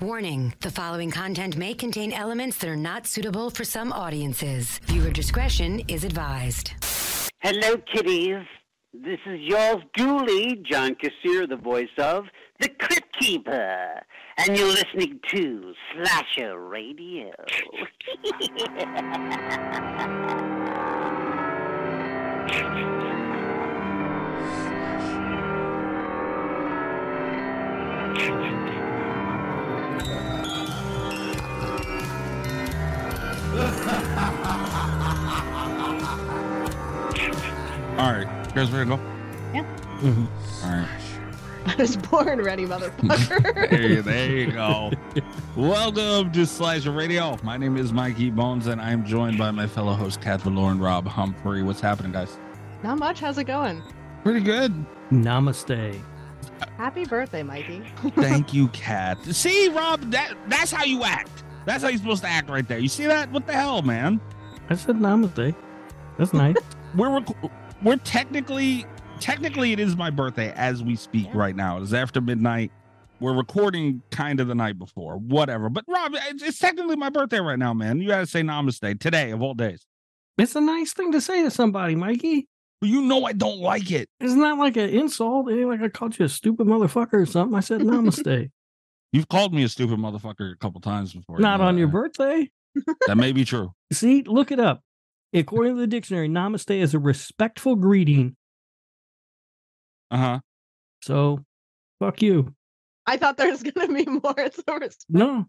Warning the following content may contain elements that are not suitable for some audiences. Viewer discretion is advised. Hello, kiddies. This is yours duly, John Kassir, the voice of The Crypt Keeper. And you're listening to Slasher Radio. Mm-hmm. All right, you guys ready to go? Yeah. All right. I was born ready, motherfucker. Hey, there you go. Welcome to Slasher Radio. My name is Mikey Bonez, and I'm joined by my fellow host, Cat Voleur and Rob Humphrey. What's happening, guys? Not much. How's it going? Pretty good. Namaste. Happy birthday, Mikey. Thank you, Kat. See, Rob, that that's how you act. That's how you're supposed to act right there. You see that? What the hell, man? I said namaste. That's nice. We're rec- we're technically technically it is my birthday as we speak Yeah. right now. It is after midnight. We're recording kind of the night before, whatever. But Rob, it's, it's technically my birthday right now, man. You gotta say namaste today of all days. it's a nice thing to say to somebody, Mikey. But you know I don't like it. It's not like an insult. It ain't like I called you a stupid motherfucker or something. I said namaste. You've called me a stupid motherfucker a couple times before. not you know on your birthday. That may be true. See, look it up. According to the dictionary, namaste is a respectful greeting. Uh huh. So, fuck you. I thought there was gonna be more. It's a res- No,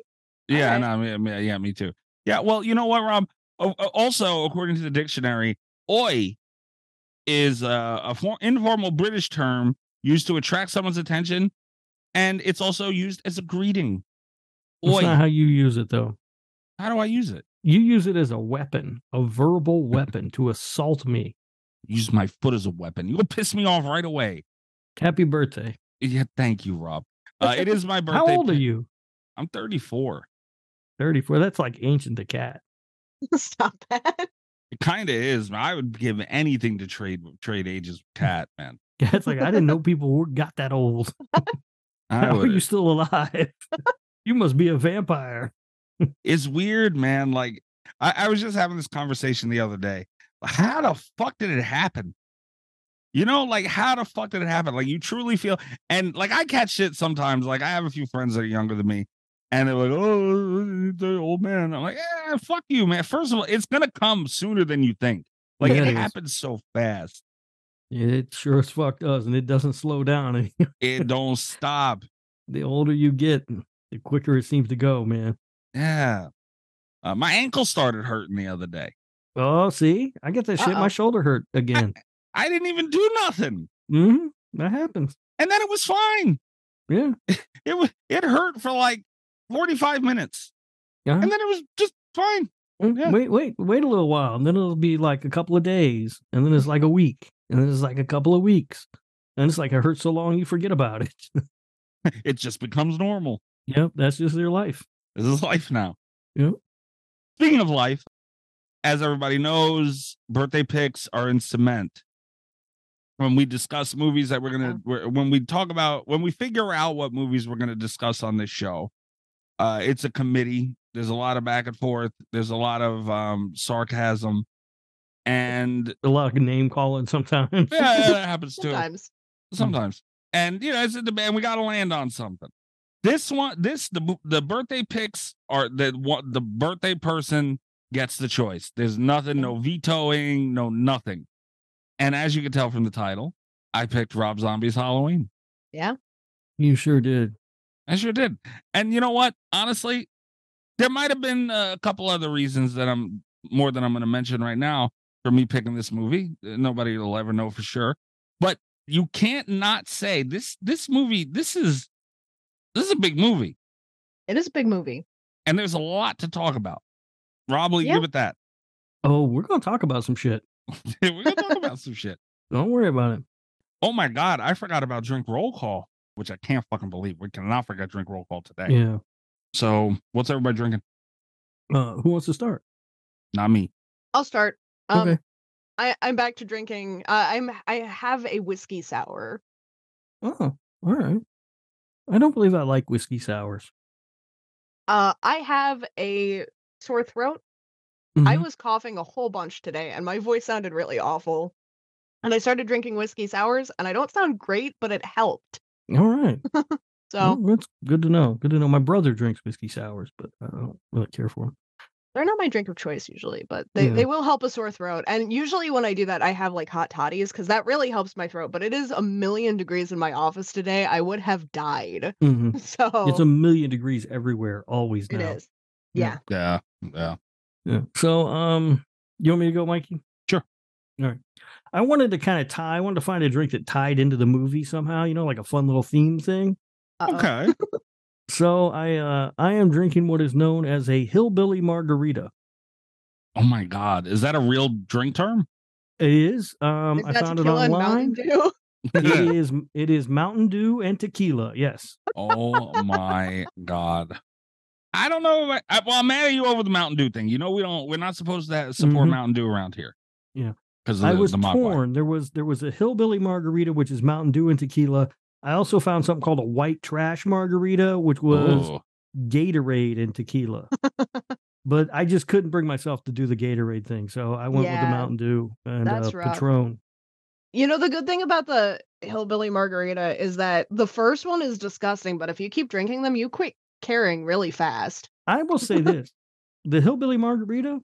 Yeah, Alright. no, I mean, yeah, yeah, me too. Yeah, well, you know what, Rob? Also, according to the dictionary, "oi" is uh, a for- informal British term used to attract someone's attention, and it's also used as a greeting. that's Oi, not how you use it, though. how do I use it? You use it as a weapon, a verbal weapon to assault me. Use my foot as a weapon. You'll piss me off right away. Happy birthday. Yeah, thank you, Rob. Uh, it is my birthday. How old are you? I'm 34. 34. That's like ancient the cat. Stop that. It kind of is. I would give anything to trade trade ages with cat, man. Yeah, it's like I didn't know people were got that old. How are you still alive? you must be a vampire. It's weird, man. Like I, I was just having this conversation the other day. How the fuck did it happen? You know, like how the fuck did it happen? Like you truly feel and like I catch shit sometimes. Like I have a few friends that are younger than me, and they're like, "Oh, the old man." I'm like, "Yeah, fuck you, man." First of all, it's gonna come sooner than you think. Like Yeah, it it happens so fast. It sure as fuck does, and it doesn't slow down. It don't stop. the older you get, the quicker it seems to go, man. Yeah. Uh, my ankle started hurting the other day. Oh, see, I get that shit. Uh-oh. My shoulder hurt again. I didn't even do nothing, hmm That happens. and then it was fine. Yeah. It was it hurt for like 45 minutes. Yeah. And then it was just fine. Mm, Yeah. Wait, wait, wait a little while, and then it'll be like a couple of days, and then it's like a week, and then it's like a couple of weeks, and it's like it hurts so long you forget about it. It just becomes normal. yep, that's just their life. This is life now. Yep. Speaking of life, as everybody knows, birthday picks are in cement. When we discuss movies that we're gonna, we're, when we talk about, when we figure out what movies we're gonna discuss on this show, uh, it's a committee. There's a lot of back and forth. There's a lot of um, sarcasm, and A lot of name calling sometimes. yeah, yeah, that happens too. Sometimes. sometimes and you know it's a debate and we got to land on something this one this the the birthday picks are the what the birthday person gets the choice. There's nothing no vetoing no nothing. And as you can tell from the title i picked rob zombie's halloween. Yeah. you sure did. i sure did. And you know what? Honestly there might have been a couple other reasons that i'm more than i'm going to mention right now for me picking this movie. Nobody will ever know for sure. But you can't not say this this movie this is this is a big movie It is a big movie. and there's a lot to talk about. Rob, will you Yeah. give it that? Oh, we're gonna talk about some shit. We're gonna talk about some shit. Don't worry about it. Oh my god, I forgot about drink roll call, which I can't fucking believe. We cannot forget drink roll call today. Yeah. So what's everybody drinking? Uh, who wants to start? Not me. I'll start. Um, Okay. I, I'm back to drinking. Uh, I'm I have a whiskey sour. Oh, all right. I don't believe I like whiskey sours. Uh, I have a sore throat. I Mhm. was coughing a whole bunch today, and my voice sounded really awful. And I started drinking whiskey sours, and I don't sound great, but it helped. All right. So Well, that's good to know. Good to know. My brother drinks whiskey sours, but I don't really care for them. They're not my drink of choice usually, but they, Yeah. they will help a sore throat. And usually when I do that, I have like hot toddies because that really helps my throat. But it is a million degrees in my office today. I would have died. hmm So It's a million degrees everywhere, always it now. is. Yeah. Yeah. Yeah, yeah. Yeah. So, um, you want me to go, Mikey? Sure. All right. I wanted to kind of tie. I wanted to find a drink that tied into the movie somehow. You know, like a fun little theme thing. Uh-oh. Okay. So I, uh, I am drinking what is known as a hillbilly margarita. oh my god, is that a real drink term? It is. Um, Is I found it online. Mountain it is. It is Mountain Dew and tequila. Yes. oh my god. I don't know. If I, I, well, I'm mad at you over the Mountain Dew thing. You know, we don't. We're not supposed to support Mhm. Mountain Dew around here. Yeah. because I was the Mogwai. torn. There was there was a hillbilly margarita, which is Mountain Dew and tequila. I also found something called a white trash margarita, which was Oh, Gatorade and tequila. but I just couldn't bring myself to do the Gatorade thing, so I went with the Mountain Dew and that's uh. Patron. You know, the good thing about the hillbilly margarita is that the first one is disgusting, but if you keep drinking them, you quit caring really fast. I will say this: the hillbilly margarita,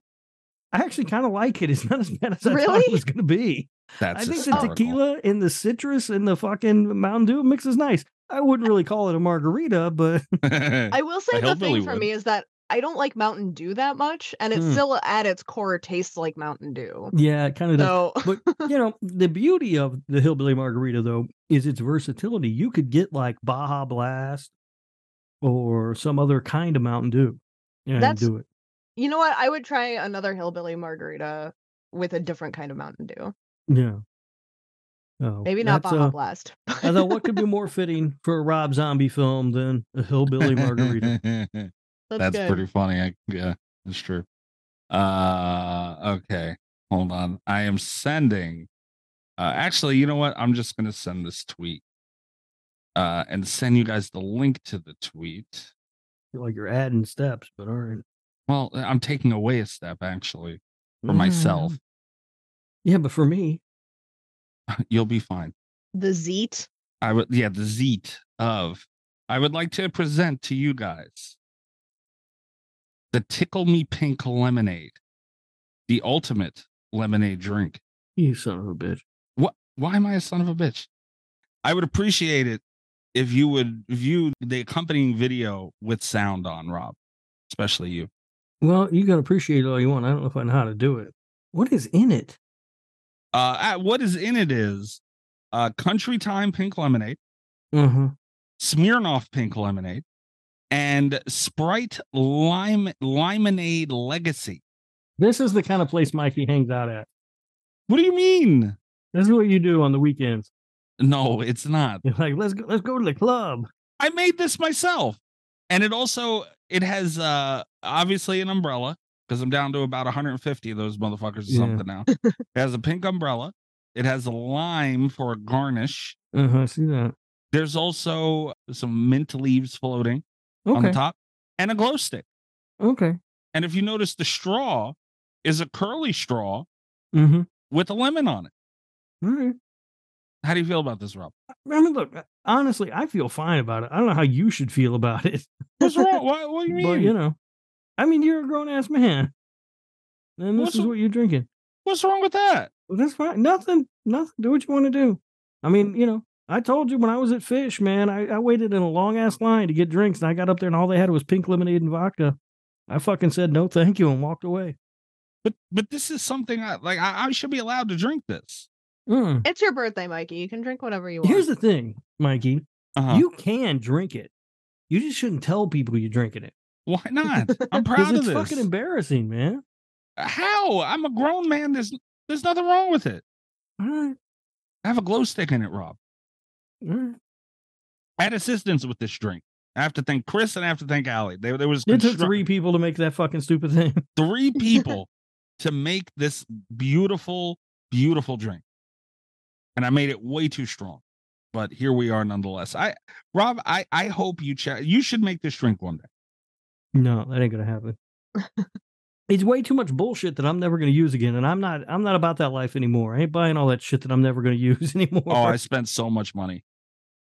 I actually kind of like it. It's not as bad as I thought it was going to be. that's I think hysterical. the tequila and the citrus and the fucking Mountain Dew mix is nice. I wouldn't really call it a margarita, but I will say the hillbilly thing for would. me is that I don't like Mountain Dew that much, and it Mm. still at its core tastes like Mountain Dew. yeah, it kind of does. So but you know the beauty of the hillbilly margarita though is its versatility you could get like baja blast or some other kind of mountain dew and That's- do it you know what? I would try another hillbilly margarita with a different kind of Mountain Dew. yeah oh, Maybe not that's, Baja uh, Blast. i thought what could be more fitting for a rob zombie film than a hillbilly margarita That's, That's pretty funny. I, yeah, that's true. Uh, okay, hold on. I am sending. Uh, actually, you know what? I'm just gonna send this tweet. Uh, and send you guys the link to the tweet. feel like you're adding steps but all right Well, I'm taking away a step actually for myself. Mm. yeah but for me You'll be fine. The Zeet. I would, yeah, the zeet of. I would like to present to you guys the Tickle Me Pink lemonade, the ultimate lemonade drink. you son of a bitch What? Why am I a son of a bitch? I would appreciate it if you would view the accompanying video with sound on, Rob, especially you. Well you can appreciate it all you want i don't know if i know how to do it what is in it Uh, what is in it is uh, Country Time Pink Lemonade, uh-huh Smirnoff Pink Lemonade, and Sprite Lime Limonade Legacy. this is the kind of place mikey hangs out at What do you mean? this is what you do on the weekends No, it's not. You're like, let's go, let's go to the club. I made this myself. And it also it has uh obviously an umbrella because I'm down to about 150 of those motherfuckers or Yeah. something now. it has a pink umbrella. It has a lime for a garnish. Uh huh. See that? There's also some mint leaves floating on the top and a glow stick. Okay. And if you notice the straw is a curly straw Mm-hmm. with a lemon on it. All right. How do you feel about this, Rob? I mean, look. Honestly, I feel fine about it. I don't know how you should feel about it, What's wrong? what, what do you mean? but you know, I mean, you're a grown ass man, and this What's is what you're drinking. What's wrong with that? Well, that's fine. Nothing. Nothing. Do what you want to do. I mean, you know, I told you when I was at Phish, man, I, I waited in a long ass line to get drinks, and I got up there, and all they had was pink lemonade and vodka. I fucking said no, thank you, and walked away. But but this is something I like. I, I should be allowed to drink this. Mm. It's your birthday, Mikey. You can drink whatever you want. Here's the thing, Mikey. Uh-huh. You can drink it. You just shouldn't tell people you're drinking it. Why not? I'm proud of it's this. fucking embarrassing, man. How? I'm a grown man. There's there's nothing wrong with it. All right. I have a glow stick in it, Rob. All right. I had assistance with this drink. I have to thank Chris and I have to thank Aly. There, there was It took three people to make that fucking stupid thing. three people to make this beautiful, beautiful drink. And I made it way too strong. But here we are nonetheless. I Rob, I I hope you check you should make this drink one day. No, that ain't gonna happen. it's way too much bullshit that I'm never gonna use again, and I'm not. I'm not about that life anymore. I ain't buying all that shit that I'm never gonna use anymore. Oh, I spent so much money.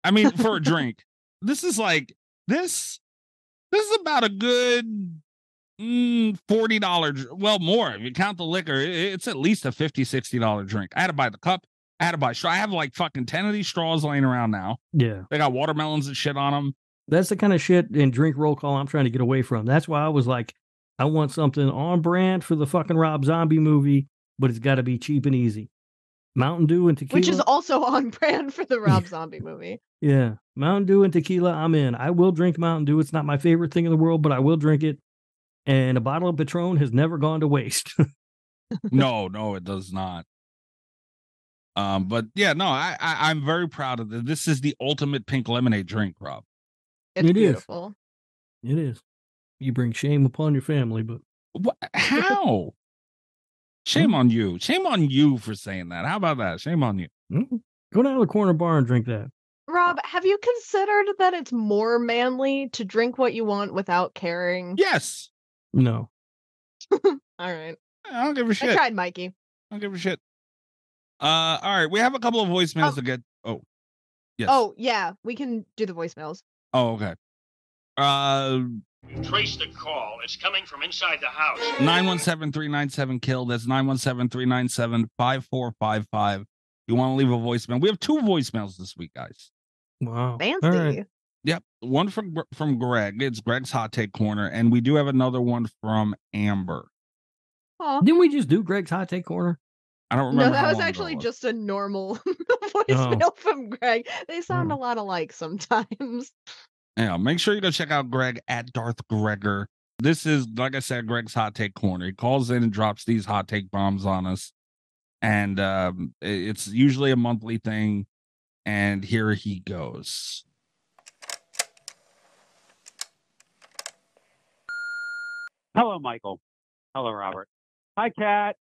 I mean, for a drink. This is like this this is about a good mm, $40 well more if you count the liquor i- it's at least a 50 60 dollar drink i had to buy the cup i had to buy straw i have like fucking 10 of these straws laying around now yeah, they got watermelons and shit on them that's the kind of shit in drink roll call I'm trying to get away from. That's why I was like, I want something on brand for the fucking Rob Zombie movie, but it's got to be cheap and easy. Mountain Dew and tequila. Which is also on brand for the Rob Zombie movie. Yeah, Mountain Dew and tequila. I'm in. I will drink Mountain Dew. It's not my favorite thing in the world, but I will drink it. And a bottle of Patron has never gone to waste. no no it does not um but yeah no i, I i'm very proud of this this is the ultimate pink lemonade drink rob It's It is. beautiful. it is. You bring shame upon your family, but what how shame on you shame on you for saying that how about that shame on you mm, go down to the corner bar and drink that. Rob, have you considered that it's more manly to drink what you want without caring? yes No. All right. i don't give a shit I tried, Mikey. I don't give a shit. Uh, all right, we have a couple of voicemails Oh. to get. Oh, yes. Oh, yeah. We can do the voicemails. oh, okay. Uh, Trace the call. It's coming from inside the house. 917-397 kill. That's 917-397-5455. You want to leave a voicemail? We have two voicemails this week, guys. Wow. Fancy. All right. Yep, one from from Greg. It's Greg's hot take corner, and we do have another one from Amber. Aw. Didn't we just do Greg's hot take corner? I don't remember. No, that how was long actually it was. just a normal voicemail from Greg. They sound Oh. a lot alike sometimes. Yeah, make sure you go check out Greg at Darth Gregor. This is, like I said, Greg's hot take corner. He calls in and drops these hot take bombs on us. And um, it's usually a monthly thing. And here he goes. Hello, Michael. Hello, Robert. Hi, Cat.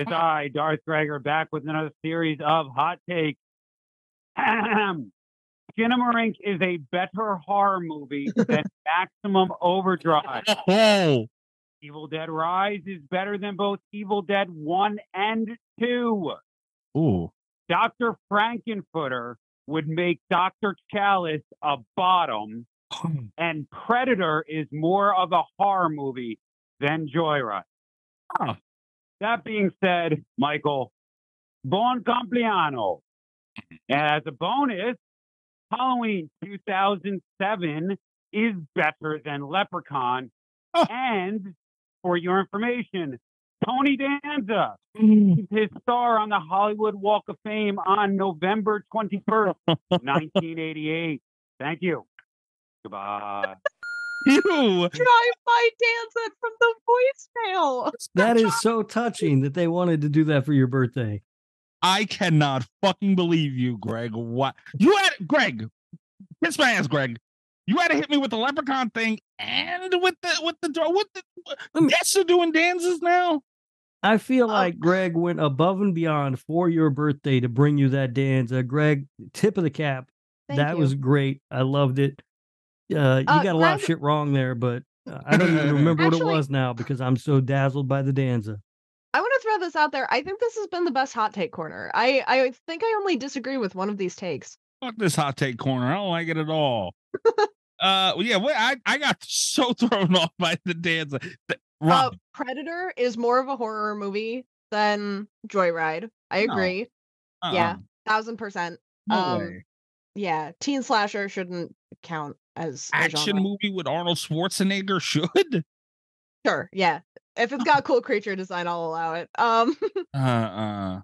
It's uh-huh. I, Darth Gregor, back with another series of hot takes. Skinamarink is a better horror movie than Maximum Overdrive. Oh, Evil Dead Rise is better than both Evil Dead 1 and 2. ooh. Dr. Frankenfurter would make Dr. Challis a bottom, hmm. and Predator is more of a horror movie than Joyride. Huh. That being said, Michael, bon compleanno. And as a bonus, Halloween 2007 is better than Leprechaun. Oh. And for your information, Tony Danza mm. is his star on the Hollywood Walk of Fame on November 21st, 1988. Thank you. Goodbye. You. Drive-by dancing from the voicemail. That is so touching that they wanted to do that for your birthday. I cannot fucking believe you, Greg. What? You had, Greg, kiss my ass, Greg. You had to hit me with the leprechaun thing and with the, with the, with the, Let me- they're doing dances now. I feel Oh. like Greg went above and beyond for your birthday to bring you that danza. Uh, Greg, tip of the cap. Thank that you. was great. I loved it. Uh, you Uh, got a lot of shit wrong there, but uh, I don't even remember what it was now because I'm so dazzled by the danza. I want to throw this out there. I think this has been the best hot take corner. I, I think I only disagree with one of these takes. Fuck this hot take corner. I don't like it at all. uh, well, yeah, wait, I, I got so thrown off by the dance. The, Uh, Predator is more of a horror movie than Joyride. I No. agree. uh-uh, yeah. Thousand percent. no um, way. Yeah. Teen slasher shouldn't count as action genre. movie with Arnold Schwarzenegger should. Sure. Yeah. If it's got cool creature design, I'll allow it. Um. Uh, uh.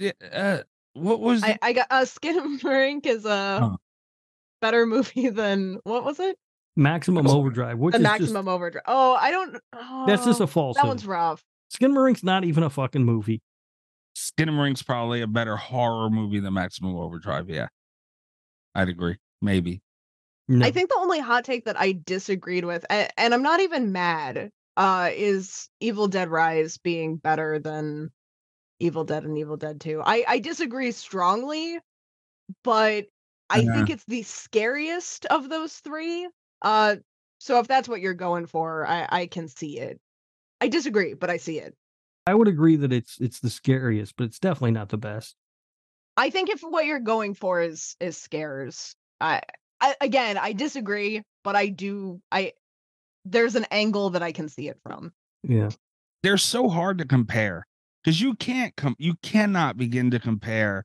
Yeah, uh, what was I, I got uh, Skinamarink is a Huh. better movie than what was it? Maximum Overdrive, which The is Maximum Overdrive. Oh, I don't. just that's just oh, a false. That one's rough. skin Skinamarink not even a fucking movie. skin Skinamarink probably a better horror movie than Maximum Overdrive. Yeah, I'd agree. Maybe. No. I think the only hot take that I disagreed with, and, and I'm not even mad, uh, is Evil Dead Rise being better than Evil Dead and Evil Dead 2. I, I disagree strongly, but I Yeah. think it's the scariest of those three. Uh, so if that's what you're going for, I, I can see it. I disagree, but I see it. I would agree that it's it's the scariest, but it's definitely not the best. I think if what you're going for is is scares, I, I again I disagree, but I do I there's an angle that I can see it from. Yeah. They're so hard to compare because you can't come. You cannot begin to compare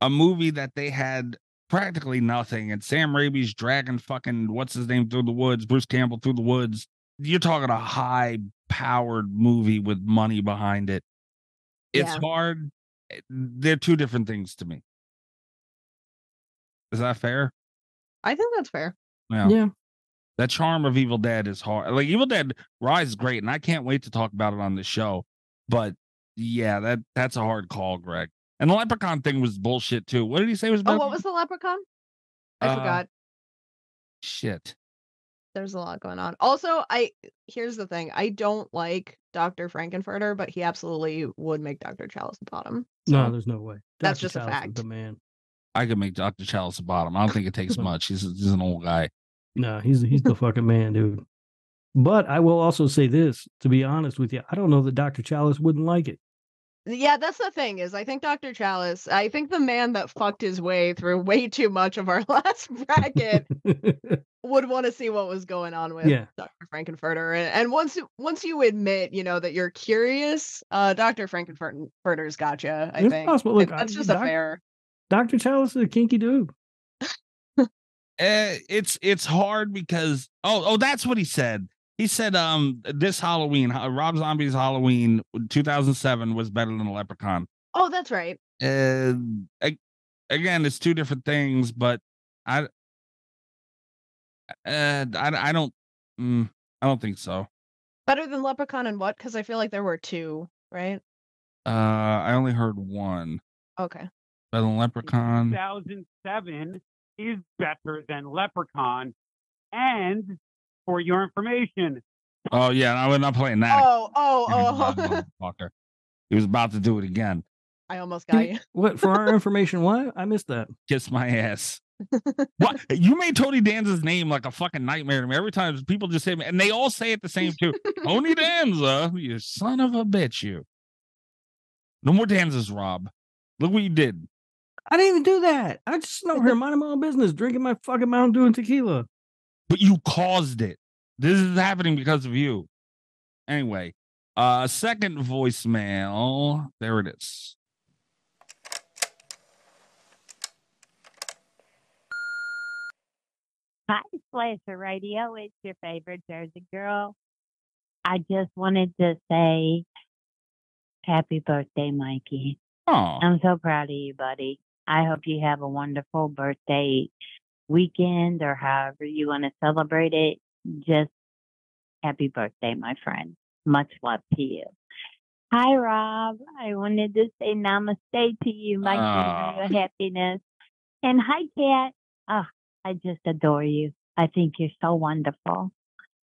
a movie that they had practically nothing and Sam Raimi's dragging fucking what's his name through the woods, Bruce Campbell through the woods. You're talking a high powered movie with money behind it. It's Yeah. hard. eh, They're two different things to me. Is that fair? I think that's fair. Yeah. Yeah. That charm of Evil Dead is hard. Like Evil Dead Rise is great, and I can't wait to talk about it on the show. But yeah, that that's a hard call, Greg. And the Leprechaun thing was bullshit too. What did he say was Oh, better? what was the leprechaun? I Uh, forgot. shit? There's a lot going on. Also, I here's the thing. I don't like Dr. Frankenfurter, but he absolutely would make Dr. Challis the bottom. No, there's no way. That's just a Challis is fact. The man. I could make Dr. Challis a bottom. I don't think it takes much. He's he's an old guy. No, he's he's the fucking man, dude. But I will also say this, to be honest with you, I don't know that Dr. Challis wouldn't like it. yeah, that's the thing is I think Dr. Challis, I think the man that fucked his way through way too much of our last bracket would want to see what was going on with Yeah. Dr. Frankenfurter. And, and once you- once you admit, you know, that you're curious, uh, Dr. Frankenfurter's gotcha. I It's think possible. Look, that's I- just a fair. Dr. Challis is a kinky dude. Eh, it's it's hard because oh oh that's what he said. He said um this Halloween, uh, Rob Zombie's Halloween 2007 was better than the Leprechaun. Oh, that's right. Uh, ag- again, it's two different things, but I, uh, I, I don't, mm, I don't think so. Better than Leprechaun and what? Because I feel like there were two, right? Uh, I only heard one. Okay. Better than Leprechaun. 2007 is better than Leprechaun. And for your information, Oh yeah, no, we're not playing that. Oh, oh, again, oh. motherfucker. He was about to do it again. I almost got you. What for our information? What? I missed that. Kiss my ass. what you made Tony Danza's name like a fucking nightmare to me every time people just say me, and they all say it the same too. Tony Danza, you son of a bitch, you. No more Danzas, Rob. Look what you did. I didn't even do that. I just sitting over here minding my own business, drinking my fucking Mountain Dew and tequila. But you caused it. This is happening because of you. Anyway, uh second voicemail. There it is. Hi, Slasher Radio. It's your favorite Jersey girl. I just wanted to say happy birthday, Mikey. Oh, I'm so proud of you, buddy. I hope you have a wonderful birthday weekend or however you want to celebrate it. Just happy birthday, my friend. Much love to you. Hi, Rob. I wanted to say namaste to you, my of happiness. And hi, Cat. Oh, I just adore you. I think you're so wonderful.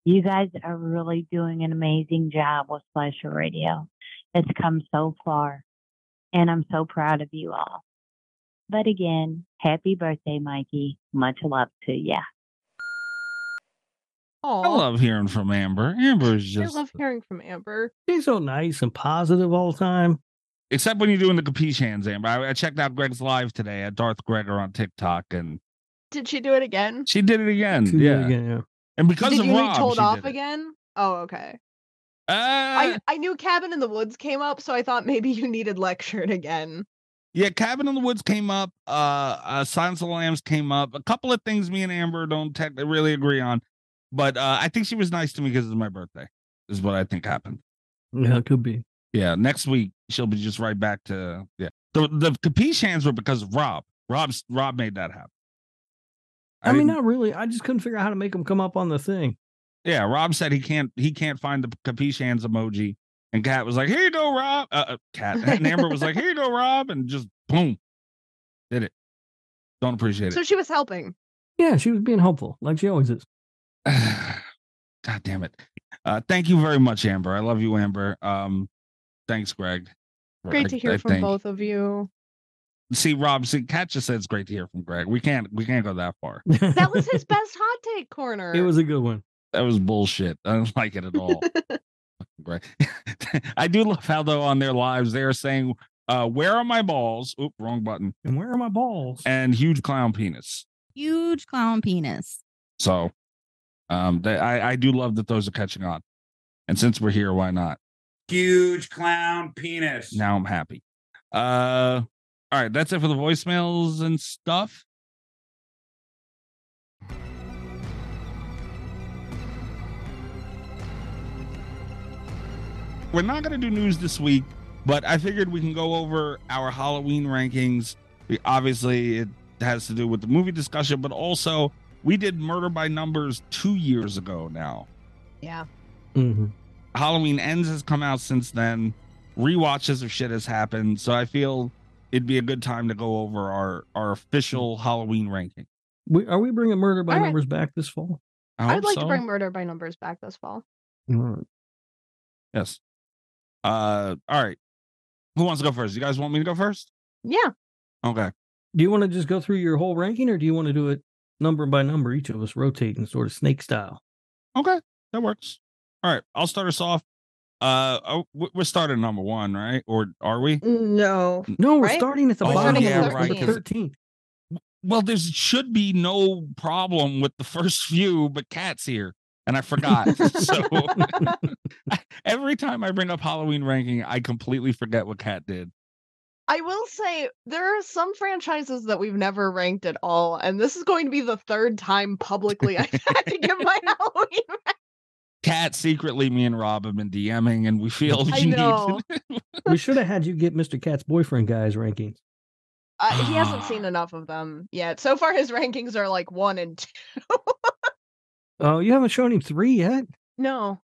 You guys are really doing an amazing job with Slasher Radio. It's come so far, and I'm so proud of you all. But again, happy birthday, Mikey. Much love to ya. I Oh, love hearing from Amber. Amber is just. I love hearing from Amber. She's so nice and positive all the time. except when you're doing the capiche hands, Amber. I, I checked out Greg's live today at Darth Gregor on TikTok, and Did she do it again? she did it again. She did yeah. again, yeah. and because Did of you Rob, told she off did it. again? Oh, okay. Uh, I, I knew Cabin in the Woods came up, so I thought maybe you needed lectured again. Yeah, Cabin in the Woods came up. Uh, uh Silence of the Lambs came up. A couple of things me and Amber don't tech really agree on, but uh, I think she was nice to me because it's my birthday. Is what I think happened. Yeah, it could be. Yeah, next week she'll be just right back to yeah. The the capiche hands were because of Rob. Rob's Rob made that happen. I, mean, didn't- not really. I just couldn't figure out how to make them come up on the thing. yeah, Rob said he can't he can't find the capiche hands emoji, and Cat was like, "Here you go, Rob." Uh, uh, Cat and Amber was like, "Here you go, Rob," and just boom, did it. Don't appreciate So it. So she was helping. Yeah, she was being helpful, like she always is. God damn it. Uh, thank you very much, Amber. I love you, Amber. Um, thanks, Greg. Great I- to hear I from think. both of you. See, Rob, see, Cat just said it's great to hear from Greg. We can't, we can't go that far. That was his best hot take corner. it was a good one. That was bullshit. I don't like it at all. Greg. I do love how though on their lives they are saying, uh, "Where are my balls?" Oop, wrong button. And where are my balls? And huge clown penis. Huge clown penis. So, um, they, I I do love that those are catching on. And since we're here, why not? Huge clown penis. Now I'm happy. Uh, all right, that's it for the voicemails and stuff. We're not going to do news this week, but I figured we can go over our Halloween rankings. We, obviously, it has to do with the movie discussion, but also we did Murder by Numbers two years ago now. Yeah. hmm Halloween Ends has come out since then. Rewatches of shit has happened, so I feel it'd be a good time to go over our our official Halloween ranking. We, are we bringing Murder by All right. Numbers back this fall? I hope I'd like so. to bring Murder by Numbers back this fall. All right. yes. Uh, all right. Who wants to go first? You guys want me to go first? Yeah. Okay. Do you want to just go through your whole ranking, or do you want to do it number by number, each of us rotating, sort of snake style? Okay, that works. All right, I'll start us off. Uh, oh, we- we're starting number one, right? Or are we? No. No, we're Right? starting at the Oh, bottom. yeah, of right, number 'cause- thirteen. Well, there should be no problem with the first few, but Cat's here, and I forgot. so every time I bring up Halloween ranking, I completely forget what Cat did. I will say there are some franchises that we've never ranked at all, and this is going to be the third time publicly I've had to give my Halloween. rank. Cat secretly, me and Rob have been DMing, and we feel I you need we should have had you get Mr. Cat's boyfriend guys rankings. Uh, he hasn't seen enough of them yet. So far, his rankings are like one and two. Oh, you haven't shown him three yet. No,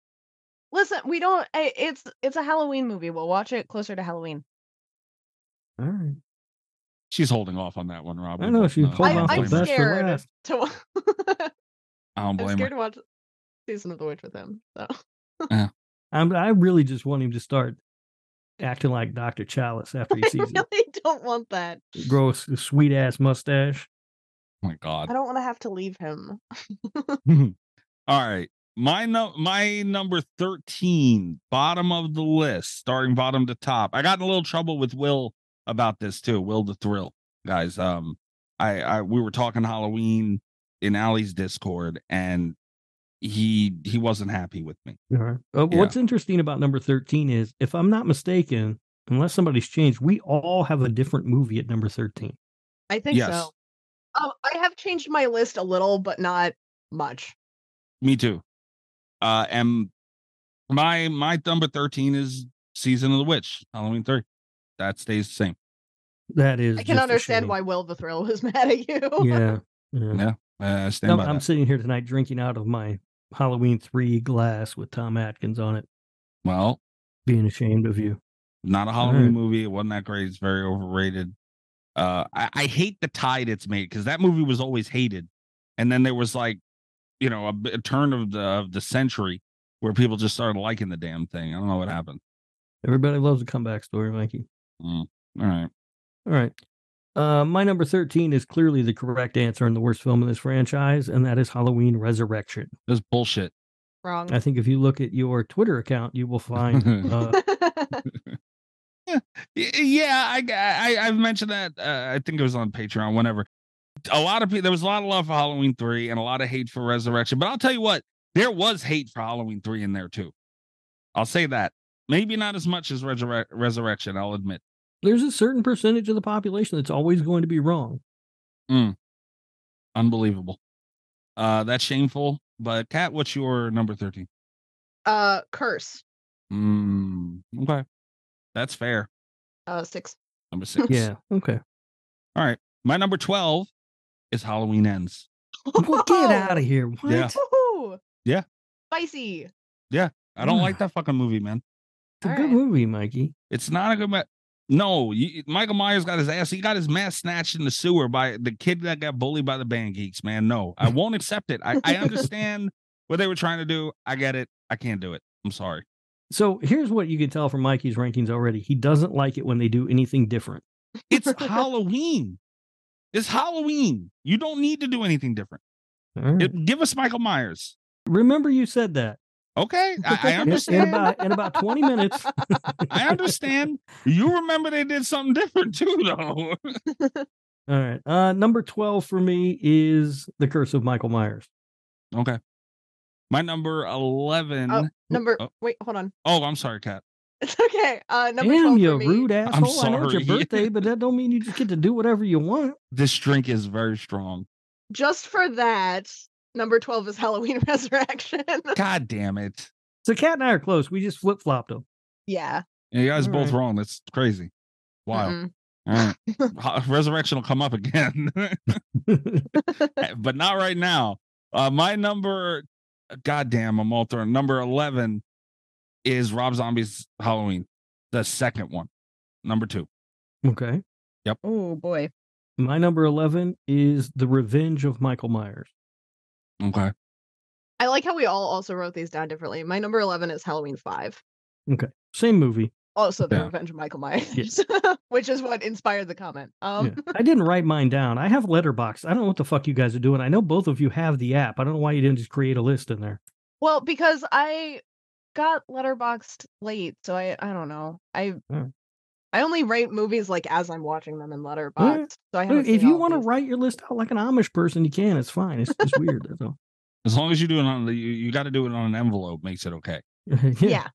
listen, we don't. eh, It's it's a Halloween movie. We'll watch it closer to Halloween. All right. She's holding off on that one, Rob. I We know, both she's know. holding I off don't the blame her. best for scared last. to. wa- I don't I'm blame scared her. to watch season of the witch with him. So I'm, I really just want him to start acting like Dr. Challis after he I sees him really don't want that. grow a sweet ass mustache. Oh my God. I don't want to have to leave him. All right. My no my number 13, bottom of the list, starting bottom to top. I got in a little trouble with Will about this too. Will the Thrill. Guys, um I I we were talking Halloween in Aly's Discord and he he wasn't happy with me. All right. Uh, Yeah. What's interesting about number 13 is, if I'm not mistaken, unless somebody's changed, we all have a different movie at number 13. I think Yes. so. Um, I have changed my list a little, but not much. Me too. Uh and my my number 13 is Season of the Witch, Halloween 3. That stays the same. That is. I can understand why Will the Thrill was mad at you. Yeah. yeah. Yeah. Uh, I stand I'm, by I'm sitting here tonight drinking out of my Halloween 3 glass with Tom Atkins on it, Well, being ashamed of you. not a Halloween right. movie. It wasn't that great. It's very overrated. Uh, I, I hate the tide it's made because that movie was always hated, and then there was like, you know, a turn of the of the century where people just started liking the damn thing. I don't know what happened. Everybody loves a comeback story, Mikey. Mm, all right, All right. Uh, my number 13 is clearly the correct answer in the worst film in this franchise, and that is Halloween Resurrection. this is bullshit. Wrong. I think if you look at your Twitter account, you will find uh, Yeah, I, I I've mentioned that. Uh, I think it was on Patreon. Whenever a lot of people, there was a lot of love for Halloween three and a lot of hate for Resurrection. But I'll tell you what, there was hate for Halloween three in there too. I'll say that. Maybe not as much as Resurre- Resurrection. I'll admit. there's a certain percentage of the population that's always going to be wrong. Mm. Unbelievable. Uh, that's shameful. But Cat, what's your number thirteen? uh, Curse. Mm, okay, that's fair. Uh, six. Number six. Yeah. Okay. All right. My number 12 is Halloween Ends. Well, get out of here. What? Yeah. Woohoo! Yeah. Spicy. Yeah. I don't like that fucking movie, man. It's a All good right. movie, Mikey. It's not a good. Ma- no, you, Michael Myers got his ass. He got his mask snatched in the sewer by the kid that got bullied by the band geeks. Man, no, I won't accept it. I, I understand what they were trying to do. I get it. I can't do it. I'm sorry. So here's what you can tell from Mikey's rankings already. He doesn't like it when they do anything different. It's Halloween. It's Halloween. You don't need to do anything different. All right. It- give us Michael Myers. Remember, you said that. Okay, I, I In- understand. In about in about 20 minutes. I understand. You remember they did something different too, though. All right. Uh, number 12 for me is The Curse of Michael Myers. okay. My number eleven. Oh, number. Oh, Wait, hold on. oh, I'm sorry, Cat. It's okay. Uh, number Damn, 12 you for me. rude asshole. I know it's your birthday, but that don't mean you just get to do whatever you want. This drink is very strong. Just for that, number 12 is Halloween Resurrection. God damn it. So Cat and I are close. We just flip flopped them. yeah. Yeah, you guys All both right. wrong. That's crazy. Wow. Right. Resurrection will come up again, but not right now. Uh, my number, goddamn, I'm all thrown. Number 11 is Rob Zombie's Halloween, the second one. Number two. okay. Yep. Oh, boy. My number 11 is The Revenge of Michael Myers. Okay. I like how we all also wrote these down differently. My number 11 is Halloween 5. Okay. Same movie. Also, The Yeah. Revenge of Michael Myers, which is what inspired the comment. Um, Yeah. I didn't write mine down. I have Letterboxd. I don't know what the fuck you guys are doing. I know both of you have the app. I don't know why you didn't just create a list in there. Well, because I got Letterboxd late, so I I don't know. I Hmm. I only rate movies like as I'm watching them in letterboxd. So I haven't if you want to write your list out like an Amish person, you can. It's fine. It's just weird. That's all. As long as you do it on the, you, you got to do it on an envelope, makes it okay. Yeah.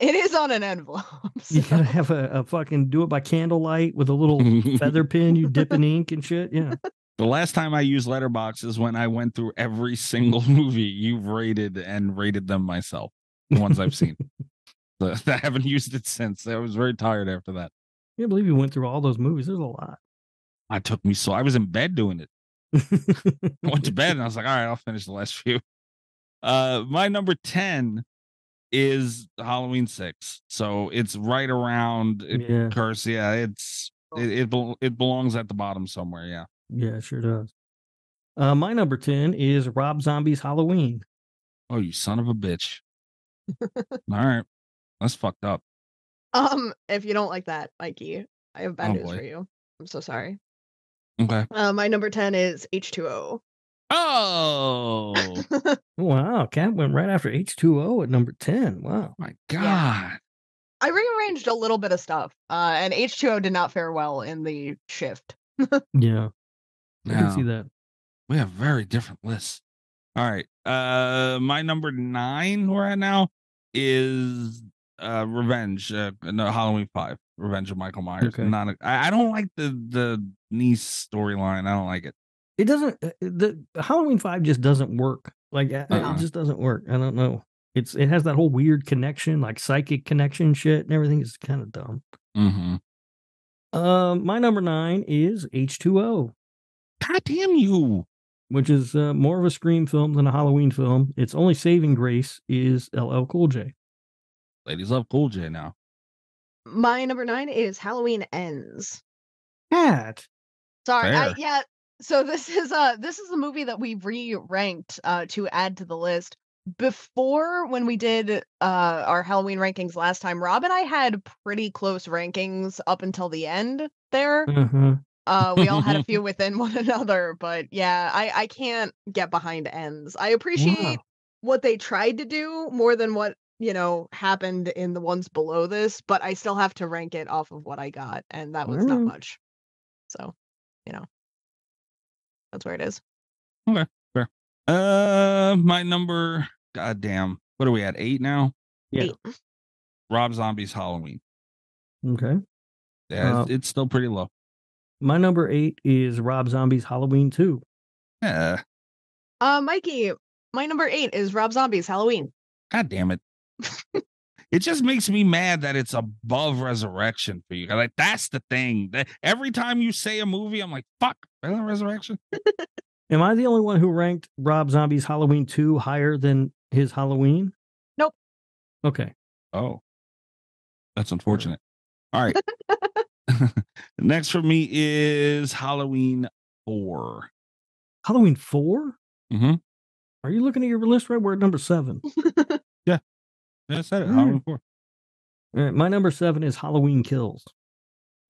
It is on an envelope. You gotta have a, a fucking do it by candlelight with a little feather pin you dip in ink and shit. Yeah. The last time I used Letterboxd is when I went through every single movie you've rated and rated them myself, the ones I've seen. So, I haven't used it since. I was very tired after that. I can't believe you went through all those movies. There's a lot. It took me so I was in bed doing it. I went to bed and I was like, all right, I'll finish the last few. Uh my number 10 is Halloween 6. So it's right around it, Yeah. curse. Yeah, it's it it, it belongs at the bottom somewhere, yeah. Yeah, it sure does. Uh, my number 10 is Rob Zombie's Halloween. Oh, you son of a bitch. All right. That's fucked up. Um, if you don't like that, Mikey, I have bad Oh, news boy. for you. I'm so sorry. Okay. Uh, my number 10 is H2O. Oh Wow, Cat went right after H2O at number 10. Wow. my god. I rearranged a little bit of stuff, uh, and H2O did not fare well in the shift. Yeah. I can see that. We have very different lists. All right. Uh my number nine we're at now is uh Revenge. Uh no Halloween five. Revenge of Michael Myers. Okay. Not a, I, I don't like the the niece storyline. I don't like it. It doesn't, uh, the Halloween 5 just doesn't work. Like, uh, Uh-uh. it just doesn't work. I don't know. It's, it has that whole weird connection, like psychic connection shit and everything is kind of dumb. Mm-hmm. Um, my number nine is H2O. God damn you. Which is uh, more of a Scream film than a Halloween film. Its only saving grace is LL Cool J. Ladies love Cool J now. My number nine is Halloween Ends. Cat. Sorry, I, yeah. So this is uh this is a movie that we re-ranked uh to add to the list. Before when we did uh our Halloween rankings last time, Rob and I had pretty close rankings up until the end there. Uh-huh. Uh we all had a few within one another, but yeah, I I can't get behind ends. I appreciate Wow. what they tried to do more than what you know happened in the ones below this, but I still have to rank it off of what I got, and that was not much. So, you know, that's where it is. Okay. Fair. Uh my number god damn. What are we at? Eight now? Yeah. Eight. Rob Zombie's Halloween. Okay. Yeah, Uh, it's, it's still pretty low. My number eight is Rob Zombie's Halloween 2. Yeah. Uh, Mikey, my number eight is Rob Zombie's Halloween. God damn it. It just makes me mad that it's above Resurrection for you. Like that's the thing. That every time you say a movie, I'm like, fuck, really Resurrection. Am I the only one who ranked Rob Zombie's Halloween 2 higher than his Halloween? Nope. Okay. Oh, that's unfortunate. All right. Next for me is Halloween four. Halloween 4? Mm-hmm. Are you looking at your list right? We're at number seven. Yeah, I said it. Mm. Halloween four. All right, my number seven is Halloween Kills.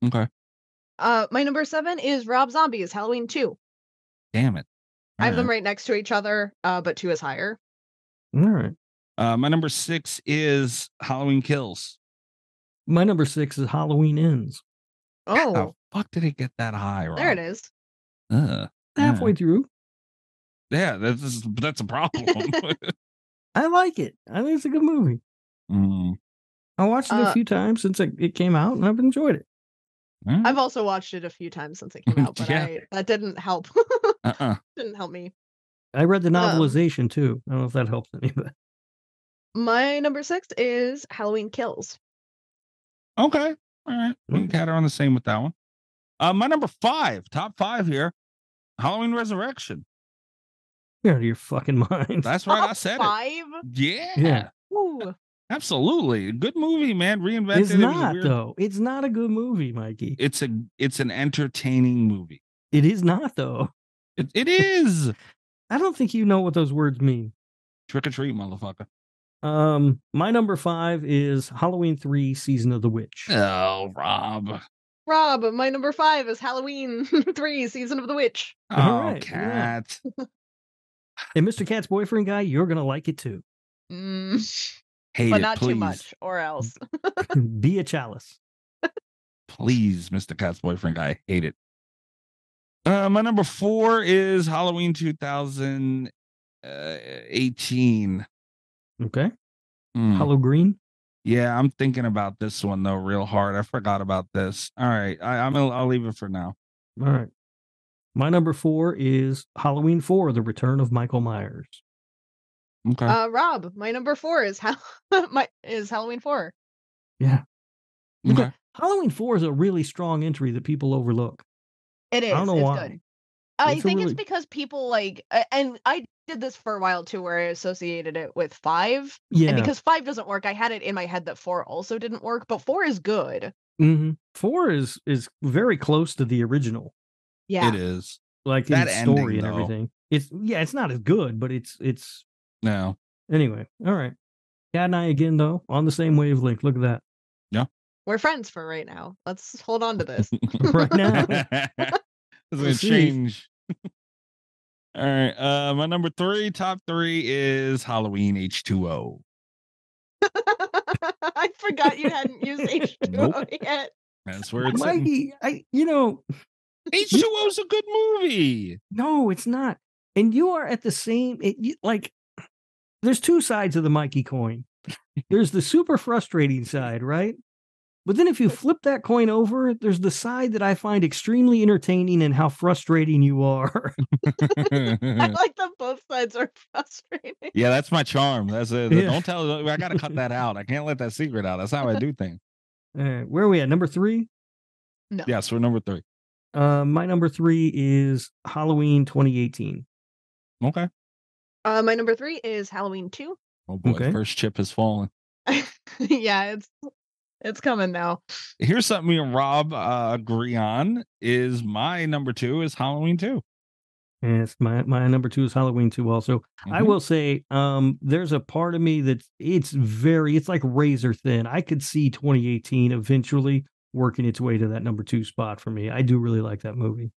Okay. Uh, my number seven is Rob Zombie's Halloween 2. Damn it. I have them right next to each other, uh, but two is higher. All right. Uh, my number six is Halloween Kills. My number six is Halloween Ends. How the Oh, fuck did it get that high? Rob? there it is. Uh, Halfway through. yeah, that's that's a problem. I like it. I think it's a good movie. Mm, I watched it a Uh, few times since it, it came out, and I've enjoyed it. I've also watched it a few times since it came out, but Yeah. I, that didn't help. uh-uh. didn't help me. I read the Um, novelization too. I don't know if that helps any, but My number six is Halloween Kills. Okay. All right. We Mm. got her on the same with that one. Uh, my number five, top five here, Halloween Resurrection. you're out of your fucking mind. That's right. I said five. it. Yeah. Yeah. Ooh. Absolutely. Good movie, man. Reinvented. It's it was a not weird- though. It's not a good movie, Mikey. It's a it's an entertaining movie. It is not though. It, it is. I don't think you know what those words mean. Trick or treat, motherfucker. Um, my number five is Halloween three, Season of the Witch. Oh, Rob. Rob, my number five is Halloween 3 Season of the Witch. Oh, All right, look at cat. And Mr. Cat's boyfriend guy, you're gonna like it too. Mm, Hate but it, not please. too much, or else. Be a Challis. Please, Mr. Cat's boyfriend guy. Hate it. Uh, my number four is Halloween 2018. Okay. Hmm. Hollow Green. Yeah, I'm thinking about this one though, real hard. I forgot about this. All right, I, I'm gonna, I'll leave it for now. All right. My number four is Halloween four, The Return of Michael Myers. Okay. Uh, Rob, my number four is Hal- my is Halloween 4. Yeah. okay. Halloween four is a really strong entry that people overlook. It is. I don't know it's why. good. I It's think really- it's because people like, and I did this for a while too, where I associated it with five. Yeah. And because five doesn't work, I had it in my head that four also didn't work, but four is good. hmm Four is is very close to the original, Yeah. It is. like That in story ending, and though. everything. It's yeah, it's not as good, but it's it's No. anyway. All right. Cat and I again though on the same wavelength. Look at that. Yeah, we're friends for right now. Let's hold on to this. Right now. It's gonna change. All right. Uh my number three, top three is Halloween H2O. I forgot you hadn't used H2O Nope. yet. That's where it's sitting. Mikey, I you know H2O is a good movie. no, it's not. And you are at the same it, you, like. There's two sides of the Mikey coin. There's the super frustrating side, right? But then if you flip that coin over, there's the side that I find extremely entertaining and how frustrating you are. I like that both sides are frustrating. yeah, that's my charm. That's it. Yeah. Don't tell I gotta cut that out. I can't let that secret out. That's how I do things. All right, where are we at? Number three? No. Yes, we're number three. Uh, my number three is Halloween 2018. Okay. Uh, my number three is Halloween 2. Oh boy, Okay. first chip has fallen. yeah, it's it's coming now. Here's something me and Rob uh, agree on is my number two is Halloween two. Yes, my my number two is Halloween 2 also. I Mhm. will say, um, there's a part of me that it's very it's like razor thin. I could see 2018 eventually working its way to that number two spot for me. I do really like that movie.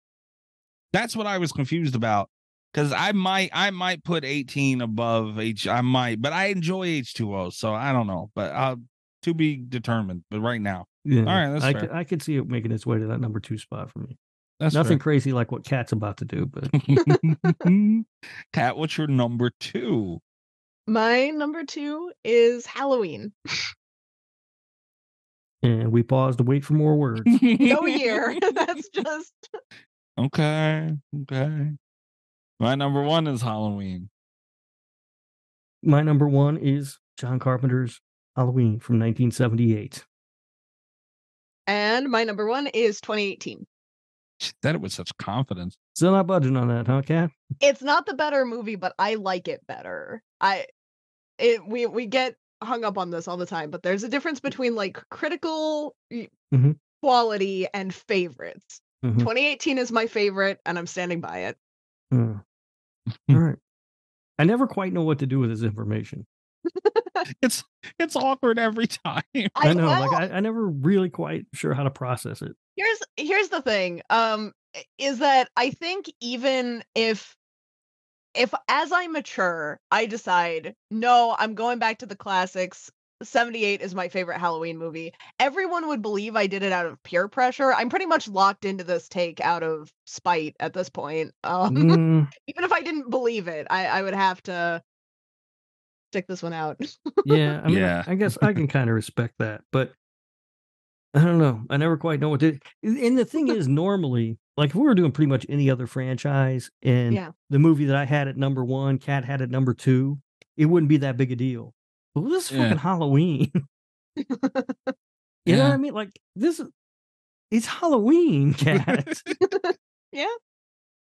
That's what I was confused about. Cause I might I might put 18 above H I might, but I enjoy H2O, so I don't know. But uh to be determined. But right now. Yeah, All right, that's I fair. could, I could see it making its way to that number two spot for me. That's Nothing crazy like what Cat's about to do, but fair. Cat, what's your number two? My number two is Halloween. and we pause to wait for more words. No year. That's just Okay. Okay. My number one is Halloween. My number one is John Carpenter's Halloween from 1978. And my number one is 2018. She said it with such confidence. Still not budging on that, huh, Cat? It's not the better movie, but I like it better. I it we we get hung up on this all the time, but there's a difference between like critical y- Mhm. quality and favorites. Mhm. 2018 is my favorite, and I'm standing by it. Hmm. All right. I never quite know what to do with this information. It's it's awkward every time. I, know, like I, I never really quite sure how to process it. here's here's the thing um is that i think even if if as i mature i decide no i'm going back to the classics 78 is my favorite halloween movie everyone would believe i did it out of peer pressure i'm pretty much locked into this take out of spite at this point um Mm, even if i didn't believe it i i would have to stick this one out yeah, I mean, Yeah. I, guess I can kind of respect that, but I don't know. I never quite know what to. And the thing is, normally, like if we were doing pretty much any other franchise, and Yeah. the movie that I had at number one, Cat had at number two, it wouldn't be that big a deal. But this is Yeah. fucking Halloween. you know what I mean? Like this is it's Halloween, Cat. yeah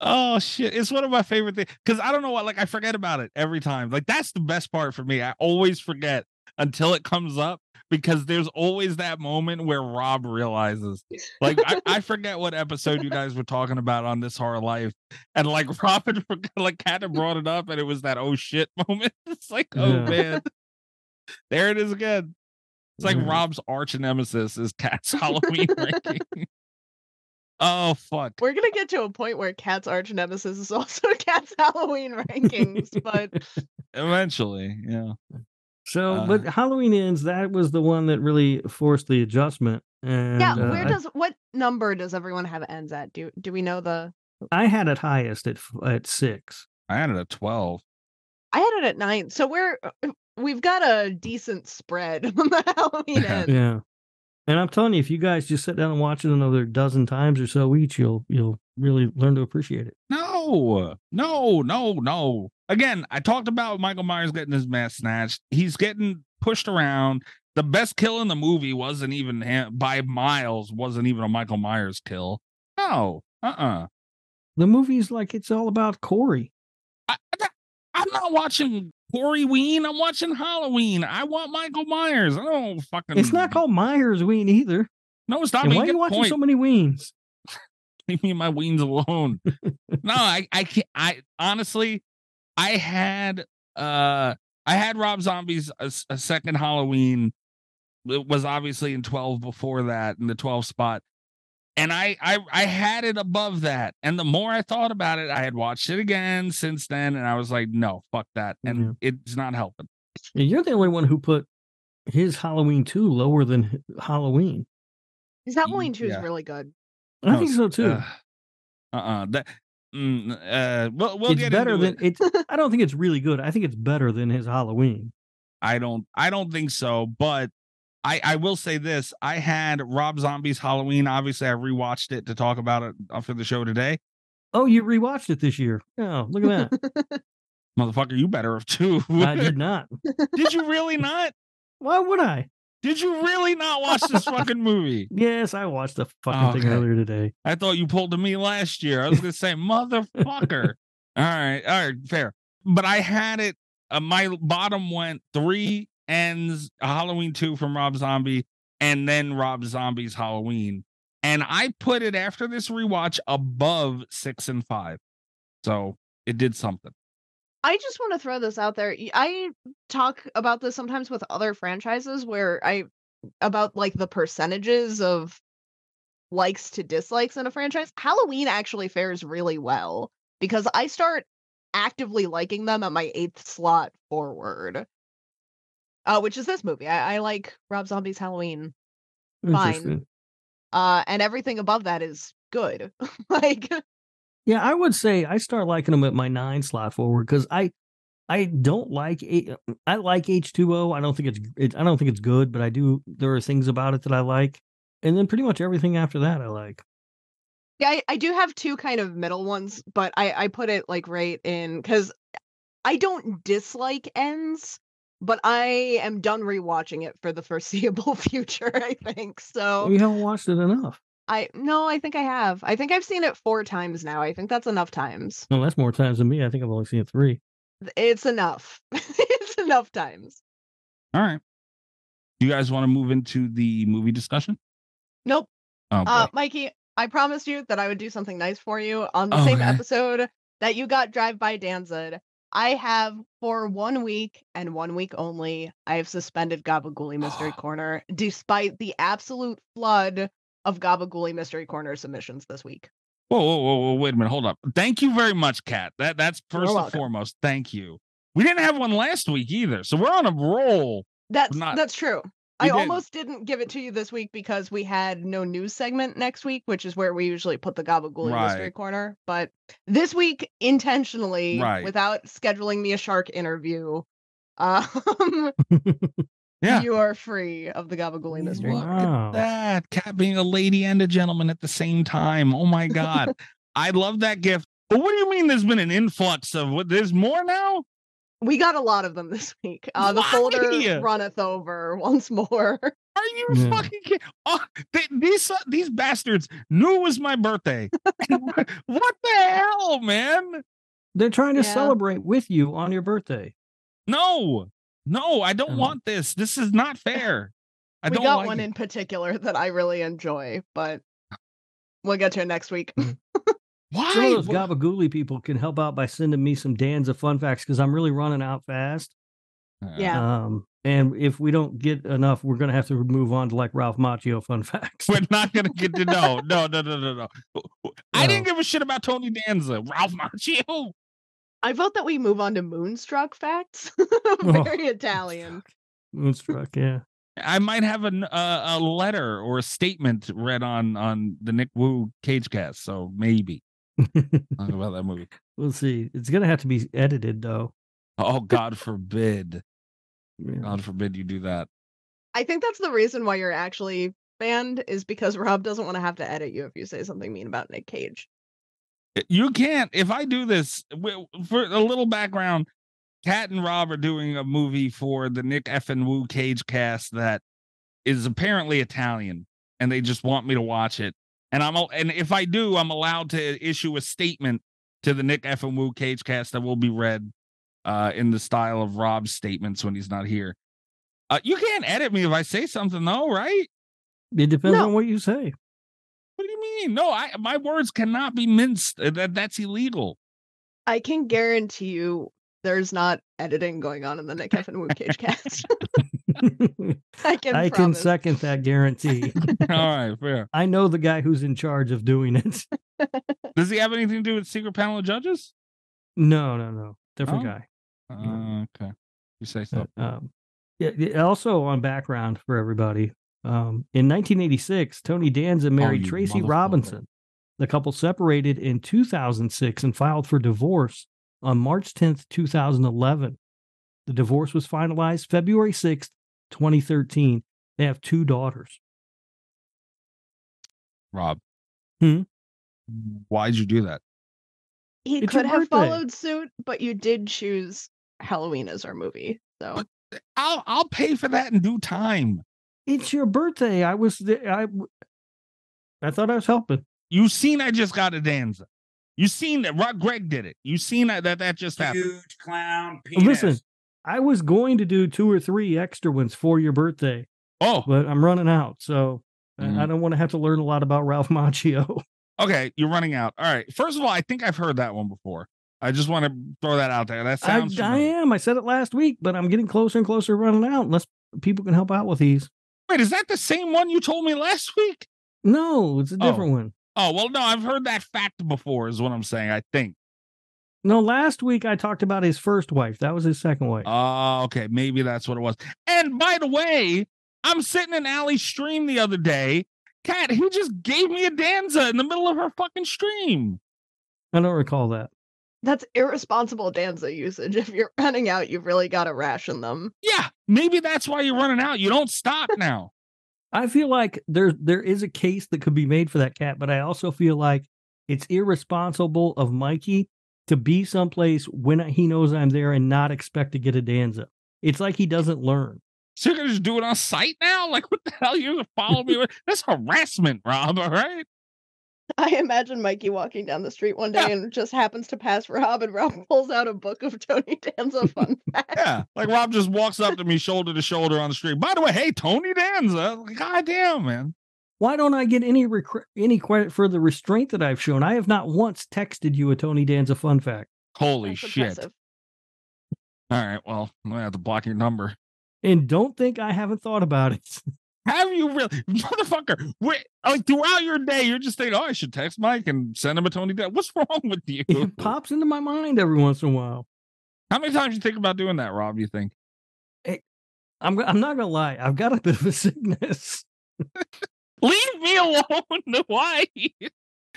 Oh shit! It's one of my favorite things because I don't know what like I forget about it every time. Like that's the best part for me. I always forget until it comes up because there's always that moment where Rob realizes. Like I, I forget what episode you guys were talking about on this horror life, and like Robin like Cat had brought it up, and it was that oh shit moment. It's like oh Yeah. man, there it is again. It's like Yeah. Rob's arch nemesis is Cat's Halloween ranking. Oh fuck. we're gonna get to a point where cat's arch nemesis is also cat's halloween rankings but Eventually, yeah. So, Uh, but Halloween ends. That was the one that really forced the adjustment. And yeah uh, where I- does what number does everyone have ends at do do we know the I, had it highest at at six. I had it at 12. i had it at nine so we're uh, we've got a decent spread on the halloween ends Yeah, and I'm telling you, if you guys just sit down and watch it another dozen times or so each, you'll you'll really learn to appreciate it. No, no, no, no. Again, I talked about Michael Myers getting his mask snatched. He's getting pushed around. The best kill in the movie wasn't even him by miles, wasn't even a Michael Myers kill. No, uh uh The movie's like it's all about Corey. I, I, I'm not watching Corey Ween. I'm watching Halloween. I want Michael Myers. I don't fucking. It's not called Myers Ween either. No, it's not. And why are you watching point. so many Weens? leave me and my weens alone. no, I I can't. I honestly, I had uh I had Rob Zombie's a second Halloween. It was obviously in twelve before that in the twelve spot, and I I I had it above that. And the more I thought about it, I had watched it again since then, and I was like, no, fuck that, and it's not helping. Yeah, You're the only one who put his Halloween two lower than Halloween. his halloween 2 yeah. is really good I think so too. Uh uh That. Mm, uh, we'll, we'll it's get better into than it. it's. I don't think it's really good. I think it's better than his Halloween. I don't I don't think so, but I I will say this. I had Rob Zombie's Halloween. Obviously, I rewatched it to talk about it after the show today. Oh, you rewatched it this year. Oh, look at that. Motherfucker, you better have too. I did not. Did you really not? Why would I? Did you really not watch this fucking movie? Yes, I watched the fucking thing earlier today. I thought you pulled to me last year. I was gonna say, motherfucker. all right, all right, fair. But I had it. Uh, my bottom went three ends Halloween two from Rob Zombie, and then Rob Zombie's Halloween. And I put it after this rewatch above six and five. So it did something. I just want to throw this out there. I talk about this sometimes with other franchises where I about like the percentages of likes to dislikes in a franchise. Halloween actually fares really well because I start actively liking them at my eighth slot forward. Uh, which is this movie. I, I like Rob Zombie's Halloween. Fine. Uh, and everything above that is good. like Yeah, I would say I start liking them at my nine slot forward because I I don't like A- I like H two O. I don't think it's it, I don't think it's good, but I do. There are things about it that I like, and then pretty much everything after that I like. Yeah, I, I do have two kind of middle ones, but I, I put it like right in because I don't dislike ends, but I am done rewatching it for the foreseeable future. I think so. You haven't watched it enough. I no, I think I have. I think I've seen it four times now. I think that's enough times. Well, that's more times than me. I think I've only seen it three. It's enough. it's enough times. All right. Do you guys want to move into the movie discussion? Nope. Oh, Uh. Mikey, I promised you that I would do something nice for you on the Oh, same okay. episode that you got Drive by Danzig. I have for one week and one week only, I have suspended Gabagooli Mystery Corner despite the absolute flood of Gabagooli Mystery Corner submissions this week. Whoa, whoa, whoa, whoa, wait a minute. Hold up. Thank you very much, Cat. That that's first and foremost. Thank you. We didn't have one last week either. So we're on a roll. That's not- that's true. I did. almost didn't give it to you this week because we had no news segment next week, which is where we usually put the Gabagooli Mystery Right. Corner. But this week, intentionally, Right. without scheduling me a shark interview, um, Yeah. you are free of the Gabagooli Mystery Look Corner. Wow. at that. cat being a lady and a gentleman at the same time. Oh my God. I love that gift. But what do you mean there's been an influx of what there's more now? We got a lot of them this week. Uh, the Why? folder runneth over once more. Are you Yeah. fucking kidding? Oh, they, these uh, these bastards knew it was my birthday. what the hell, man? They're trying to Yeah. celebrate with you on your birthday. No, no, I don't Oh. want this. This is not fair. I we don't got like one it. in particular that I really enjoy, but we'll get to it next week. Why? Some of those Wha- Gabagooli people can help out by sending me some Danza fun facts because I'm really running out fast. Yeah. Um, and if we don't get enough, we're gonna have to move on to like Ralph Macchio fun facts. We're not gonna get to know. No, no, no, no, no. I didn't give a shit about Tony Danza. Ralph Macchio. I vote that we move on to Moonstruck facts. Oh, Very Italian. Moonstruck, yeah. I might have an, uh, a letter or a statement read on on the Nick Wu Cage Cast. So maybe talk about that movie. we'll see. It's gonna have to be edited though. Oh God forbid! Yeah. God forbid you do that. I think that's the reason why you're actually banned is because Rob doesn't want to have to edit you if you say something mean about Nick Cage. You can't. If I do this, for a little background, Cat and Rob are doing a movie for the Nick F and Wu Cage Cast that is apparently Italian, and they just want me to watch it. And I'm and if I do, I'm allowed to issue a statement to the Nick F and Wu Cage Cast that will be read uh, in the style of Rob's statements when he's not here. Uh, you can't edit me if I say something, though, right? It depends No. on what you say. What do you mean? No, I my words cannot be minced. That that's illegal. I can guarantee you there's not editing going on in the Nick F and Cage cast. I can I can second that guarantee. All right, fair. I know the guy who's in charge of doing it. Does he have anything to do with secret panel of judges? No, no, no. Different Oh. guy. Uh, okay, you say so. Uh, um, yeah, yeah, also on background for everybody. Um, in 1986, Tony Danza married Oh, Tracy. Robinson. The couple separated in 2006 and filed for divorce on March 10th, 2011. The divorce was finalized February 6th, 2013. They have two daughters. Rob. Hmm? Why'd you do that? He It's could have birthday. followed suit, but you did choose Halloween as our movie. So I'll I'll pay for that in due time. It's your birthday. I was. I, I thought I was helping. You seen I just got a Danza. You seen that Rob Greg did it. You seen that that, that just happened. Huge clown penis. Listen, I was going to do two or three extra ones for your birthday, Oh, but I'm running out. So I- I mm-hmm. don't want to have to learn a lot about Ralph Macchio. okay. You're running out. All right. First of all, I think I've heard that one before. I just want to throw that out there. That sounds I familiar. am. I said it last week, but I'm getting closer and closer running out unless people can help out with these. Wait, is that the same one you told me last week? No, it's a Oh. different one. Oh well, no, I've heard that fact before. Is what I'm saying. I think. No, last week I talked about his first wife. That was his second wife. Oh, okay. Maybe that's what it was. And by the way, I'm sitting in Aly's stream the other day. Cat, he just gave me a danza in the middle of her fucking stream. I don't recall that. that's irresponsible Danza usage. If you're running out, you've really got to ration them. Yeah, maybe that's why you're running out. You don't stop now. I feel like there there is a case that could be made for that cat, but I also feel like it's irresponsible of Mikey to be someplace when he knows I'm there and not expect to get a danza. It's like he doesn't learn. So you're gonna just do it on site now? Like what the hell? You're gonna follow me? That's harassment, Rob. All right. I imagine Mikey walking down the street one day and just happens to pass Rob, and Rob pulls out a book of Tony Danza fun facts. Yeah. Like Rob just walks up to me shoulder to shoulder on the street. By the way, hey, Tony Danza. God damn, man. Why don't I get any recre- any credit for the restraint that I've shown? I have not once texted you a Tony Danza fun fact. Holy That's shit. impressive. All right. Well, I'm gonna have to block your number. And don't think I haven't thought about it. Have you really, motherfucker? Wait, like throughout your day, you're just thinking, "Oh, I should text Mike and send him a Tony Danza." What's wrong with you? It pops into my mind every once in a while. How many times you think about doing that, Rob? You think? Eh, I'm I'm not gonna lie. I've got a bit of a sickness. Leave me alone. Why?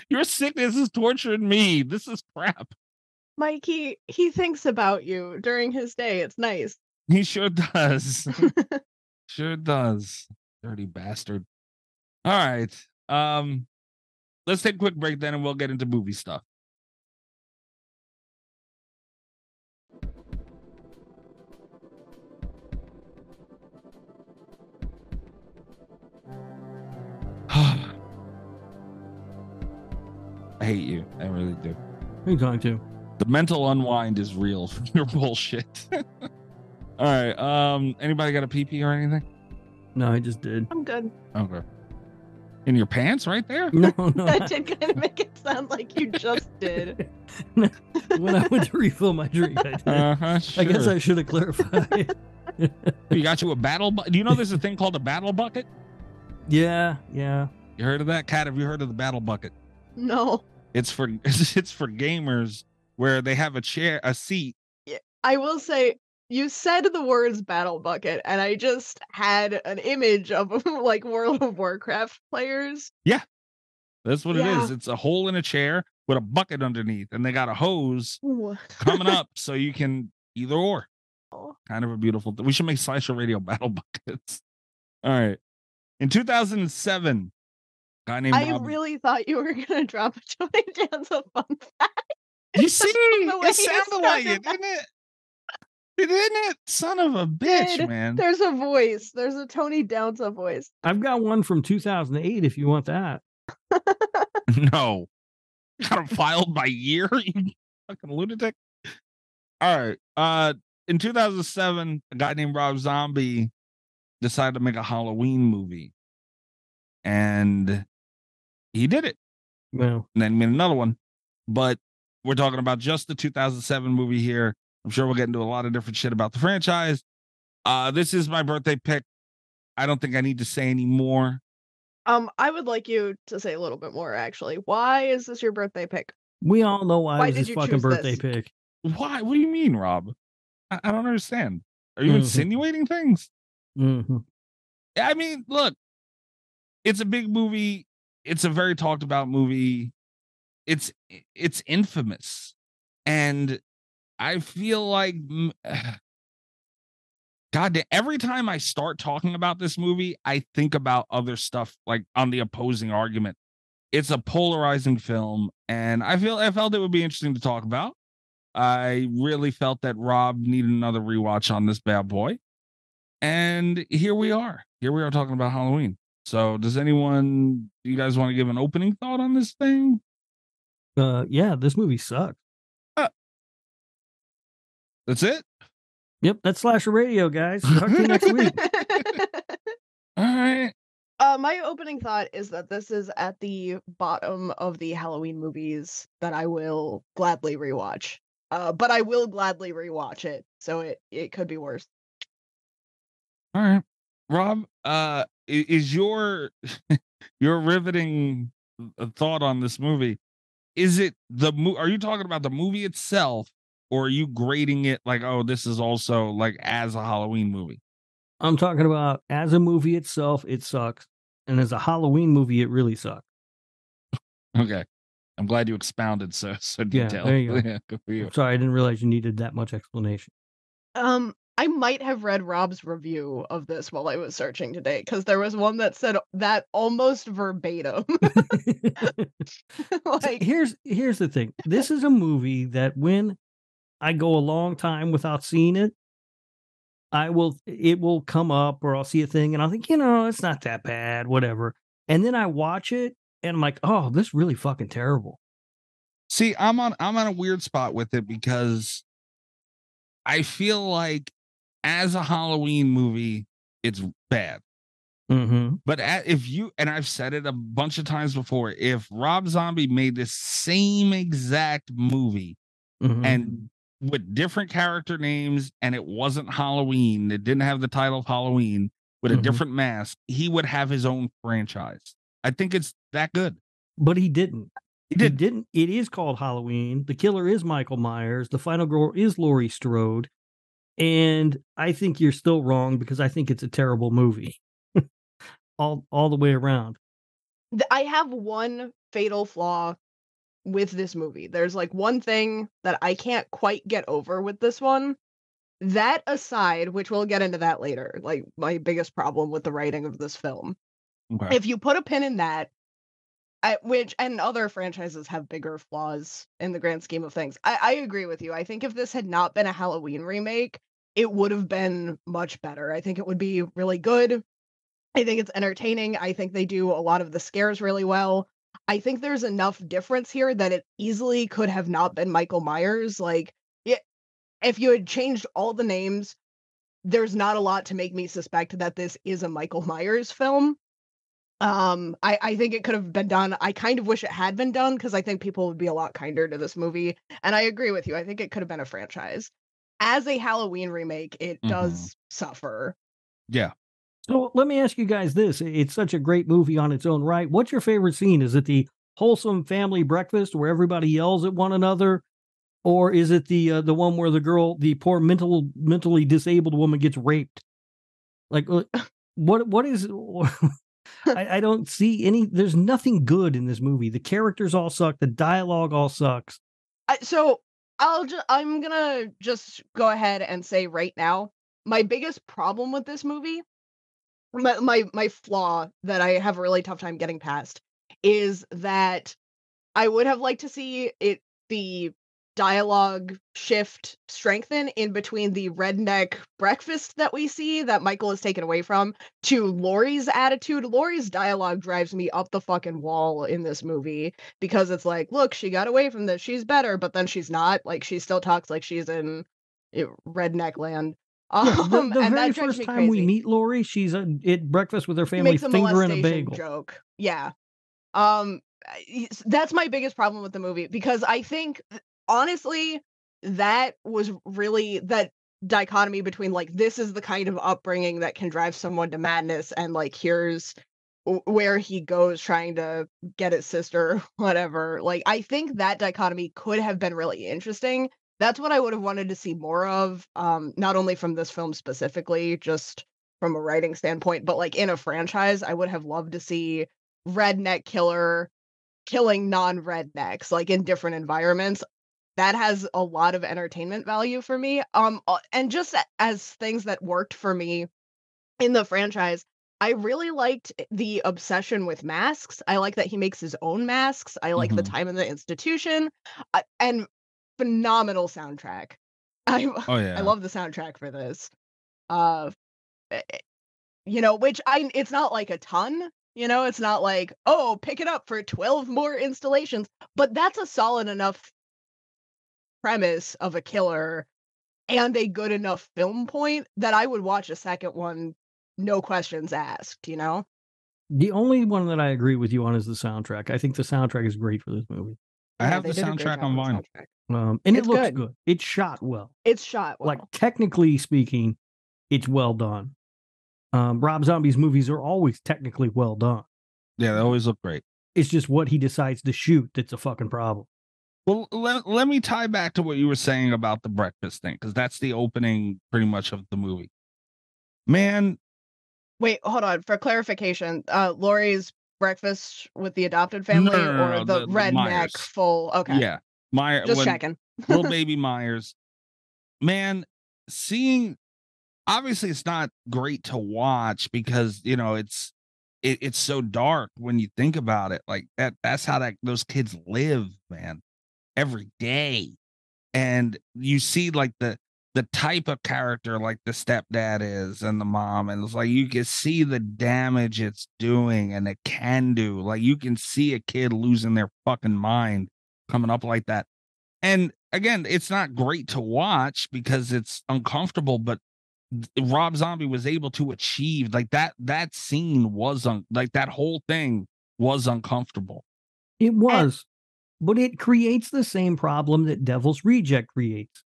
Your sickness is torturing me. This is crap. Mikey, he thinks about you during his day. It's nice. He sure does. sure does. Dirty bastard. All right. Um, let's take a quick break then, and we'll get into movie stuff. I hate you. I really do. You talking to? The mental unwind is real from your bullshit. All right. Um, anybody got a PP or anything? No, I just did. I'm good. Okay. In your pants right there? No, no. That did kind of make it sound like you just did. when I went to refill my drink, I did. Uh-huh, I guess. I should have clarified. You got you a battle bu- Do you know there's a thing called a battle bucket? yeah, yeah. You heard of that? Cat, have you heard of the battle bucket? No. It's for it's for gamers where they have a chair, a seat. I will say you said the words battle bucket and I just had an image of like World of Warcraft players. Yeah. That's what it Yeah. is. It's a hole in a chair with a bucket underneath, and they got a hose coming up so you can either or. Oh. Kind of a beautiful thing. We should make slasher radio battle buckets. All right. In 2007, a guy named I Rob- really thought you were gonna drop a Tony Danza fun fact. You see, it sounded like it, didn't it? Didn't it? Son of a bitch, Did. man. There's a voice. There's a Tony Danza voice. I've got one from 2008 if you want that. No. Got him filed by year, you fucking lunatic. All right. Uh in 2007, a guy named Rob Zombie decided to make a Halloween movie. And he did it. Well, And then he made another one. But we're talking about just the 2007 movie here. I'm sure we'll get into a lot of different shit about the franchise. Uh this is my birthday pick. I don't think I need to say any more. Um, I would like you to say a little bit more actually. Why is this your birthday pick? we all know why, Why it was did his you fucking choose birthday this? pick. Why? What do you mean, Rob? I, I don't understand. Are you Mhm. insinuating things? hmm I mean, look, it's a big movie. It's a very talked about movie. It's it's infamous, and I feel like, God, every time I start talking about this movie, I think about other stuff like on the opposing argument. It's a polarizing film, and I feel I felt it would be interesting to talk about. I really felt that Rob needed another rewatch on this bad boy. And here we are. Here we are talking about Halloween. So, does anyone, you guys want to give an opening thought on this thing? Uh, yeah, this movie sucked. That's it. Yep, that's Slasher Radio, guys. Talk to you next week. All right. Uh, my opening thought is that this is at the bottom of the Halloween movies that I will gladly rewatch. Uh, but I will gladly rewatch it, so it it could be worse. All right. Rob, uh, is your your riveting uh, thought on this movie? Is it the mo- are you talking about the movie itself or are you grading it like, oh, this is also like as a Halloween movie? I'm talking about as a movie itself, it sucks. And as a Halloween movie, it really sucks. Okay. I'm glad you expounded so so Yeah, detailed. there you go. yeah, good for you. Sorry, I didn't realize you needed that much explanation. Um, I might have read Rob's review of this while I was searching today because there was one that said that almost verbatim. So like, here's here's the thing. This is a movie that when I go a long time without seeing it, I will it will come up or I'll see a thing and I'll think, you know, it's not that bad, whatever. And then I watch it and I'm like, oh, this is really fucking terrible. See, I'm on I'm on a weird spot with it because I feel like as a Halloween movie, it's bad. Mm-hmm. But a- if you and I've said it a bunch of times before, if Rob Zombie made the same exact movie Mhm. and with different character names and it wasn't Halloween, it didn't have the title of Halloween with a Mhm. different mask, he would have his own franchise. I think it's that good. but he didn't. He He did. didn't. It is called Halloween. The killer is Michael Myers. The final girl is Laurie Strode. And I think you're still wrong because I think it's a terrible movie. all all the way around. I have one fatal flaw with this movie. There's like one thing that I can't quite get over with this one. That aside, which we'll get into that later, like my biggest problem with the writing of this film. Okay. If you put a pin in that, I, which and other franchises have bigger flaws in the grand scheme of things. I, I agree with you. I think if this had not been a Halloween remake, it would have been much better. I think it would be really good. I think it's entertaining. I think they do a lot of the scares really well. I think there's enough difference here that it easily could have not been Michael Myers. Like, yeah, if you had changed all the names, there's not a lot to make me suspect that this is a Michael Myers film. Um, I, I think it could have been done. I kind of wish it had been done because I think people would be a lot kinder to this movie. And I agree with you. I think it could have been a franchise. As a Halloween remake, it Mhm. does suffer. Yeah. So let me ask you guys this. It's such a great movie on its own right. What's your favorite scene? Is it the wholesome family breakfast where everybody yells at one another? Or is it the uh, the one where the girl, the poor mental mentally disabled woman gets raped? Like uh, what what is I, I don't see any there's nothing good in this movie. The characters all suck, the dialogue all sucks. I, so I'll just I'm gonna just go ahead and say right now, my biggest problem with this movie, my my my flaw that I have a really tough time getting past, is that I would have liked to see it the dialogue shift strengthen in between the redneck breakfast that we see that Michael is taken away from to Laurie's attitude. Laurie's dialogue drives me up the fucking wall in this movie because it's like, look, she got away from this. She's better, but then she's not. Like she still talks like she's in eh, redneck land. Um, Yeah, the, the very first me time we meet Laurie, she's uh, at breakfast with her He family, makes a finger in a molestation bagel. joke. Yeah. Um that's my biggest problem with the movie because I think honestly that was really that dichotomy between like this is the kind of upbringing that can drive someone to madness and like here's where he goes trying to get his sister whatever like i think that dichotomy could have been really interesting that's what i would have wanted to see more of um not only from this film specifically just from a writing standpoint but like in a franchise i would have loved to see redneck killer killing non-rednecks like in different environments. That has a lot of entertainment value for me um and just as things that worked for me in the franchise i really liked the obsession with masks. I like that he makes his own masks. I like the Mhm. time in the institution. Uh, and phenomenal soundtrack i Oh yeah. I love the soundtrack for this. Uh eh, eh, you know, which I it's not like a ton, you know, it's not like, oh, pick it up for 12 more installations, but that's a solid enough premise of a killer and a good enough film point that I would watch a second one no questions asked, you know? The only one that I agree with you on is the soundtrack. I think the soundtrack is great for this movie. I have the did a great soundtrack on vinyl. soundtrack. Um, and It's it looks good. good. It's shot well. It's shot well. Like technically speaking, it's well done. Um, Rob Zombie's movies are always technically well done. Yeah, they always look great. It's just what he decides to shoot that's a fucking problem. Well, let, let me tie back to what you were saying about the breakfast thing, because that's the opening pretty much of the movie. Man, Wait, hold on. For clarification, uh Laurie's breakfast with the adopted family no, no, or no, the, the- the redneck Myers. full okay. yeah, Meyer, Just checking. little baby Myers. Man, seeing obviously it's not great to watch because you know it's it, it's so dark when you think about it. Like that that's how that those kids live, man, every day. And you see like the the type of character like the stepdad is and the mom and it's like you can see the damage it's doing and it can do like you can see a kid losing their fucking mind coming up like that and again it's not great to watch because it's uncomfortable but rob zombie was able to achieve like that that scene was un- like that whole thing was uncomfortable It was, but it creates the same problem that Devil's Reject creates.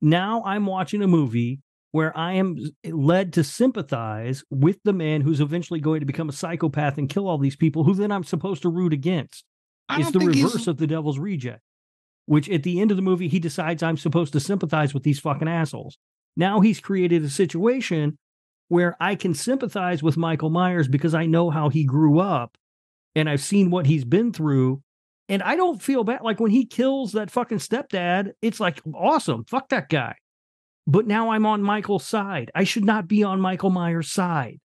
Now I'm watching a movie where I am eh, led to sympathize with the man who's eventually going to become a psychopath and kill all these people who then I'm supposed to root against. I It's the think he's- reverse of the Devil's Reject, which at the end of the movie, he decides I'm supposed to sympathize with these fucking assholes. Now he's created a situation where I can sympathize with Michael Myers because I know how he grew up and I've seen what he's been through. And I don't feel bad. Like when he kills that fucking stepdad, it's like awesome. Fuck that guy. But now I'm on Michael's side. I should not be on Michael Myers' side.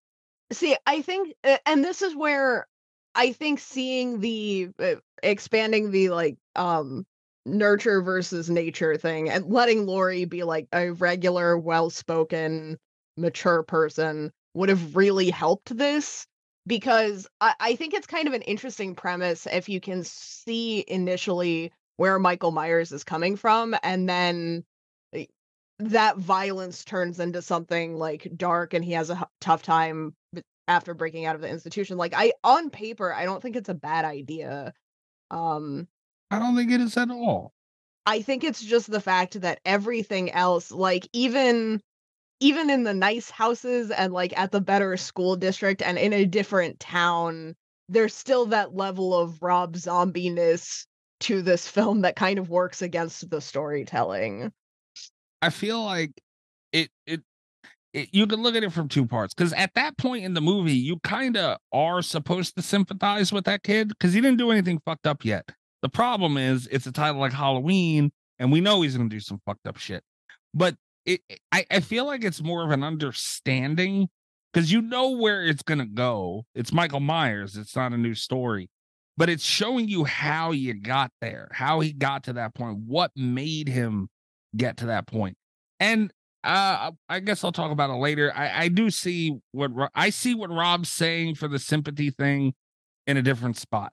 See, I think, uh, and this is where I think seeing the uh, expanding the like um nurture versus nature thing and letting Laurie be like a regular, well spoken, mature person would have really helped this because I, I think it's kind of an interesting premise if you can see initially where Michael Myers is coming from and then eh, that violence turns into something like dark and he has a h- tough time after breaking out of the institution like i on paper i don't think it's a bad idea um i don't think it is at all. I think it's just the fact that everything else like even even in the nice houses and like at the better school district and in a different town there's still that level of rob zombiness to this film that kind of works against the storytelling. I feel like it it, it you can look at it from two parts because at that point in the movie, you kind of are supposed to sympathize with that kid because he didn't do anything fucked up yet. The problem is it's a title like Halloween, and we know he's gonna do some fucked up shit. But it, I, I feel like it's more of an understanding because you know where it's gonna go. It's Michael Myers. It's not a new story, but it's showing you how you got there, how he got to that point, what made him get to that point. And uh I guess I'll talk about it later. I, I do see what I see what Rob's saying for the sympathy thing in a different spot.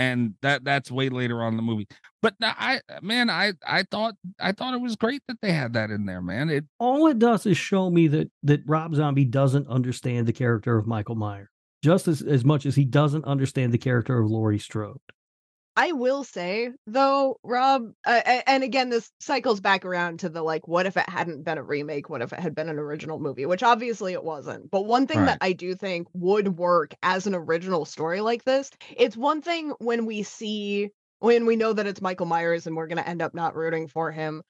And that that's way later on in the movie. But I man, I I thought I thought it was great that they had that in there, man. It All it does is show me that that Rob Zombie doesn't understand the character of Michael Myers just as, as much as he doesn't understand the character of Laurie Strode. I will say though, Rob, uh, and again, this cycles back around to the like, what if it hadn't been a remake? What if it had been an original movie? Which obviously it wasn't. But one thing that I do think would work as an original story like this, it's one thing when we see when we know that it's Michael Myers and we're gonna end up not rooting for him.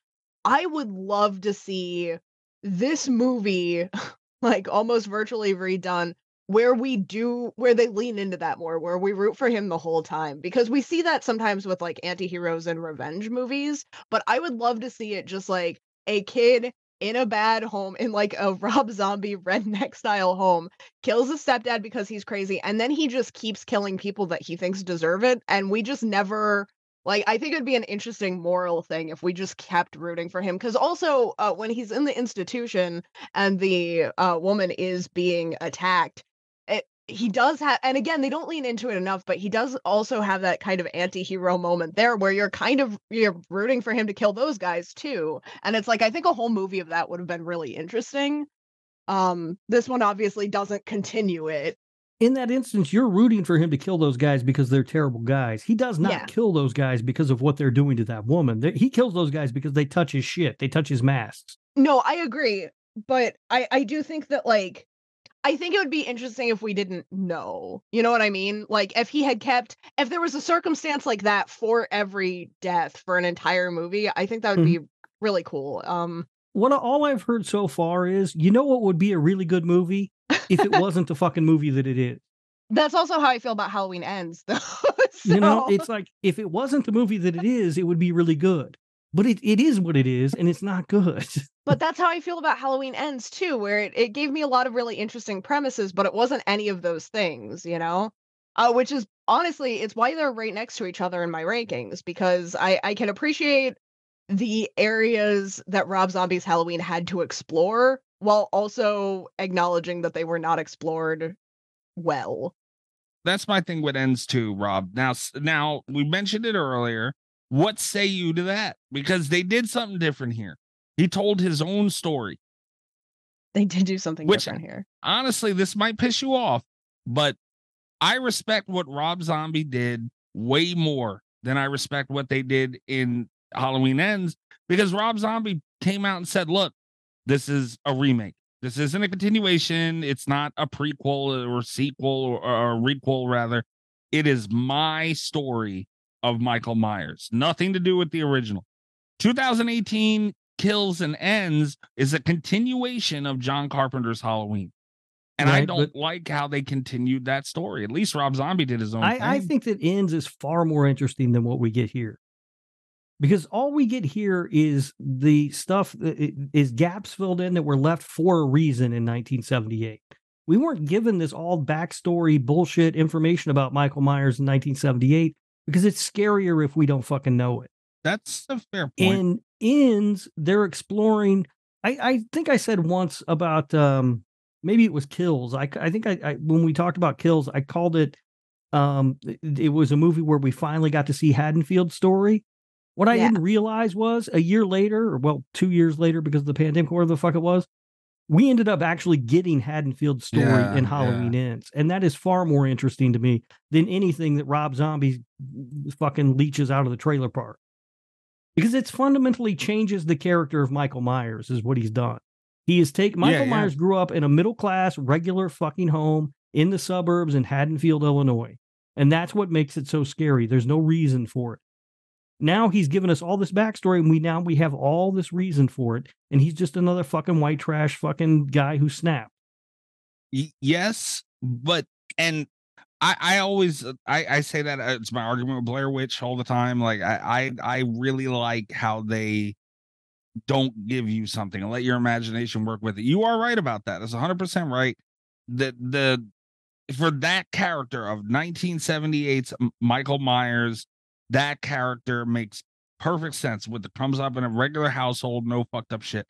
I would love to see this movie like almost virtually redone where we do where they lean into that more where we root for him the whole time because we see that sometimes with like anti-heroes and revenge movies but i would love to see it just like a kid in a bad home in like a rob zombie redneck style home kills his stepdad because he's crazy and then he just keeps killing people that he thinks deserve it and we just never like i think it'd be an interesting moral thing if we just kept rooting for him because also uh, when he's in the institution and the uh, woman is being attacked he does have and again they don't lean into it enough but he does also have that kind of anti-hero moment there where you're kind of you're rooting for him to kill those guys too and it's like i think a whole movie of that would have been really interesting um this one obviously doesn't continue it In that instance, you're rooting for him to kill those guys because they're terrible guys. He does not Yeah. kill those guys because of what they're doing to that woman. He kills those guys because they touch his shit. They touch his masks. no i agree but i i do think that like I think it would be interesting if we didn't know. You know what I mean? Like if he had kept if there was a circumstance like that for every death for an entire movie, I think that would be really cool. Um What all I've heard so far is, you know what would be a really good movie if it wasn't the fucking movie that it is. that's also how I feel about Halloween Ends though. You know, it's like if it wasn't the movie that it is, it would be really good. But it, it is what it is, and it's not good. but that's how I feel about Halloween Ends too, where it, it gave me a lot of really interesting premises, but it wasn't any of those things, you know? Uh, which is honestly, it's why they're right next to each other in my rankings because I, I can appreciate the areas that Rob Zombie's Halloween had to explore while also acknowledging that they were not explored well. That's my thing with ends too, Rob. Now, now we mentioned it earlier. What say you to that? Because they did something different here. He told his own story. They did do something Which- different here. honestly, this might piss you off, but I respect what Rob Zombie did way more than I respect what they did in Halloween Ends because Rob Zombie came out and said, Look, this is a remake. This isn't a continuation. It's not a prequel or sequel or, or a requel, rather. It is my story of Michael Myers. Nothing to do with the original. 2018 Kills and Ends is a continuation of John Carpenter's Halloween. And I don't like how they continued that story. At least Rob Zombie did his own thing. I, I think that ends is far more interesting than what we get here. Because all we get here is the stuff that is gaps filled in that were left for a reason in 1978. We weren't given this all backstory bullshit information about Michael Myers in 1978 because it's scarier if we don't fucking know it. That's a fair point. In ends, they're exploring. I, I think I said once about um maybe it was kills. I, I think I, I when we talked about kills, I called it um it, it was a movie where we finally got to see Haddonfield's story. What I Yeah. didn't realize was a year later, or well, two years later because of the pandemic, or whatever the fuck it was, we ended up actually getting Haddonfield's story Yeah, in Halloween Ends. And that is far more interesting to me than anything that Rob Zombie fucking leeches out of the trailer park. Because it's fundamentally changes the character of Michael Myers, is what he's done. He is taken Michael yeah. Myers grew up in a middle class, regular fucking home in the suburbs in Haddonfield, Illinois. And that's what makes it so scary. There's no reason for it. Now he's given us all this backstory, and we now we have all this reason for it, and he's just another fucking white trash fucking guy who snapped. Yes, but and I I always I I say that it's my argument with Blair Witch all the time. Like I I I really like how they don't give you something and let your imagination work with it. You are right about that. That's 100% right. The the for that character of 1978's M- Michael Myers, that character makes perfect sense with the comes up in a regular household, no fucked up shit.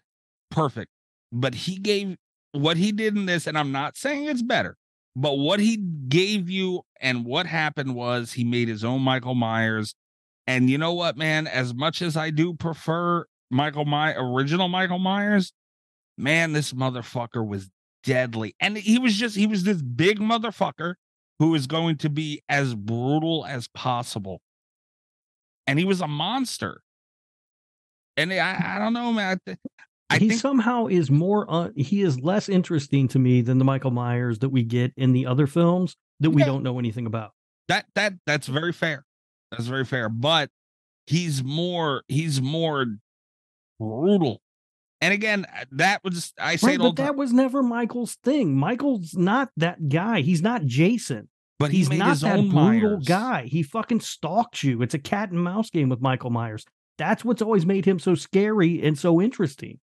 Perfect. But he gave what he did in this, and I'm not saying it's better, but what he gave you and what happened was he made his own Michael Myers. And you know what, man? As much as I do prefer Michael My original Michael Myers, man, this motherfucker was deadly. And he was just he was this big motherfucker who is going to be as brutal as possible. And he was a monster. And I, I don't know, man. I, I he think somehow is more uh, he is less interesting to me than the Michael Myers that we get in the other films that we Yeah. don't know anything about. that that that's very fair. That's very fair. But he's more he's more brutal. And again, uh, that was I say Right, but time. that was never Michael's thing. Michael's not that guy. He's not Jason. But he he's made not his that own brutal Myers. guy. He fucking stalks you. It's a cat and mouse game with Michael Myers. That's what's always made him so scary and so interesting.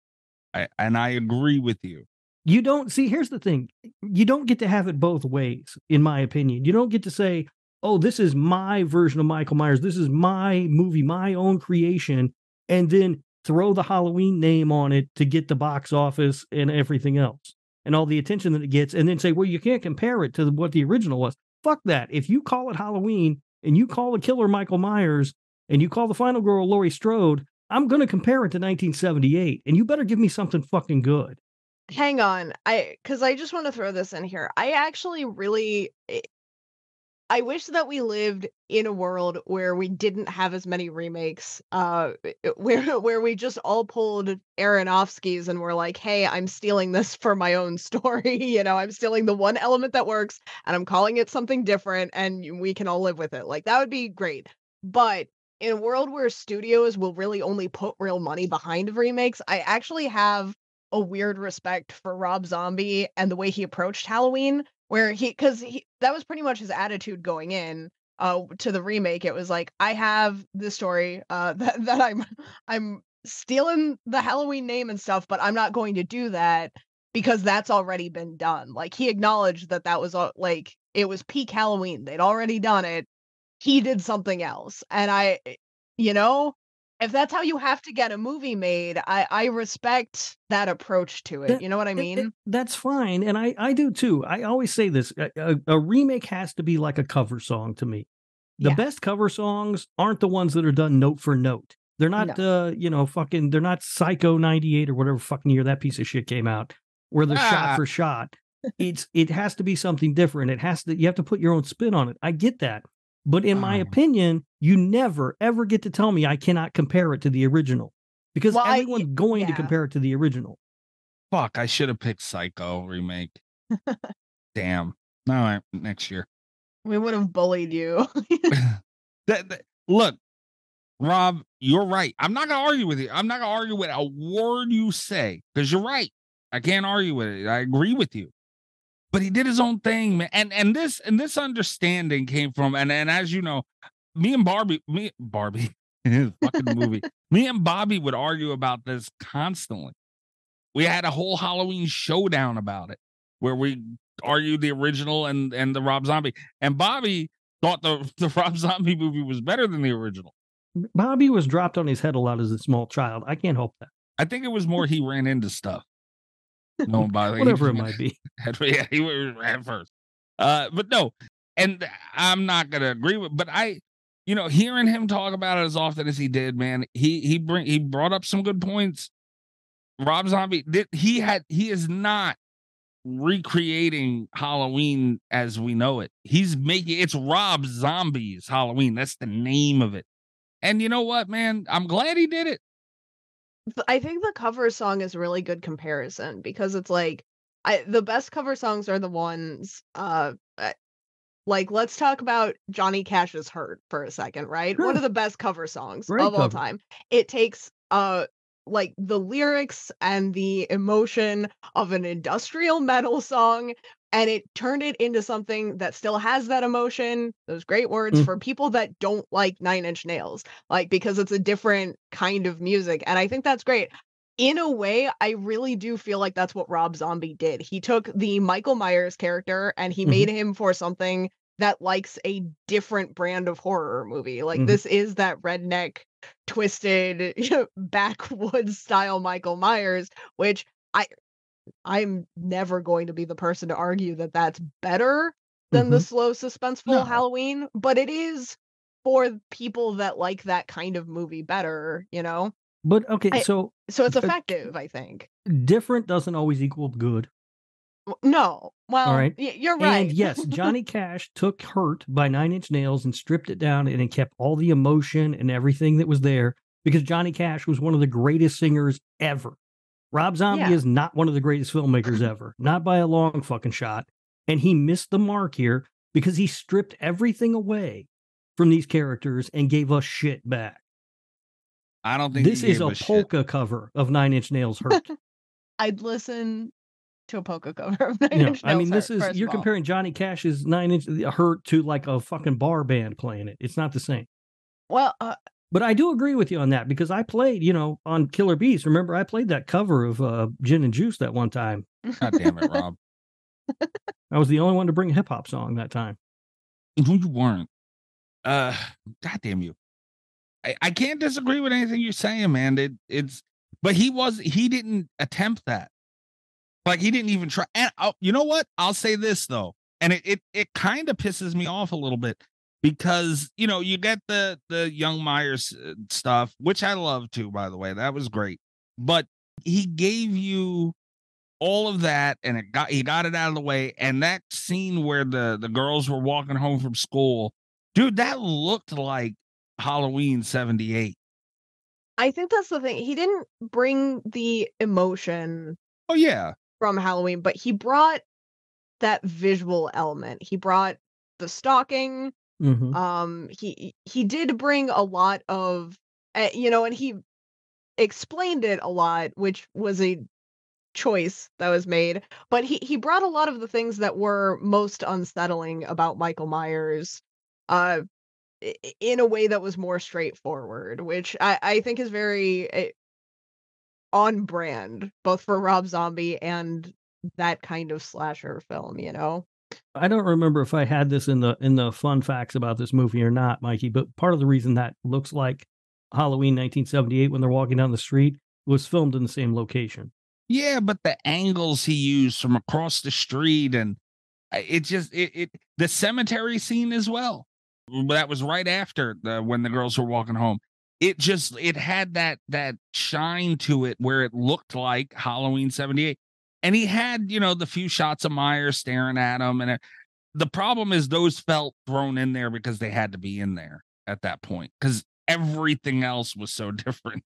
I, and I agree with you. You don't see, here's the thing you don't get to have it both ways, in my opinion. You don't get to say, oh, this is my version of Michael Myers. This is my movie, my own creation, and then throw the Halloween name on it to get the box office and everything else and all the attention that it gets, and then say, well, you can't compare it to what the original was. Fuck that. If you call it Halloween and you call the killer Michael Myers and you call the final girl Laurie Strode, I'm going to compare it to 1978, and you better give me something fucking good. Hang on. I cuz I just want to throw this in here. I actually really eh, I- wish that we lived in a world where we didn't have as many remakes uh where where we just all pulled Aronofsky's and we're like, "Hey, I'm stealing this for my own story." you know, I'm stealing the one element that works and I'm calling it something different and we can all live with it. Like that would be great. But in a world where studios will really only put real money behind remakes, I actually have a weird respect for Rob Zombie and the way he approached Halloween, where he because that was pretty much his attitude going in uh to the remake. It was like, I have this story uh that, that I'm I'm stealing the Halloween name and stuff, but I'm not going to do that because that's already been done. Like he acknowledged that that was all, like it was peak Halloween. They'd already done it. He did something else. And I you know, if that's how you have to get a movie made, I I respect that approach to it. That- you know what I mean? it- that's fine, and I I do too. I always say this: a, a, remake has to be like a cover song to me. The Yeah. best cover songs aren't the ones that are done note for note. They're not, uh, you know, fucking. They're not Psycho '98 or whatever fucking year that piece of shit came out, where they're Ah. shot for shot. It's it has to be something different. It has to. You have to put your own spin on it. I get that, but in my opinion, you never ever get to tell me I cannot compare it to the original because Well, I- everyone's going to compare it to the original. Fuck, I should have picked Psycho remake. Damn. All right, next year. We would have bullied you. That, that- look, Rob, you're right. I'm not gonna argue with you. I'm not gonna argue with a word you say because you're right. I can't argue with it. I agree with you. But he did his own thing, man. And and this and this understanding came from and and as you know, me and Barbie, me Barbie, fucking movie. me and Bobby would argue about this constantly. We had a whole Halloween showdown about it where we argued the original and and the Rob Zombie. And Bobby thought the the Rob Zombie movie was better than the original. Bobby was dropped on his head a lot as a small child. I can't help that. I think it was more he ran into stuff. No, by Whatever it might be. yeah, he was at first. Uh, but no, and I'm not gonna agree with. But I, you know, hearing him talk about it as often as he did, man, he he bring he brought up some good points. Rob Zombie did he had he is not recreating Halloween as we know it. He's making it's Rob Zombie's Halloween. That's the name of it. And you know what, man? I'm glad he did it. Th- I think the cover song is really good comparison because it's like I the best cover songs are the ones uh uh, like let's talk about Johnny Cash's Hurt for a second, right? One of the best cover songs Great of all time. It takes uh like the lyrics and the emotion of an industrial metal song and it turned it into something that still has that emotion, those great words Mm. for people that don't like Nine Inch Nails, like because it's a different kind of music. And I think that's great. In a way, I really do feel like that's what Rob Zombie did. He took the Michael Myers character and he Mhm. made him for something that likes a different brand of horror movie. Like Mhm. this is that redneck, twisted, backwoods style Michael Myers, which I I'm never going to be the person to argue that that's better than the Mhm. slow, suspenseful No. Halloween, but it is for people that like that kind of movie better, you know? But okay, I- so So it's Uh, effective, I think. different doesn't always equal good. No, well, All right. y- you're right. And yes, Johnny Cash took Hurt by Nine Inch Nails and stripped it down and it kept all the emotion and everything that was there because Johnny Cash was one of the greatest singers ever. Rob Zombie Yeah. is not one of the greatest filmmakers ever, not by a long fucking shot. And he missed the mark here because he stripped everything away from these characters and gave us shit back. I don't think This he is gave a shit. polka cover of Nine Inch Nails Hurt. I'd listen to a polka cover of Nine You know, Inch I mean, Nails this Hurt, is you're comparing Johnny Cash's Nine Inch Hurt to like a fucking bar band playing it. It's not the same. Well, uh, But I do agree with you on that because I played, you know, on Killer Bees. Remember, I played that cover of uh, Gin and Juice that one time. God damn it, Rob. I was the only one to bring a hip hop song that time. No, you weren't. Uh, God damn you. I, I can't disagree with anything you're saying, man. It, it's, but he was, he didn't attempt that. Like he didn't even try. And i you know what? I'll say this though, and it, it, it kind of pisses me off a little bit because you know you get the the young Myers uh, stuff, which I love too. By the way, that was great. But he gave you all of that and it got he got it out of the way and that scene where the the girls were walking home from school dude that looked like halloween 78 I think that's the thing. He didn't bring the emotion oh yeah from Halloween, but he brought that visual element. He brought the stalking. Mhm. Um, he he did bring a lot of, uh, you know, and he explained it a lot, which was a choice that was made. But he he brought a lot of the things that were most unsettling about Michael Myers, uh, in a way that was more straightforward, which I I think is very uh, on brand, both for Rob Zombie and that kind of slasher film. You know. I don't remember if I had this in the in the fun facts about this movie or not, Mikey. But part of the reason that looks like Halloween 1978 when they're walking down the street was filmed in the same location. Yeah, but the angles he used from across the street and uh, it just it, it the cemetery scene as well. That was right after the, when the girls were walking home. It just it had that that shine to it where it looked like Halloween 78. And he had, you know, the few shots of Meyer staring at him and it, the problem is those felt thrown in there because they had to be in there at that point cuz everything else was so different.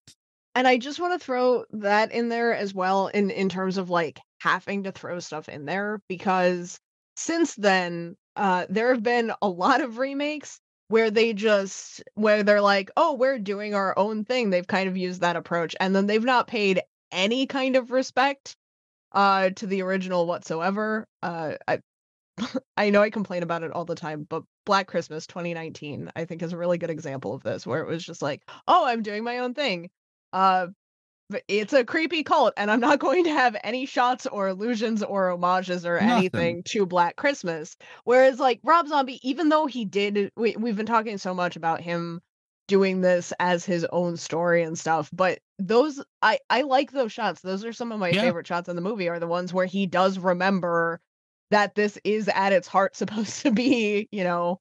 And I just want to throw that in there as well in in terms of like having to throw stuff in there because since then uh there have been a lot of remakes where they just where they're like, "Oh, we're doing our own thing." They've kind of used that approach and then they've not paid any kind of respect uh to the original whatsoever. Uh I I know I complain about it all the time, but Black Christmas 2019 I think is a really good example of this where it was just like, "Oh, I'm doing my own thing." Uh but it's a creepy cult and I'm not going to have any shots or allusions or homages or Nothing. anything to Black Christmas. Whereas like Rob Zombie even though he did we we've been talking so much about him doing this as his own story and stuff, but those I I like those shots. Those are some of my Yeah. favorite shots in the movie are the ones where he does remember that this is at its heart supposed to be, you know,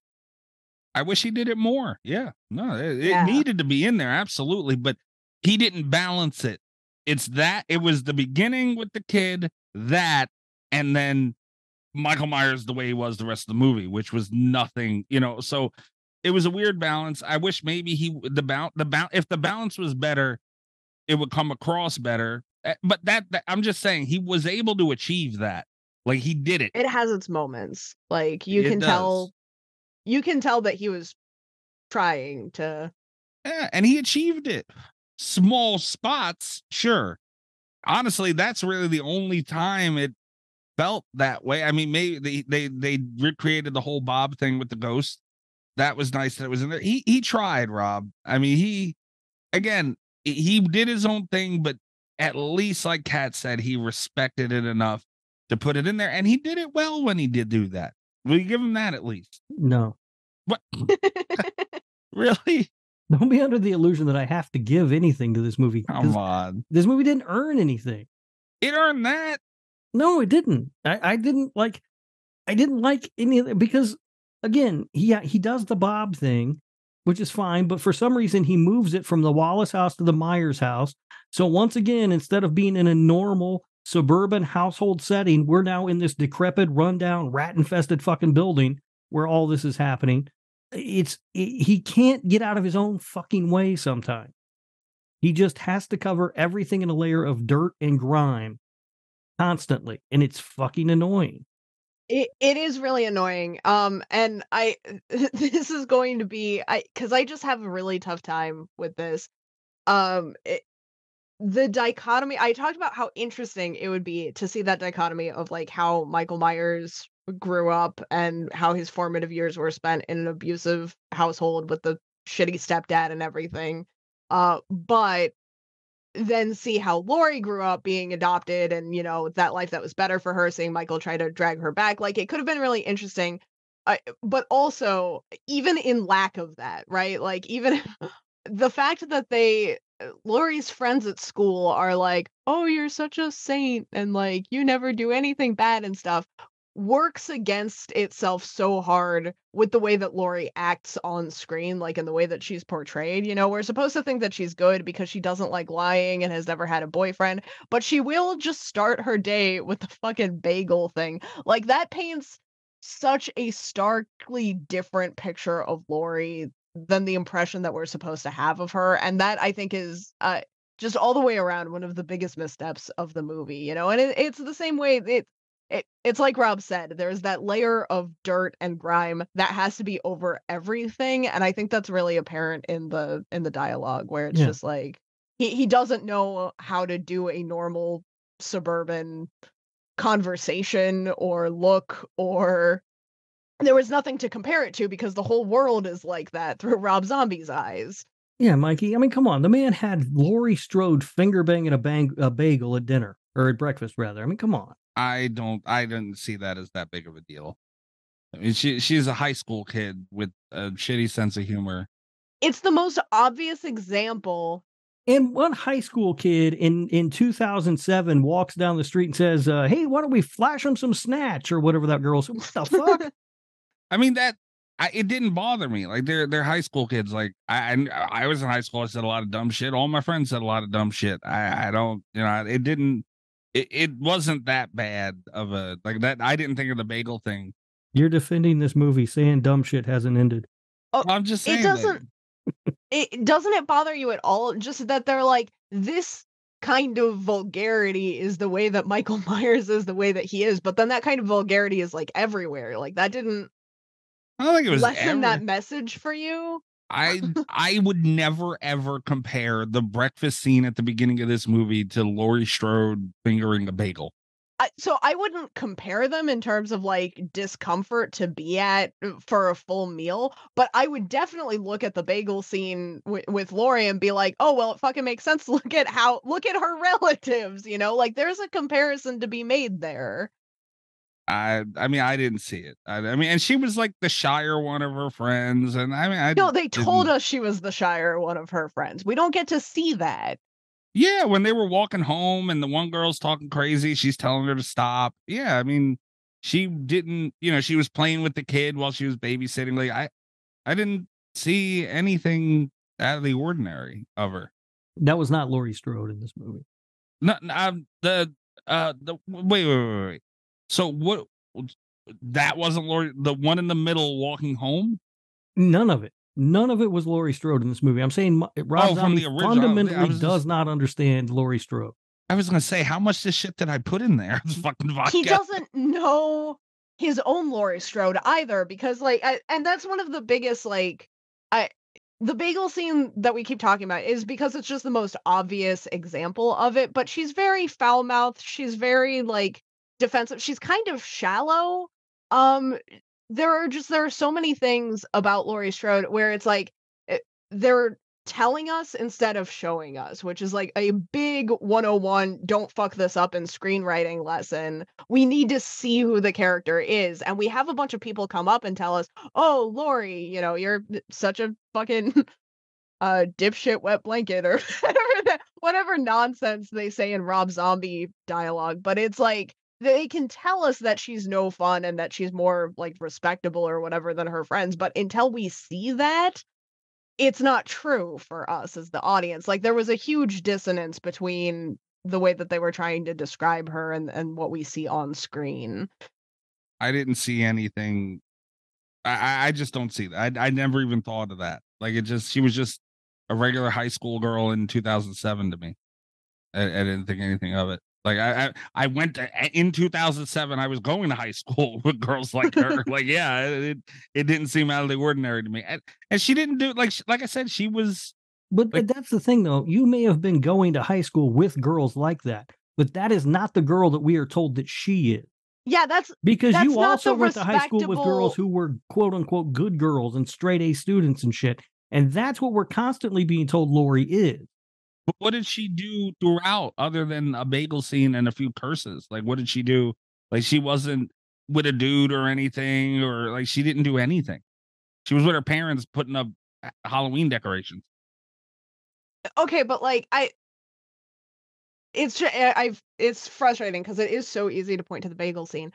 I wish he did it more. Yeah. No, it, it Yeah. needed to be in there absolutely, but he didn't balance it. It's that it was the beginning with the kid, that and then Michael Myers the way he was the rest of the movie, which was nothing, you know. So it was a weird balance. I wish maybe he the bounce the bounce if the balance was better, it would come across better. Eh, But that, that I'm just saying he was able to achieve that. Like he did it. it has its moments. Like you It can does. tell you can tell that he was trying to Yeah, and he achieved it. Small spots, sure. Honestly, that's really the only time it felt that way. I mean, maybe they they they recreated the whole Bob thing with the ghost. That was nice that it was in there. He he tried, Rob. I mean, he again, he- did his own thing, but at least like Cat said, he respected it enough to put it in there, and he did it well when he did do that. Will you give him that at least? No. What? really? Don't be under the illusion that I have to give anything to this movie. Come on. This movie didn't earn anything. It earned that. No, it didn't. I, I didn't like. I didn't like any of it because, again, he uh, he does the Bob thing, which is fine. But for some reason, he moves it from the Wallace house to the Myers house. So once again, instead of being in a normal suburban household setting, we're now in this decrepit, rundown, rat-infested fucking building where all this is happening. It's he he can't get out of his own fucking way. Sometimes he just has to cover everything in a layer of dirt and grime constantly and it's fucking annoying it, it is really annoying um and i this is going to be i because i just have a really tough time with this um it, the dichotomy i talked about how interesting it would be to see that dichotomy of like how michael myers grew up and how his formative years were spent in an abusive household with the shitty stepdad and everything uh but then see how Laurie grew up being adopted and you know that life that was better for her seeing Michael try to drag her back like it could have been really interesting. Uh, but also even in lack of that right? Like even the fact that they Laurie's friends at school are like oh you're such a saint and like you never do anything bad and stuff works against itself so hard with the way that Laurie acts on screen, like in the way that she's portrayed. You know, we're supposed to think that she's good because she doesn't like lying and has never had a boyfriend, but she will just start her day with the fucking bagel thing. Like that paints such a starkly different picture of Laurie than the impression that we're supposed to have of her. And that I think is uh just all the way around one of the biggest missteps of the movie, you know, and it, it's the same way it it, it's like Rob said, there's that layer of dirt and grime that has to be over everything, and I think that's really apparent in the in the dialogue where it's Yeah. just like he he doesn't know how to do a normal suburban conversation or look or there was nothing to compare it to because the whole world is like that through Rob Zombie's eyes. yeah mikey i mean come on the man had Laurie strode finger banging a, bang, a bagel at dinner or at breakfast rather i mean come on I don't I didn't see that as that big of a deal. I mean, she she's a high school kid with a shitty sense of humor. it's the most obvious example. And one high school kid in in 2007 walks down the street and says, uh, "Hey, why don't we flash him some snatch or whatever that girl said? What the fuck?" I mean that I, it didn't bother me. Like they're they're high school kids. Like I I I was in high school. I said a lot of dumb shit. All my friends said a lot of dumb shit. I I don't you know it didn't. It, it wasn't that bad of a like that. I didn't think of the bagel thing. You're defending this movie, saying dumb shit hasn't ended. Oh, I'm just saying it doesn't it doesn't it bother you at all just that they're like this kind of vulgarity is the way that Michael Myers is the way that he is but then that kind of vulgarity is like everywhere like that didn't I don't think it was lessen ever- that message for you I I would never ever compare the breakfast scene at the beginning of this movie to Laurie Strode fingering a bagel. I, so I wouldn't compare them in terms of like discomfort to be at uh, for a full meal, but I would definitely look at the bagel scene w- with Laurie and be like, "Oh well, it fucking makes sense. Look at how look at her relatives, you know? Like there's a comparison to be made there." I I mean I didn't see it. I, I mean, and she was like the shyer one of her friends, and I mean I No, they told didn't- us she was the shyer one of her friends. We don't get to see that. Yeah, when they were walking home and the one girl's talking crazy, she's telling her to stop. Yeah, I mean, she didn't, you know, she was playing with the kid while she was babysitting. Like I I didn't see anything out of the ordinary of her. That was not Laurie Strode in this movie. No, no, um, the uh the wait, wait, wait, wait. So what that wasn't Laurie the one in the middle walking home? None of it. None of it was Laurie Strode in this movie. I'm saying Mo- Rob Oh, from Zombie the original. Fundamentally was does not understand Laurie Strode. I was gonna say, how much this shit did I put in there? This fucking vodka. he doesn't know his own Laurie Strode either because like I, and that's one of the biggest like I the bagel scene that we keep talking about is because it's just the most obvious example of it but she's very foul mouthed she's very like defensive she's kind of shallow um there are just there are so many things about Laurie Strode where it's like it, they're telling us instead of showing us, which is like a big 101 don't fuck this up in screenwriting lesson. We need to see who the character is. And we have a bunch of people come up and tell us, oh, Laurie, you know, you're such a fucking uh dipshit wet blanket or whatever, whatever nonsense they say in Rob Zombie dialogue. But it's like they can tell us that she's no fun and that she's more like respectable or whatever than her friends. But until we see that, it's not true for us as the audience. Like there was a huge dissonance between the way that they were trying to describe her and, and what we see on screen. I didn't see anything. I I- just don't see that. I I never even thought of that. Like it just she was just a regular high school girl in 2007 to me. I, I didn't think anything of it. Like I, I I went to, in 2007. I was going to high school with girls like her. like yeah, it it didn't seem out of the ordinary to me. And, and she didn't do like like I said, she was But but that's the thing, though. You may have been going to high school with girls like that, but that is not the girl that we are told that she is. Yeah, that's Because that's you not also the went to high school with girls who were quote unquote good girls and straight A students and shit. And that's what we're constantly being told Laurie is. But what did she do throughout other than a bagel scene and a few curses? Like, what did she do? Like, she wasn't with a dude or anything, or like she didn't do anything. She was with her parents putting up uh, Halloween decorations. okay, but like I it's just I've it's frustrating because it is so easy to point to the bagel scene.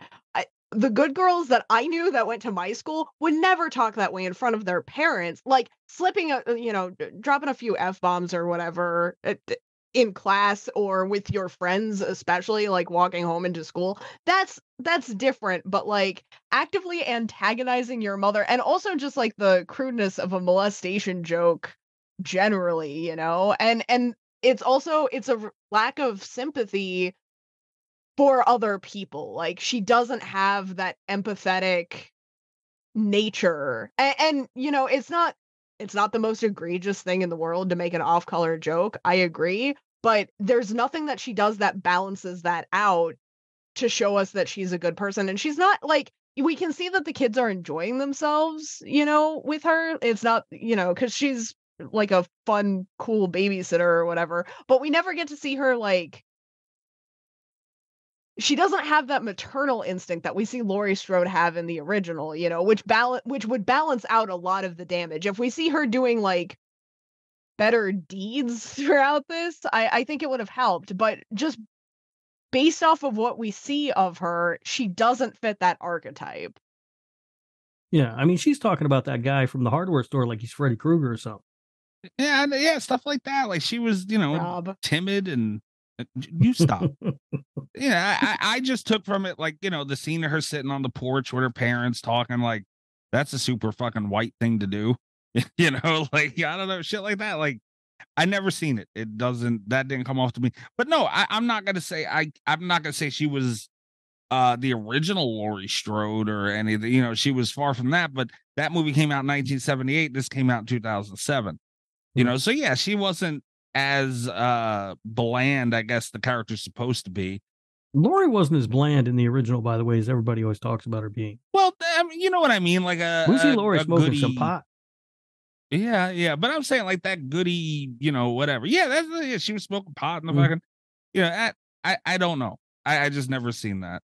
The good girls that I knew that went to my school would never talk that way in front of their parents. Like slipping a you know dropping a few f bombs or whatever uh, in class or with your friends, especially like walking home into school. That's that's different. But like actively antagonizing your mother and also just like the crudeness of a molestation joke generally you know and and it's also it's a lack of sympathy for other people like she doesn't have that empathetic nature and, and you know it's not it's not the most egregious thing in the world to make an off-color joke i agree but there's nothing that she does that balances that out to show us that she's a good person and she's not like we can see that the kids are enjoying themselves you know with her it's not you know because she's like a fun cool babysitter or whatever but we never get to see her like she doesn't have that maternal instinct that we see Laurie Strode have in the original, you know, which balance which would balance out a lot of the damage. If we see her doing like better deeds throughout this, I, I think it would have helped. But just based off of what we see of her, she doesn't fit that archetype. Yeah, I mean, she's talking about that guy from the hardware store like he's Freddy Krueger or something. Yeah, yeah, stuff like that. Like she was, you know, Rob. timid and you stop. yeah, I, I just took from it like you know the scene of her sitting on the porch with her parents talking like that's a super fucking white thing to do. you know, like I don't know shit like that. Like I never seen it. It doesn't that didn't come off to me. But no, I, I'm not gonna say I I'm not gonna say she was uh the original Laurie Strode or any of the you know she was far from that. But that movie came out in 1978. This came out in 2007. You know, so yeah, she wasn't as uh bland, I guess the character's supposed to be. Laurie wasn't as bland in the original, by the way, as everybody always talks about her being. Well, I mean, you know what I mean, like a We see a- Laurie a smoking some pot. Yeah, yeah, but I'm saying like that goody, you know, whatever. Yeah, that's yeah, she was smoking pot in the Mhm. fucking. Yeah, I, I I don't know. I I just never seen that.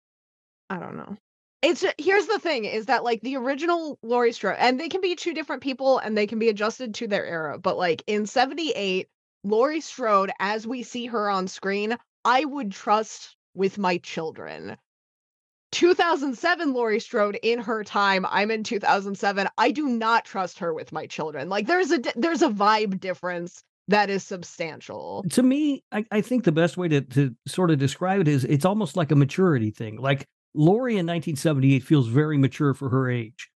I don't know. It's here's the thing is that like the original Laurie Strode, and they can be two different people and they can be adjusted to their era. But like in 78, Laurie Strode, as we see her on screen, I would trust with my children. 2007 Laurie Strode in her time, I'm in 2007. I do not trust her with my children. Like there's a there's a vibe difference that is substantial. To me, I, I think the best way to, to sort of describe it is it's almost like a maturity thing. Like Laurie in 1978 feels very mature for her age.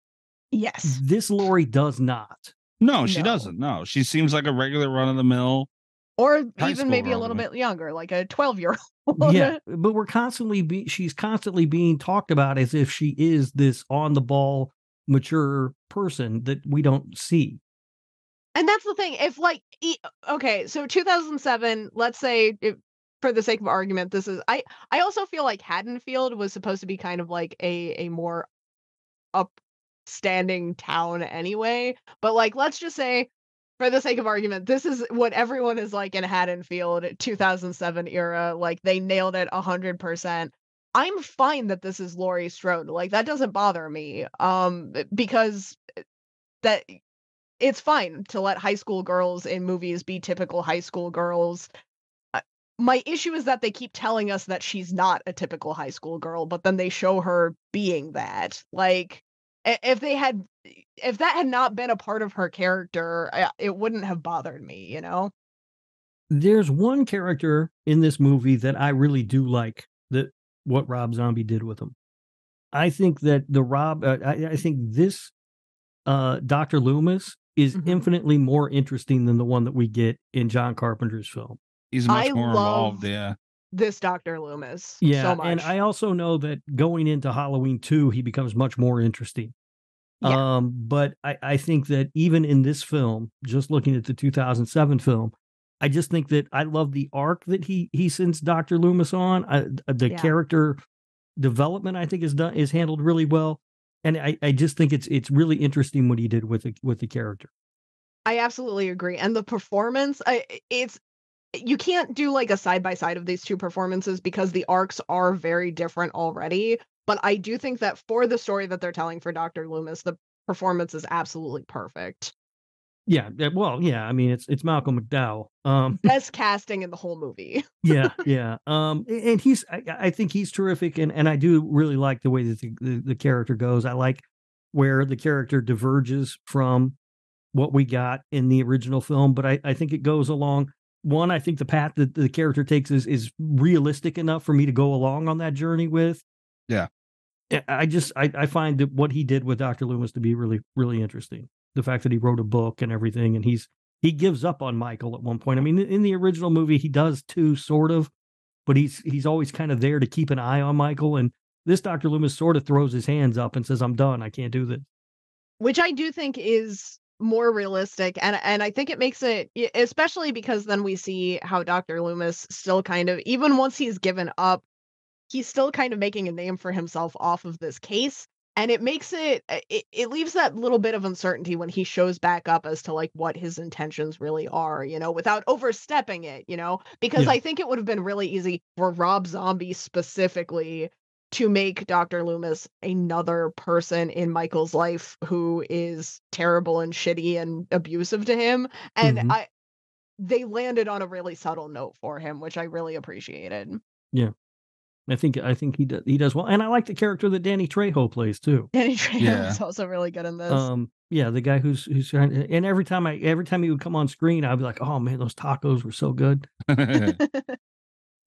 Yes. This Laurie does not. No, she No. doesn't. No, she seems like a regular run of the mill. Or High even maybe a little bit younger, like a 12 year old. yeah, but we're constantly be she's constantly being talked about as if she is this on the ball mature person that we don't see. And that's the thing. If like, e- okay, so 2007, let's say, if, for the sake of argument, this is. I I also feel like Haddonfield was supposed to be kind of like a a more upstanding town anyway. But like, let's just say, for the sake of argument, this is what everyone is like in Haddonfield, 2007 era. Like they nailed it hundred percent. I'm fine that this is Laurie Strode. Like that doesn't bother me. Um, because that it's fine to let high school girls in movies be typical high school girls. My issue is that they keep telling us that she's not a typical high school girl, but then they show her being that. Like, if they had, if that had not been a part of her character, I- it wouldn't have bothered me, you know? There's one character in this movie that I really do like that what Rob Zombie did with him. I think that the Rob, uh, I, I think this uh, Dr. Loomis is Mhm. infinitely more interesting than the one that we get in John Carpenter's film. He's much I more love- involved. Yeah. This Dr. Loomis. Yeah, So much. and I also know that going into Halloween 2, he becomes much more interesting. Yeah. Um, but I, I think that even in this film, just looking at the 2007 film, I just think that I love the arc that he he sends Dr. Loomis on. I, the Yeah. character development I think is done is handled really well, and I, I just think it's it's really interesting what he did with the with the character. I absolutely agree. And the performance, I, it's you can't do like a side by side of these two performances because the arcs are very different already. But I do think that for the story that they're telling for Dr. Loomis, the performance is absolutely perfect. Yeah, well, yeah. I mean, it's it's Malcolm McDowell. Um, Best casting in the whole movie. yeah, yeah. Um, and he's I, I think he's terrific, and and I do really like the way that the, the, the character goes. I like where the character diverges from what we got in the original film, but I, I think it goes along. One, I think the path that the character takes is is realistic enough for me to go along on that journey with. Yeah. I- I just I, I find that what he did with Dr. Loomis to be really really interesting. The fact that he wrote a book and everything, and he's he gives up on Michael at one point. I mean, in the original movie, he does too, sort of, but he's he's always kind of there to keep an eye on Michael. And this Dr. Loomis sort of throws his hands up and says, "I'm done. I can't do this." which I do think is more realistic and and I think it makes it especially because then we see how Dr. Loomis still kind of even once he's given up he's still kind of making a name for himself off of this case and it makes it, it it leaves that little bit of uncertainty when he shows back up as to like what his intentions really are you know without overstepping it you know because Yeah. i think it would have been really easy for rob zombie specifically to make dr loomis another person in michael's life who is terrible and shitty and abusive to him and Mhm. i they landed on a really subtle note for him which i really appreciated Yeah. I think I think he does he does well. And I like the character that Danny Trejo plays too. danny trejo Yeah. is also really good in this Um yeah, the guy who's who's trying to, and every time I every time he would come on screen, I'd be like, Oh man, those tacos were so good.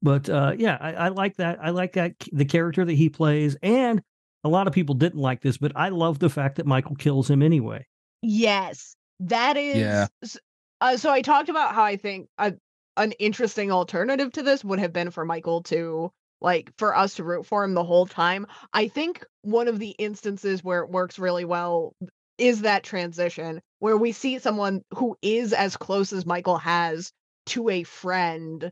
But uh yeah, I, I like that. I like that the character that he plays. And a lot of people didn't like this, but I love the fact that Michael kills him anyway. Yes, that is. Yeah. Uh, so I talked about how I think a, an interesting alternative to this would have been for Michael to like for us to root for him the whole time. I think one of the instances where it works really well is that transition where we see someone who is as close as Michael has to a friend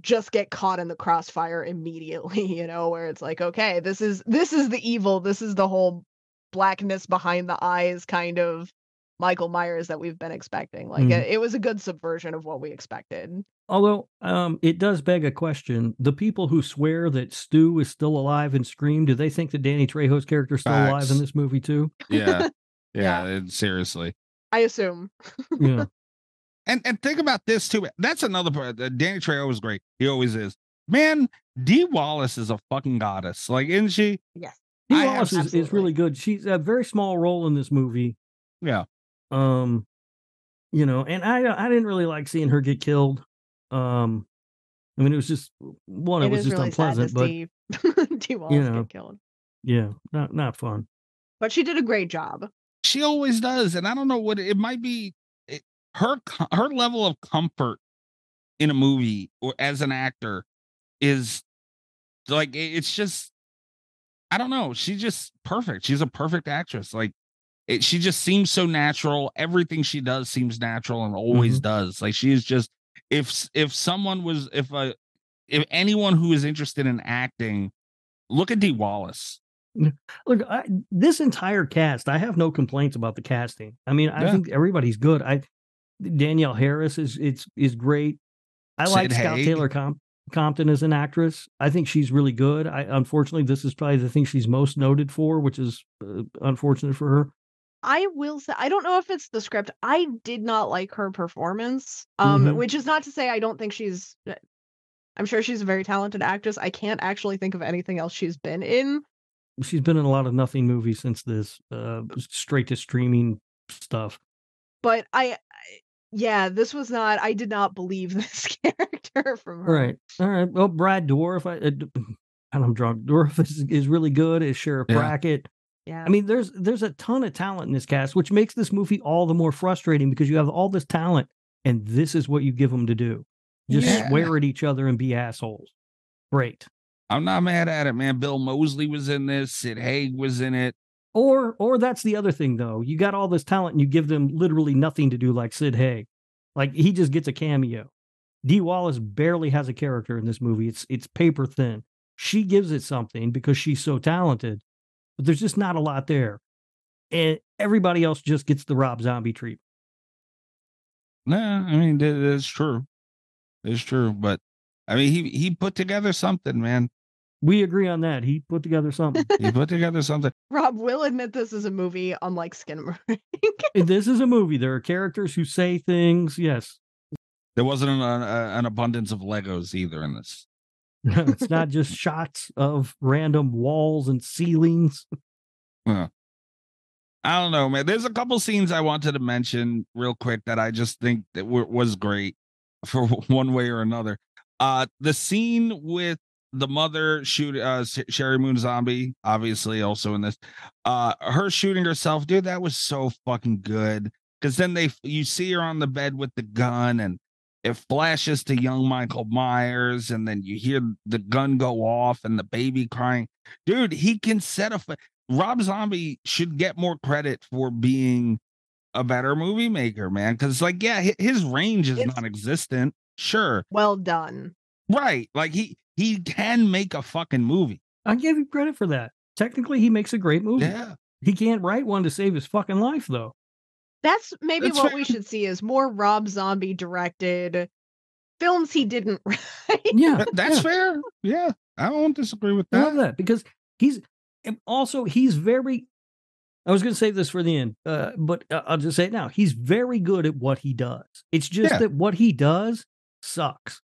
just get caught in the crossfire immediately, you know, where it's like, okay, this is this is the evil, this is the whole blackness behind the eyes kind of Michael Myers that we've been expecting. Like Mhm. it, it was a good subversion of what we expected. Although um, it does beg a question: the people who swear that Stu is still alive and Scream, do they think that Danny Trejo's character is still alive in this movie too? yeah. Yeah. it- seriously. I assume. Yeah, And and think about this too. That's another part. uh, Danny Trejo was great. He always is. Man, Dee Wallace is a fucking goddess. Like, isn't she? Yes. Dee I Wallace is, is really good. She's a very small role in this movie. Yeah. Um, you know, and I I didn't really like seeing her get killed. Um, I mean, it was just one, it, It was just really unpleasant, but see Dee Wallace know. get killed. yeah, not not fun. But she did a great job. She always does. And I don't know what it might be. Her her level of comfort in a movie or as an actor is like it's just I don't know. She's just perfect. She's a perfect actress. Like it, she just seems so natural. Everything she does seems natural and always mm-hmm. does. Like she is just if if someone was if a if anyone who is interested in acting, look at Dee Wallace. Look, I, this entire cast, I have no complaints about the casting. I mean, I Yeah. think everybody's good. I Danielle Harris is it's is great. I like Sid Scout Haig. Taylor Com- Compton as an actress. I think she's really good. I unfortunately this is probably the thing she's most noted for, which is uh, unfortunate for her. I will say I don't know if it's the script. I did not like her performance. Um, Mhm. which is not to say I don't think she's uh, I'm sure she's a very talented actress. I can't actually think of anything else she's been in. She's been in a lot of nothing movies since this uh straight to streaming stuff. But I, I yeah, this was not I did not believe this character from her. Right. All right. Well, Brad Dourif, I, uh, d- and I'm drunk. Dourif is, is really good as Sheriff Yeah. Brackett. Yeah. I mean, there's there's a ton of talent in this cast, which makes this movie all the more frustrating because you have all this talent, and this is what you give them to do: just Yeah. swear at each other and be assholes. Great. I'm not mad at it, man. Bill Moseley was in this. Sid Haig was in it. Or or that's the other thing though. You got all this talent and you give them literally nothing to do, like Sid Haig. Like he just gets a cameo. Dee Wallace barely has a character in this movie. It's it's paper thin. She gives it something because she's so talented, but there's just not a lot there. And everybody else just gets the Rob Zombie treatment. Nah, I mean that, that's true. It's true, but I mean he he put together something, man. We agree on that. He put together something. He put together something. Rob will admit this is a movie unlike Skinamarink. this is a movie. There are characters who say things. Yes. There wasn't an, uh, an abundance of Legos either in this. it's not just shots of random walls and ceilings. Huh. I don't know, man. There's a couple scenes I wanted to mention real quick that I just think that were, was great for one way or another. Uh, the scene with the mother shoot uh Sheri Moon Zombie, obviously also in this. Uh, her shooting herself, dude, that was so fucking good. Because then they you see her on the bed with the gun and it flashes to young Michael Myers, and then you hear the gun go off and the baby crying. Dude, he can set a. Rob Zombie should get more credit for being a better movie maker, man. Because, like, yeah, his range is It's- non-existent. Sure, well done. Right? Like he he can make a fucking movie. I give you credit for that. technically he makes a great movie. Yeah. He can't write one to save his fucking life though. That's maybe That's what fair. we should see is more Rob Zombie directed films he didn't write. Yeah, that's yeah. fair. Yeah. I won't disagree with I that. love that because he's also he's very. I was going to save this for the end, uh, but uh, I'll just say it now. He's very good at what he does. It's just Yeah. that what he does sucks.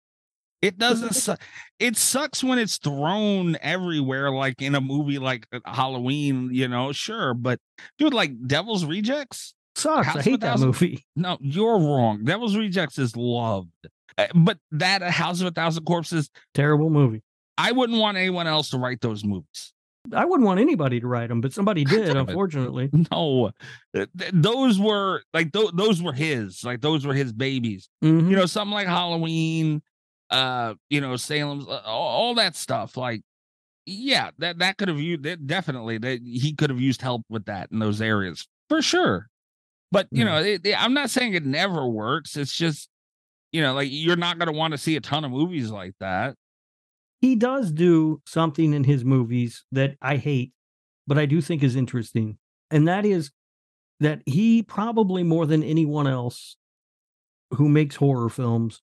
It doesn't suck. It sucks when it's thrown everywhere, like in a movie like uh, Halloween, you know, sure. But dude, like Devil's Rejects, Sucks. House I hate that movie. no, you're wrong. Devil's Rejects is loved. Uh, But that uh, House of a Thousand Corpses, Terrible movie. I wouldn't want anyone else to write those movies. I wouldn't want anybody to write them, but somebody did, unfortunately. No, Th- th- those were like th- those were his, like those were his babies. Mhm. You know, something like Halloween, uh, you know, Salem's, uh, all, all that stuff. Like, yeah, that that could have used that definitely that he could have used help with that in those areas for sure. But you Yeah. know, it, it- I'm not saying it never works. It's just, you know, like you're not going to want to see a ton of movies like that. he does do something in his movies that I hate, but I do think is interesting. And that is that he probably more than anyone else who makes horror films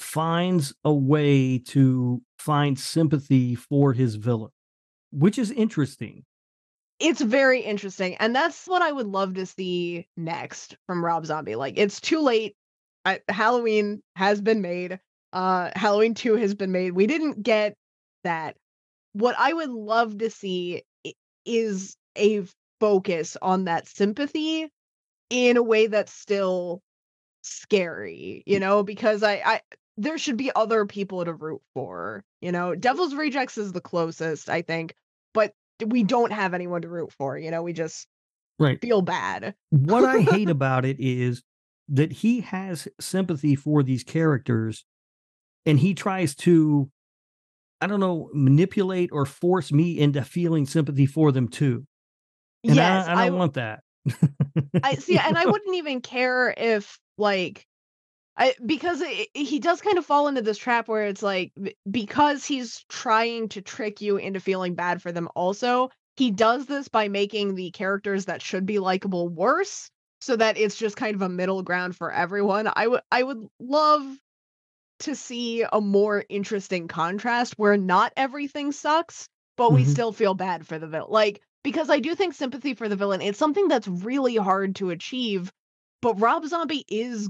finds a way to find sympathy for his villain, which is interesting. it's very interesting and that's what i would love to see next from rob zombie like it's too late I, halloween has been made uh halloween 2 has been made we didn't get that what i would love to see is a focus on that sympathy in a way that's still scary you know because i i there should be other people to root for you know devil's rejects is the closest i think but we don't have anyone to root for you know we just Right. feel bad What I hate about it is that he has sympathy for these characters and he tries to, I don't know, manipulate or force me into feeling sympathy for them too. And yes I, I don't want that. I see, and I wouldn't even care if like, I because it, he does kind of fall into this trap where it's like because he's trying to trick you into feeling bad for them. Also, he does this by making the characters that should be likable worse, so that it's just kind of a middle ground for everyone. I would I would love to see a more interesting contrast where not everything sucks, but we Mhm. still feel bad for the villain. Like because I do think sympathy for the villain it's something that's really hard to achieve, but Rob Zombie is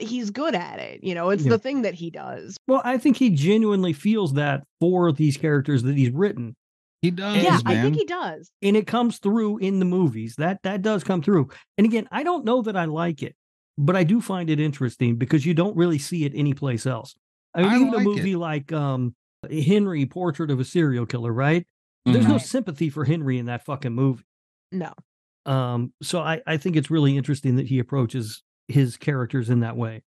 he's good at it. You know, it's Yeah. the thing that he does. Well, I think he genuinely feels that for these characters that he's written. He does, yeah, man. I think he does. And it comes through in the movies. That that does come through. And again, I don't know that I like it, but I do find it interesting because you don't really see it anyplace else. I mean, I even like a it. movie like um Henry Portrait of a Serial Killer, right? There's no sympathy for Henry in that fucking movie. No. Um, so I, I think it's really interesting that he approaches his characters in that way.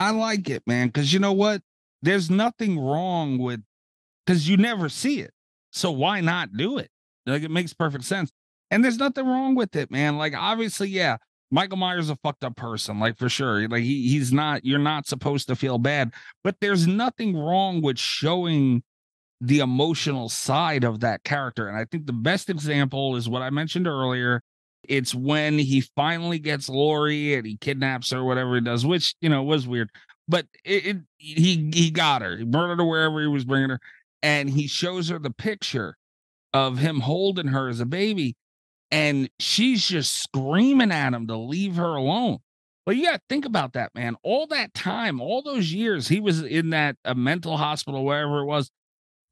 I like it, man, because you know what? There's nothing wrong with because you never see it. So why not do it? Like it makes perfect sense. And there's nothing wrong with it, man. Like obviously, yeah, Michael Myers a fucked up person, like for sure. Like he, he's not, you're not supposed to feel bad, but there's nothing wrong with showing the emotional side of that character. And I think the best example is what I mentioned earlier. It's when he finally gets Laurie and he kidnaps her, whatever he does, which you know was weird. But it, it he he got her. He murdered her wherever he was bringing her, and he shows her the picture of him holding her as a baby, and she's just screaming at him to leave her alone. But you got to think about that, man. All that time, all those years, he was in that uh, mental hospital, wherever it was.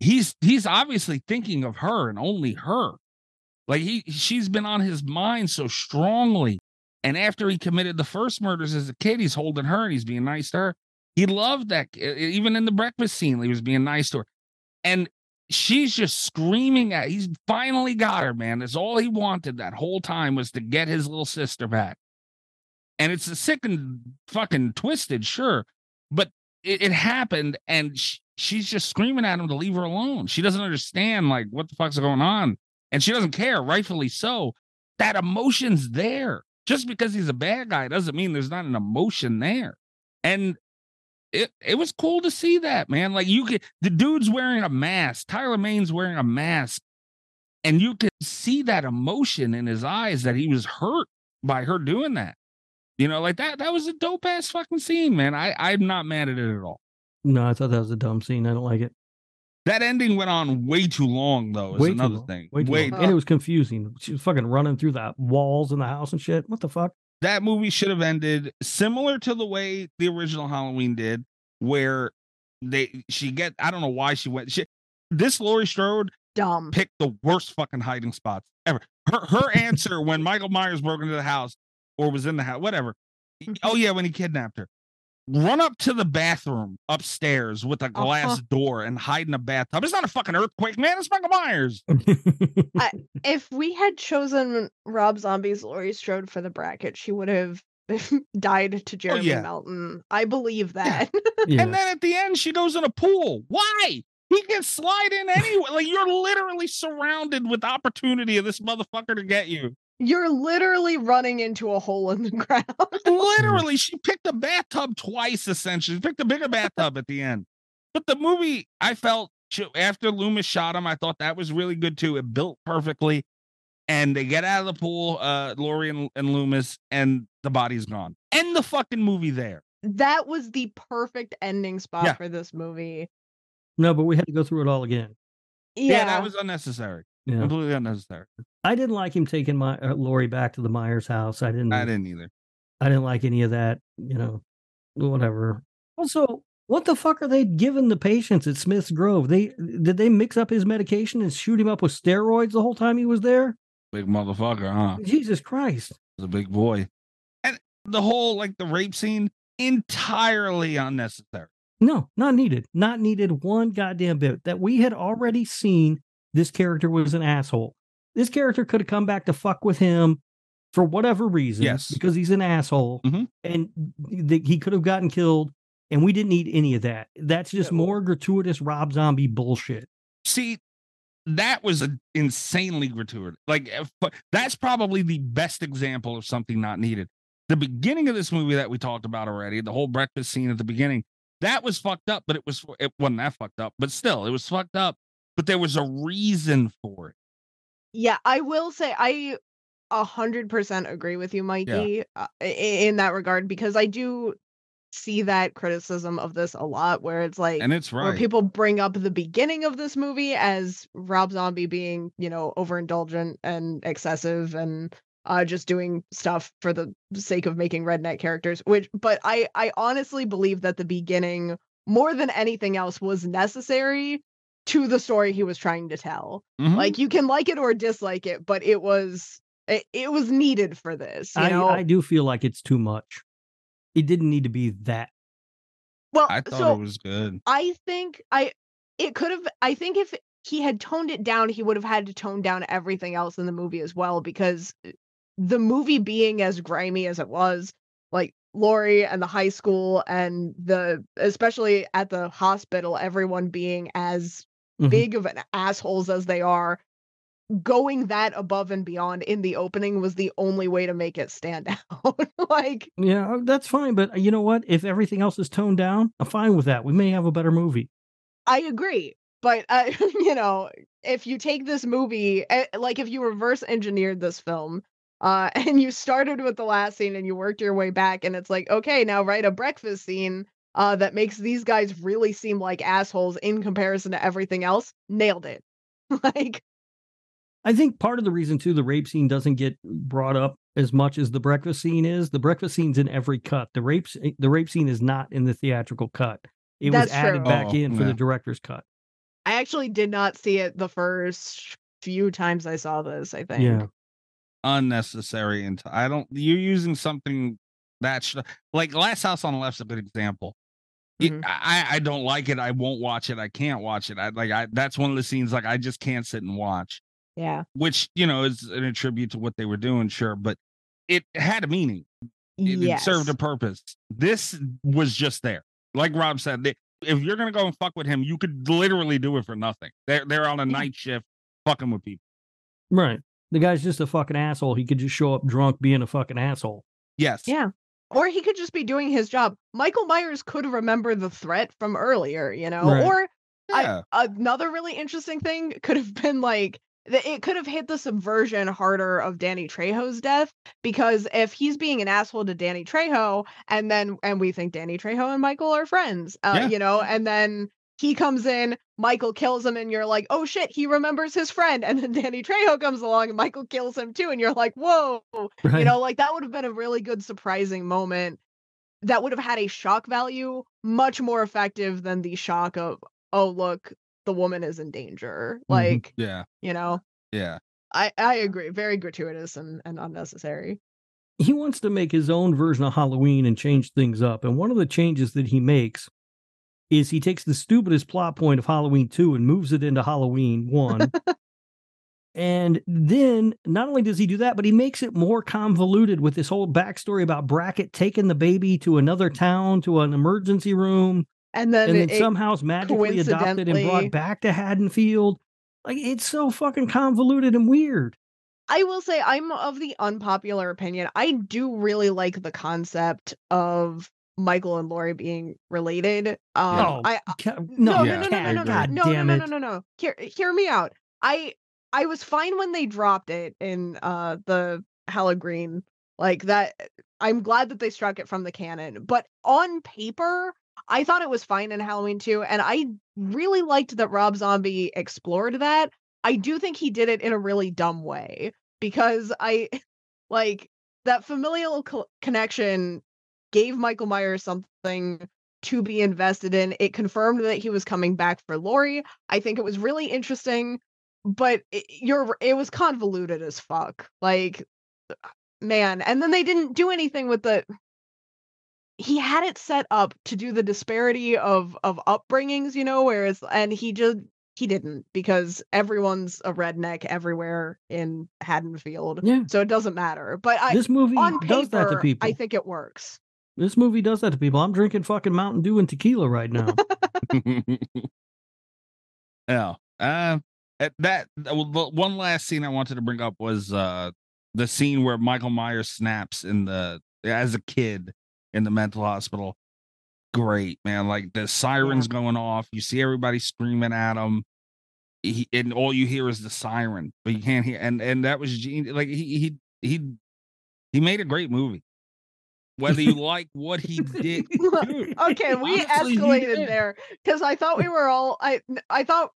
He's he's obviously thinking of her and only her. Like he she's been on his mind so strongly. And after he committed the first murders as a kid, he's holding her and he's being nice to her. He loved that. Even in the breakfast scene, he was being nice to her. And she's just screaming at. He's finally got her, man. That's all he wanted that whole time was to get his little sister back. And it's a sick and fucking twisted, sure, but it, it happened, and sh- she's just screaming at him to leave her alone. She doesn't understand like what the fuck's going on, and she doesn't care, rightfully so. That emotion's there. Just because he's a bad guy doesn't mean there's not an emotion there. And it it was cool to see that, man. Like you could the dude's wearing a mask. Tyler Mane's wearing a mask and you could see that emotion in his eyes that he was hurt by her doing that. You know, like that. That was a dope ass fucking scene, man. I I'm not mad at it at all. No, I thought that was a dumb scene. I don't like it. That ending went on way too long, though. Is Way too another long. thing. Way too Way- long. And it was confusing. She was fucking running through the walls in the house and shit. What the fuck? that movie should have ended similar to the way the original Halloween did, where they she get I don't know why she went. She, this Laurie Strode Dumb. picked the worst fucking hiding spots ever. Her her answer when Michael Myers broke into the house or was in the house, whatever. Mm-hmm. Oh yeah, when he kidnapped her. Run up to the bathroom upstairs with a glass Uh-huh. door and hide in a bathtub. It's not a fucking earthquake, man. It's Michael Myers. I, if we had chosen Rob Zombie's Laurie Strode for the bracket, she would have died to Jeremy yeah. Melton. I believe that. Yeah. And then at the end, she goes in a pool. Why? He can slide in anyway. like you're literally surrounded with opportunity of this motherfucker to get you. You're literally running into a hole in the ground. Literally, she picked a bathtub twice. Essentially, she picked a bigger bathtub at the end. But the movie, I felt after Loomis shot him, I thought that was really good too. It built perfectly, and they get out of the pool, uh, Laurie and, and Loomis, and the body's gone. End the fucking movie there. that was the perfect ending spot Yeah. for this movie. no, but we had to go through it all again. Yeah, Yeah, that was unnecessary. Yeah. Completely unnecessary. I didn't like him taking my uh, Laurie back to the Myers house. I didn't. I didn't either. I didn't like any of that. You know, whatever. Also, what the fuck are they giving the patients at Smith's Grove? They did they mix up his medication and shoot him up with steroids the whole time he was there? Big motherfucker, huh? Jesus Christ! was a big boy. And the whole like the rape scene entirely unnecessary. No, not needed. Not needed one goddamn bit. That we had already seen this character was an asshole. This character could have come back to fuck with him for whatever reason. Yes. Because he's an asshole. Mhm. And th- he could have gotten killed. And we didn't need any of that. That's just more gratuitous Rob Zombie bullshit. See, that was a insanely gratuitous. Like but that's probably the best example of something not needed. The beginning of this movie that we talked about already, the whole breakfast scene at the beginning, that was fucked up, but it was it wasn't that fucked up, but still, it was fucked up. But there was a reason for it. Yeah, I will say I a hundred percent agree with you, Mikey, uh, in that regard because I do see that criticism of this a lot, where it's like, And it's where right. people bring up the beginning of this movie as Rob Zombie being, you know, overindulgent and excessive and uh just doing stuff for the sake of making redneck characters which but i i honestly believe that the beginning more than anything else was necessary to the story he was trying to tell Mhm. like you can like it or dislike it but it was it, it was needed for this you I, know I do feel like it's too much. It didn't need to be that. well I thought so it was good. I think I it could have I think if he had toned it down, he would have had to tone down everything else in the movie as well because uh, the movie being as grimy as it was, like Laurie and the high school and the especially at the hospital, everyone being as Mhm. big of an assholes as they are, going that above and beyond in the opening was the only way to make it stand out. like Yeah, uh, that's fine. But you know what? If everything else is toned down, I'm fine with that. We may have a better movie. I agree. But uh, you know, if you take this movie, eh, like if you reverse engineered this film, uh, and you started with the last scene and you worked your way back, and it's like, okay, now write a breakfast scene uh, that makes these guys really seem like assholes in comparison to everything else. Nailed it. like, I think part of the reason too the rape scene doesn't get brought up as much as the breakfast scene is. The breakfast scene's in every cut. The rape the rape scene is not in the theatrical cut. It That's was added true. back Oh, in for yeah. the director's cut. I actually did not see it the first few times I saw this. I think. Yeah. Unnecessary and I don't you're using something that should like Last House on the Left's a good example. It- Mhm. I, I don't like it. I won't watch it. I can't watch it. I like I that's one of the scenes like I just can't sit and watch. Yeah. which you know is an attribute to what they were doing, sure, but it had a meaning. It, it served a purpose. This was just there, like Rob said. They, if you're gonna go and fuck with him, you could literally do it for nothing. They're they're on a night shift fucking with people. Right. The guy's just a fucking asshole. He could just show up drunk being a fucking asshole. Yes. Yeah. Or he could just be doing his job. Michael Myers could remember the threat from earlier, you know? Right. Or Yeah. I, another really interesting thing could have been like it could have hit the subversion harder of Danny Trejo's death because if he's being an asshole to Danny Trejo and then and we think Danny Trejo and Michael are friends, uh, Yeah. you know, and then he comes in, Michael kills him, and you're like, oh shit, he remembers his friend, and then Danny Trejo comes along and Michael kills him too, and you're like, whoa, you know, like that would have been a really good surprising moment that would have had a shock value much more effective than the shock of oh look the woman is in danger Mhm. like Yeah. you know Yeah. i i agree very gratuitous and, and unnecessary he wants to make his own version of Halloween and change things up. And one of the changes that he makes is he takes the stupidest plot point of Halloween 2 and moves it into Halloween 1. and then not only does he do that, but he makes it more convoluted with this whole backstory about Brackett taking the baby to another town to an emergency room and then, and then it- somehow is magically adopted and brought back to Haddonfield. Like it's so fucking convoluted and weird. i will say i'm of the unpopular opinion i do really like the concept of michael and Laurie being related um Oh, i Ca- no, no, no, no, no, no, no, no, no, no, no, no, no, no. Hear, hear me out. I, I was fine when they dropped it in uh the Green, like that. I'm glad that they struck it from the canon, but on paper, I thought it was fine in Halloween 2, and I really liked that Rob Zombie explored that. I do think he did it in a really dumb way because I, like, that familial co- connection gave Michael Myers something to be invested in. It confirmed that he was coming back for Laurie. I think it was really interesting, but it, you're it was convoluted as fuck. Like uh, man, and then they didn't do anything with the he had it set up to do the disparity of of upbringings, you know, whereas and he just he didn't because everyone's a redneck everywhere in Haddonfield. Yeah. So it doesn't matter. But I This movie on does that to people. I think it works. This movie does that to people. I'm drinking fucking Mountain Dew and tequila right now. yeah. Uh, that well, the one last scene I wanted to bring up was uh the scene where Michael Myers snaps in the as a kid in the mental hospital. Great, man. Like the sirens going off, you see everybody screaming at him. He, and all you hear is the siren, but you can't hear and and that was genius. Like he he he he made a great movie. Whether you like what he did, okay, we escalated there because I thought we were all I I thought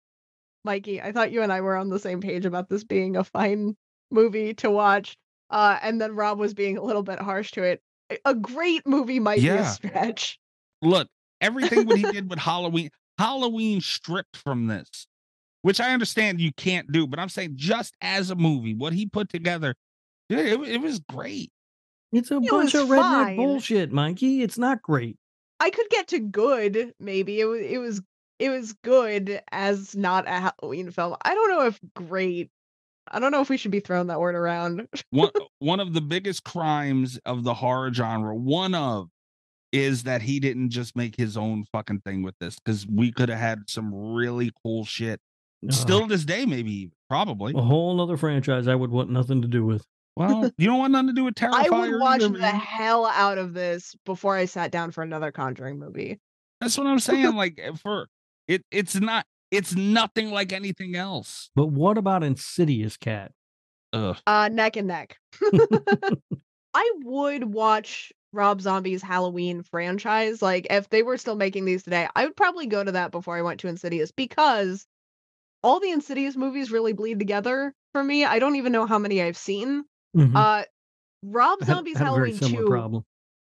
Mikey, I thought you and I were on the same page about this being a fine movie to watch. Uh, and then Rob was being a little bit harsh to it. A- great movie might be a stretch. look, everything what he did with Halloween, Halloween stripped from this, which I understand you can't do, but I'm saying just as a movie, what he put together, it, it was great. It's a It bunch of redneck fine. bullshit, Mikey. It's not great. I could get to good, maybe. It was it was it was good as not a Halloween film. I don't know if great. I don't know if we should be throwing that word around. One one of the biggest crimes of the horror genre, one of, is that he didn't just make his own fucking thing with this, because we could have had some really cool shit. Still to this day, maybe probably. A whole other franchise I would want nothing to do with. Well, you don't want nothing to do with Terrifier. I would watch either, the man. hell out of this before I sat down for another Conjuring movie. That's what I'm saying. Like eh, for it, it's not. It's nothing like anything else. But what about Insidious Cat? Ugh. Uh, neck and neck. I would watch Rob Zombie's Halloween franchise. Like, if they were still making these today, I would probably go to that before I went to Insidious because all the Insidious movies really bleed together for me. I don't even know how many I've seen. Mhm. Uh, Rob I had- Zombie's had Halloween similar 2 problem.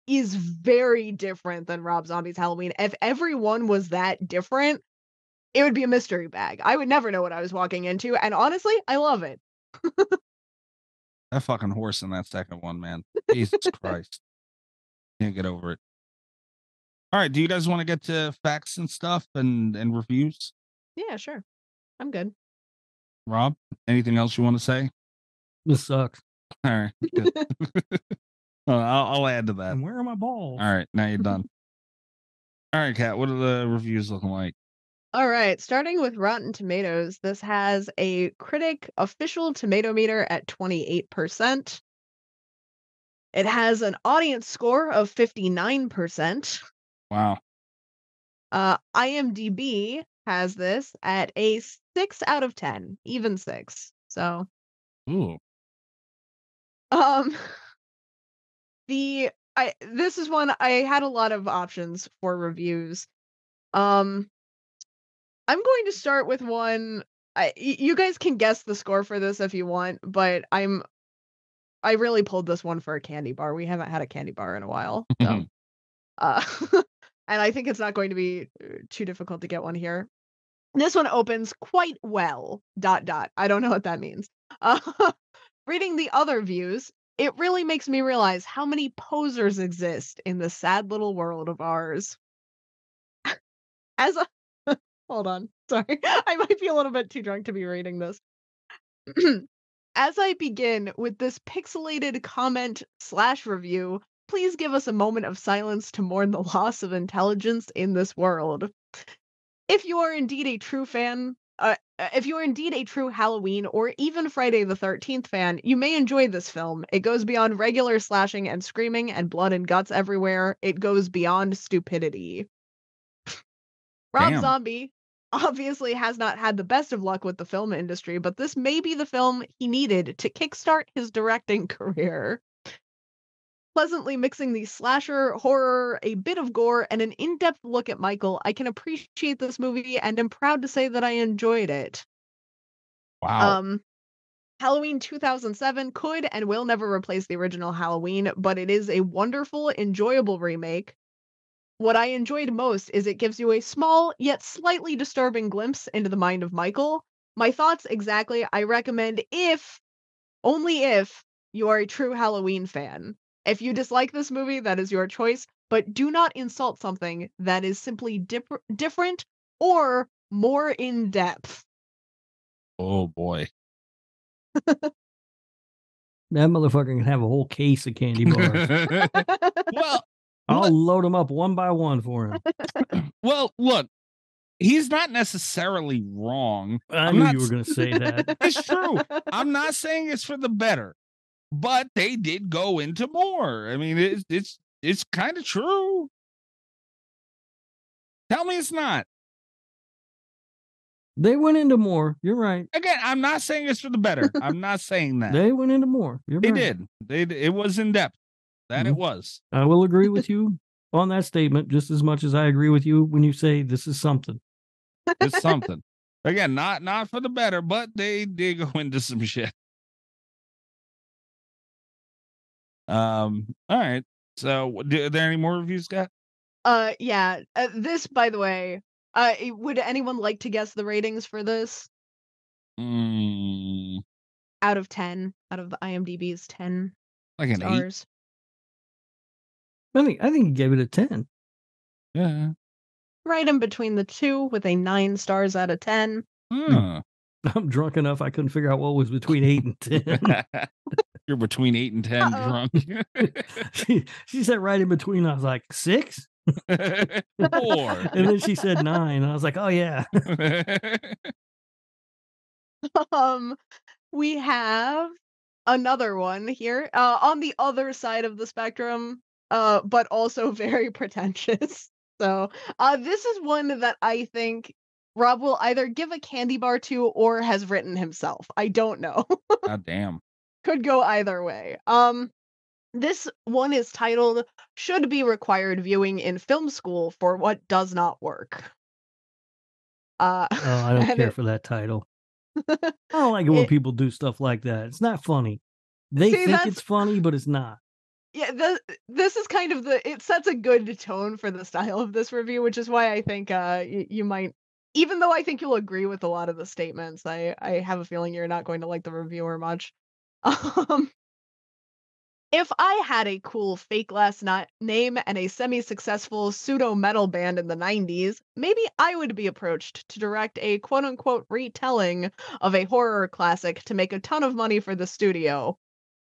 is very different than Rob Zombie's Halloween. If everyone was that different, it would be a mystery bag. I would never know what I was walking into. And honestly, I love it. That fucking horse in that second one, man. Jesus Christ. Can't get over it. All right. Do you guys want to get to facts and stuff and and reviews? Yeah, sure. I'm good. Rob, anything else you want to say? This sucks. All right. I'll, I'll add to that. And where are my balls? All right. Now you're done. All right, Cat. What are the reviews looking like? All right, starting with Rotten Tomatoes, this has a critic official tomato meter at 28%. It has an audience score of 59%. Wow. Uh, IMDb has this at a 6 out of 10, even 6. So Ooh. Um the I this is one I had a lot of options for reviews. Um I'm going to start with one I, you guys can guess the score for this if you want, but I'm I really pulled this one for a candy bar. We haven't had a candy bar in a while. So uh and I think it's not going to be uh, too difficult to get one here. This one opens quite well. Dot dot. I don't know what that means. Uh, reading the other views, it really makes me realize how many posers exist in the sad little world of ours. As a hold on, sorry, I might be a little bit too drunk to be reading this. As I begin with this pixelated comment slash review, please give us a moment of silence to mourn the loss of intelligence in this world. If you are indeed a true fan, uh, uh, if you are indeed a true Halloween or even Friday the 13th fan, you may enjoy this film. It goes beyond regular slashing and screaming and blood and guts everywhere. It goes beyond stupidity. Rob Damn. Zombie obviously has not had the best of luck with the film industry, but this may be the film he needed to kickstart his directing career pleasantly mixing the slasher, horror, a bit of gore, and an in depth look at Michael, I can appreciate this movie and am proud to say that I enjoyed it. Wow. Um, Halloween 2007 could and will never replace the original Halloween, but it is a wonderful, enjoyable remake. What I enjoyed most is it gives you a small yet slightly disturbing glimpse into the mind of Michael. My thoughts exactly, I recommend if, only if, you are a true Halloween fan. If you dislike this movie, that is your choice, but do not insult something that is simply dip- different or more in depth. oh boy. That motherfucker can have a whole case of candy bars. well, I'll load them up one by one for him. well, look, he's not necessarily wrong. I I'm knew not you were going to say that. It's true. I'm not saying it's for the better, but they did go into more. I mean, it's it's it's kind of true. Tell me it's not. They went into more. You're right. Again, I'm not saying it's for the better. I'm not saying that. They went into more. You're They right. did. They it was in depth. That it Mhm. was. I will agree with you on that statement just as much as I agree with you when you say this is something. It's something. Again, not not for the better, but they did go into some shit. Um. All right. So, do, are there any more reviews, Scott? Uh, yeah. Uh, this, by the way, uh, would anyone like to guess the ratings for this? Mm, Out of ten, out of the IMDb's ten like an eight. I think I think he gave it a ten. Yeah. Right in between the two, with a nine stars out of ten. Huh. I'm drunk enough I couldn't figure out what was between eight and ten. You're between eight and 10 Uh-oh. drunk. she, she said right in between. I was like six, Four. and then she said nine. And I was like, oh yeah. um we have another one here uh on the other side of the spectrum uh but also very pretentious so uh this is one that i think rob will either give a candy bar to or has written himself i don't know God damn. Could go either way um this one is titled should be required viewing in film school for what does not work uh Oh, I don't care it- for that title. I don't like it when It- people do stuff like that. It's not funny. They See, think that's- it's funny, but it's not. yeah the, this is kind of the it sets a good tone for the style of this review which is why i think uh you might even though i think you'll agree with a lot of the statements i i have a feeling you're not going to like the reviewer much um if I had a cool fake last na- name and a semi successful pseudo metal band in the 90s, maybe I would be approached to direct a quote unquote retelling of a horror classic to make a ton of money for the studio.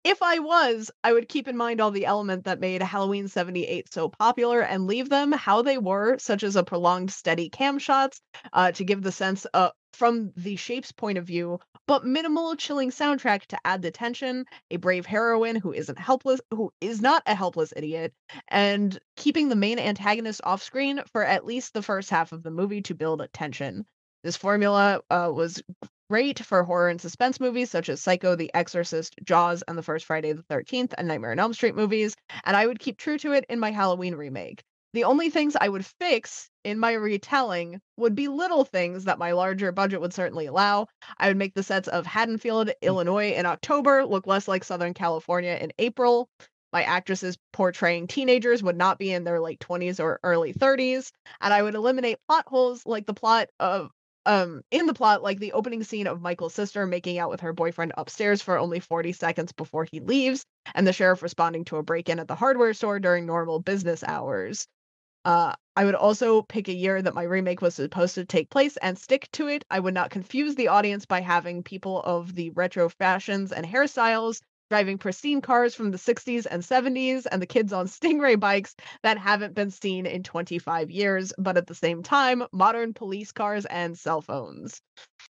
If I was, I would keep in mind all the element that made Halloween 78 so popular and leave them how they were, such as a prolonged steady cam shots uh, to give the sense uh, from the shape's point of view, but minimal chilling soundtrack to add the tension, a brave heroine who isn't helpless, who is not a helpless idiot, and keeping the main antagonist off screen for at least the first half of the movie to build tension. This formula uh, was great for horror and suspense movies such as Psycho, The Exorcist, Jaws, and the first Friday the 13th and Nightmare on Elm Street movies, and I would keep true to it in my Halloween remake. The only things I would fix in my retelling would be little things that my larger budget would certainly allow. I would make the sets of Haddonfield, mm. Illinois in October look less like Southern California in April. My actresses portraying teenagers would not be in their late 20s or early 30s, and I would eliminate plot holes like the plot of um in the plot like the opening scene of Michael's sister making out with her boyfriend upstairs for only 40 seconds before he leaves and the sheriff responding to a break-in at the hardware store during normal business hours. Uh, I would also pick a year that my remake was supposed to take place and stick to it. I would not confuse the audience by having people of the retro fashions and hairstyles driving pristine cars from the 60s and 70s and the kids on Stingray bikes that haven't been seen in 25 years, but at the same time, modern police cars and cell phones.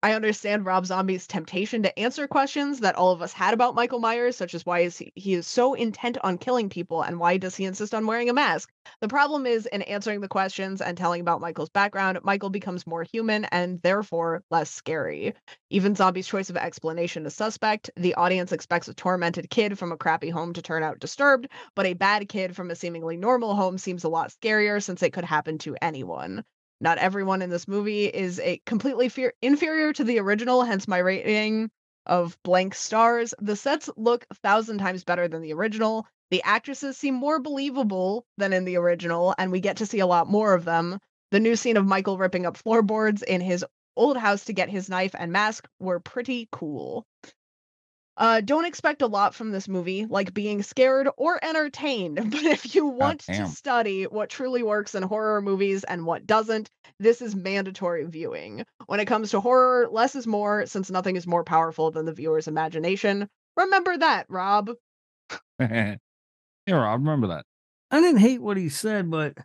I understand Rob Zombie's temptation to answer questions that all of us had about Michael Myers, such as why is he, he is so intent on killing people and why does he insist on wearing a mask? The problem is in answering the questions and telling about Michael's background, Michael becomes more human and therefore less scary. Even Zombie's choice of explanation is suspect. The audience expects a tormented kid from a crappy home to turn out disturbed, but a bad kid from a seemingly normal home seems a lot scarier since it could happen to anyone. Not everyone in this movie is a completely inferior to the original, hence my rating of blank stars. The sets look a thousand times better than the original. The actresses seem more believable than in the original, and we get to see a lot more of them. The new scene of Michael ripping up floorboards in his old house to get his knife and mask were pretty cool. Uh, don't expect a lot from this movie, like being scared or entertained. But if you want to study what truly works in horror movies and what doesn't, this is mandatory viewing. When it comes to horror, less is more, since nothing is more powerful than the viewer's imagination. Remember that, Rob. yeah, Rob, remember that. I didn't hate what he said, but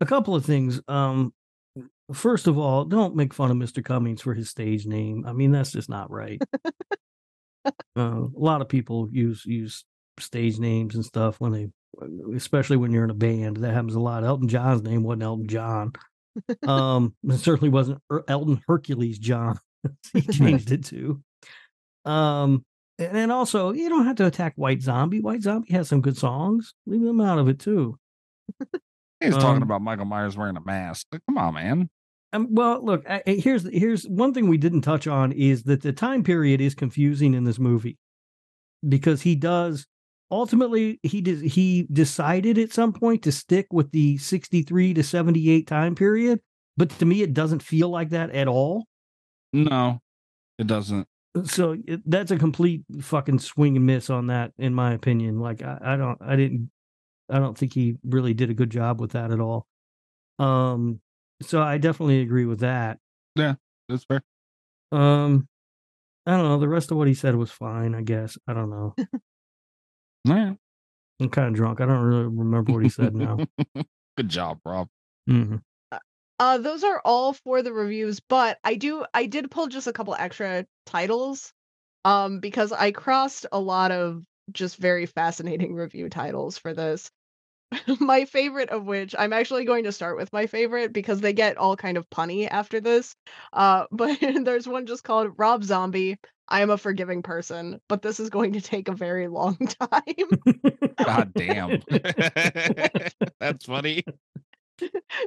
a couple of things. Um, first of all, don't make fun of Mr. Cummings for his stage name. I mean, that's just not right. uh, a lot of people use use stage names and stuff when they, especially when you're in a band. That happens a lot. Elton John's name wasn't Elton John. Um, it certainly wasn't Elton Hercules John. he changed it to. Um, and then also, you don't have to attack White Zombie. White Zombie has some good songs. Leave them out of it too. He's talking Um, about Michael Myers wearing a mask. Come on, man. Um, well, look, I, here's here's one thing we didn't touch on is that the time period is confusing in this movie because he does ultimately he did he decided at some point to stick with the 63 to 78 time period, but to me it doesn't feel like that at all. No, it doesn't. So it, that's a complete fucking swing and miss on that, in my opinion. Like I, I don't, I didn't, I don't think he really did a good job with that at all. Um, so I definitely agree with that. Yeah, that's fair. Um, I don't know. The rest of what he said was fine. I guess I don't know. Yeah. I'm kind of drunk. I don't really remember what he said now. Good job, Rob. hmm Uh, those are all for the reviews, but I do I did pull just a couple extra titles, um, because I crossed a lot of just very fascinating review titles for this. my favorite of which I'm actually going to start with my favorite because they get all kind of punny after this. Uh, but there's one just called Rob Zombie. I am a forgiving person, but this is going to take a very long time. God damn. that's funny.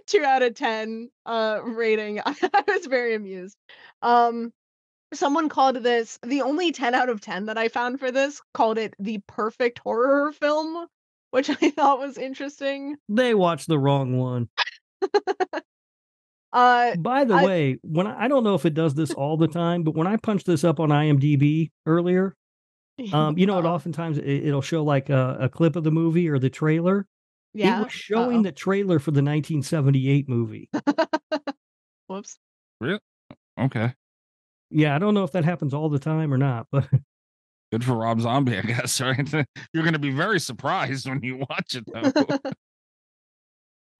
two out of ten uh rating i was very amused um someone called this the only 10 out of 10 that i found for this called it the perfect horror film which i thought was interesting They watched the wrong one. uh By the I- way, when I, I don't know if it does this all the time, but when I punched this up on IMDb earlier, um, you know, it oftentimes it, it'll show like a, a clip of the movie or the trailer. yeah It was showing Uh-oh. the trailer for the 1978 movie. whoops Really? Okay. yeah, I don't know if that happens all the time or not, but Good for Rob Zombie, I guess. Right? You're going to be very surprised when you watch it, though.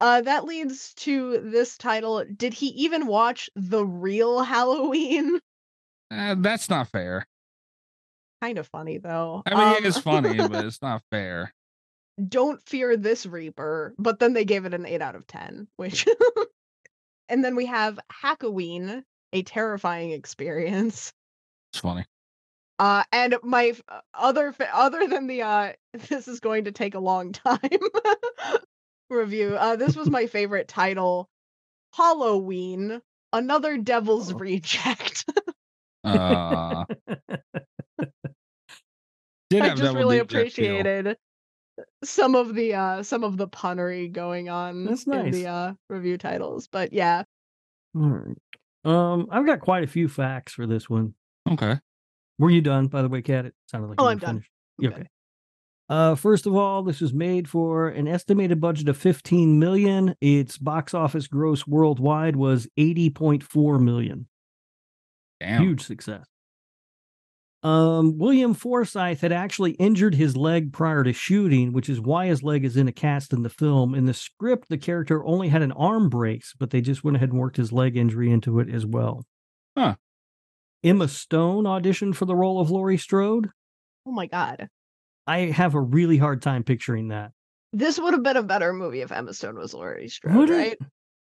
uh that leads to this title did he even watch the real halloween Eh, that's not fair. kind of funny though I mean, Um, is funny, but it's not fair. don't fear this reaper but then they gave it an 8 out of 10 which and then we have hackoween a terrifying experience It's funny. Uh, and my other other than the uh, this is going to take a long time review. Uh, this was my favorite title, Halloween, another Devil's Reject. Uh, I just really Reject feel. appreciated some of the uh some of the punnery going on That's in the uh review titles. But yeah, All right. Um, I've got quite a few facts for this one. Okay. Were you done, by the way, Cat? It sounded like Oh, you were I'm done. finished. I'm Yeah, good. okay. Uh, first of all, this was made for an estimated budget of 15 million. Its box office gross worldwide was 80.4 million. Damn. Huge success. Um, William Forsythe had actually injured his leg prior to shooting, which is why his leg is in a cast in the film. In the script, the character only had an arm brace, but they just went ahead and worked his leg injury into it as well. Huh. Emma Stone auditioned for the role of Laurie Strode. oh my god, I have a really hard time picturing that. this would have been a better movie if Emma Stone was Laurie Strode, Would it? right?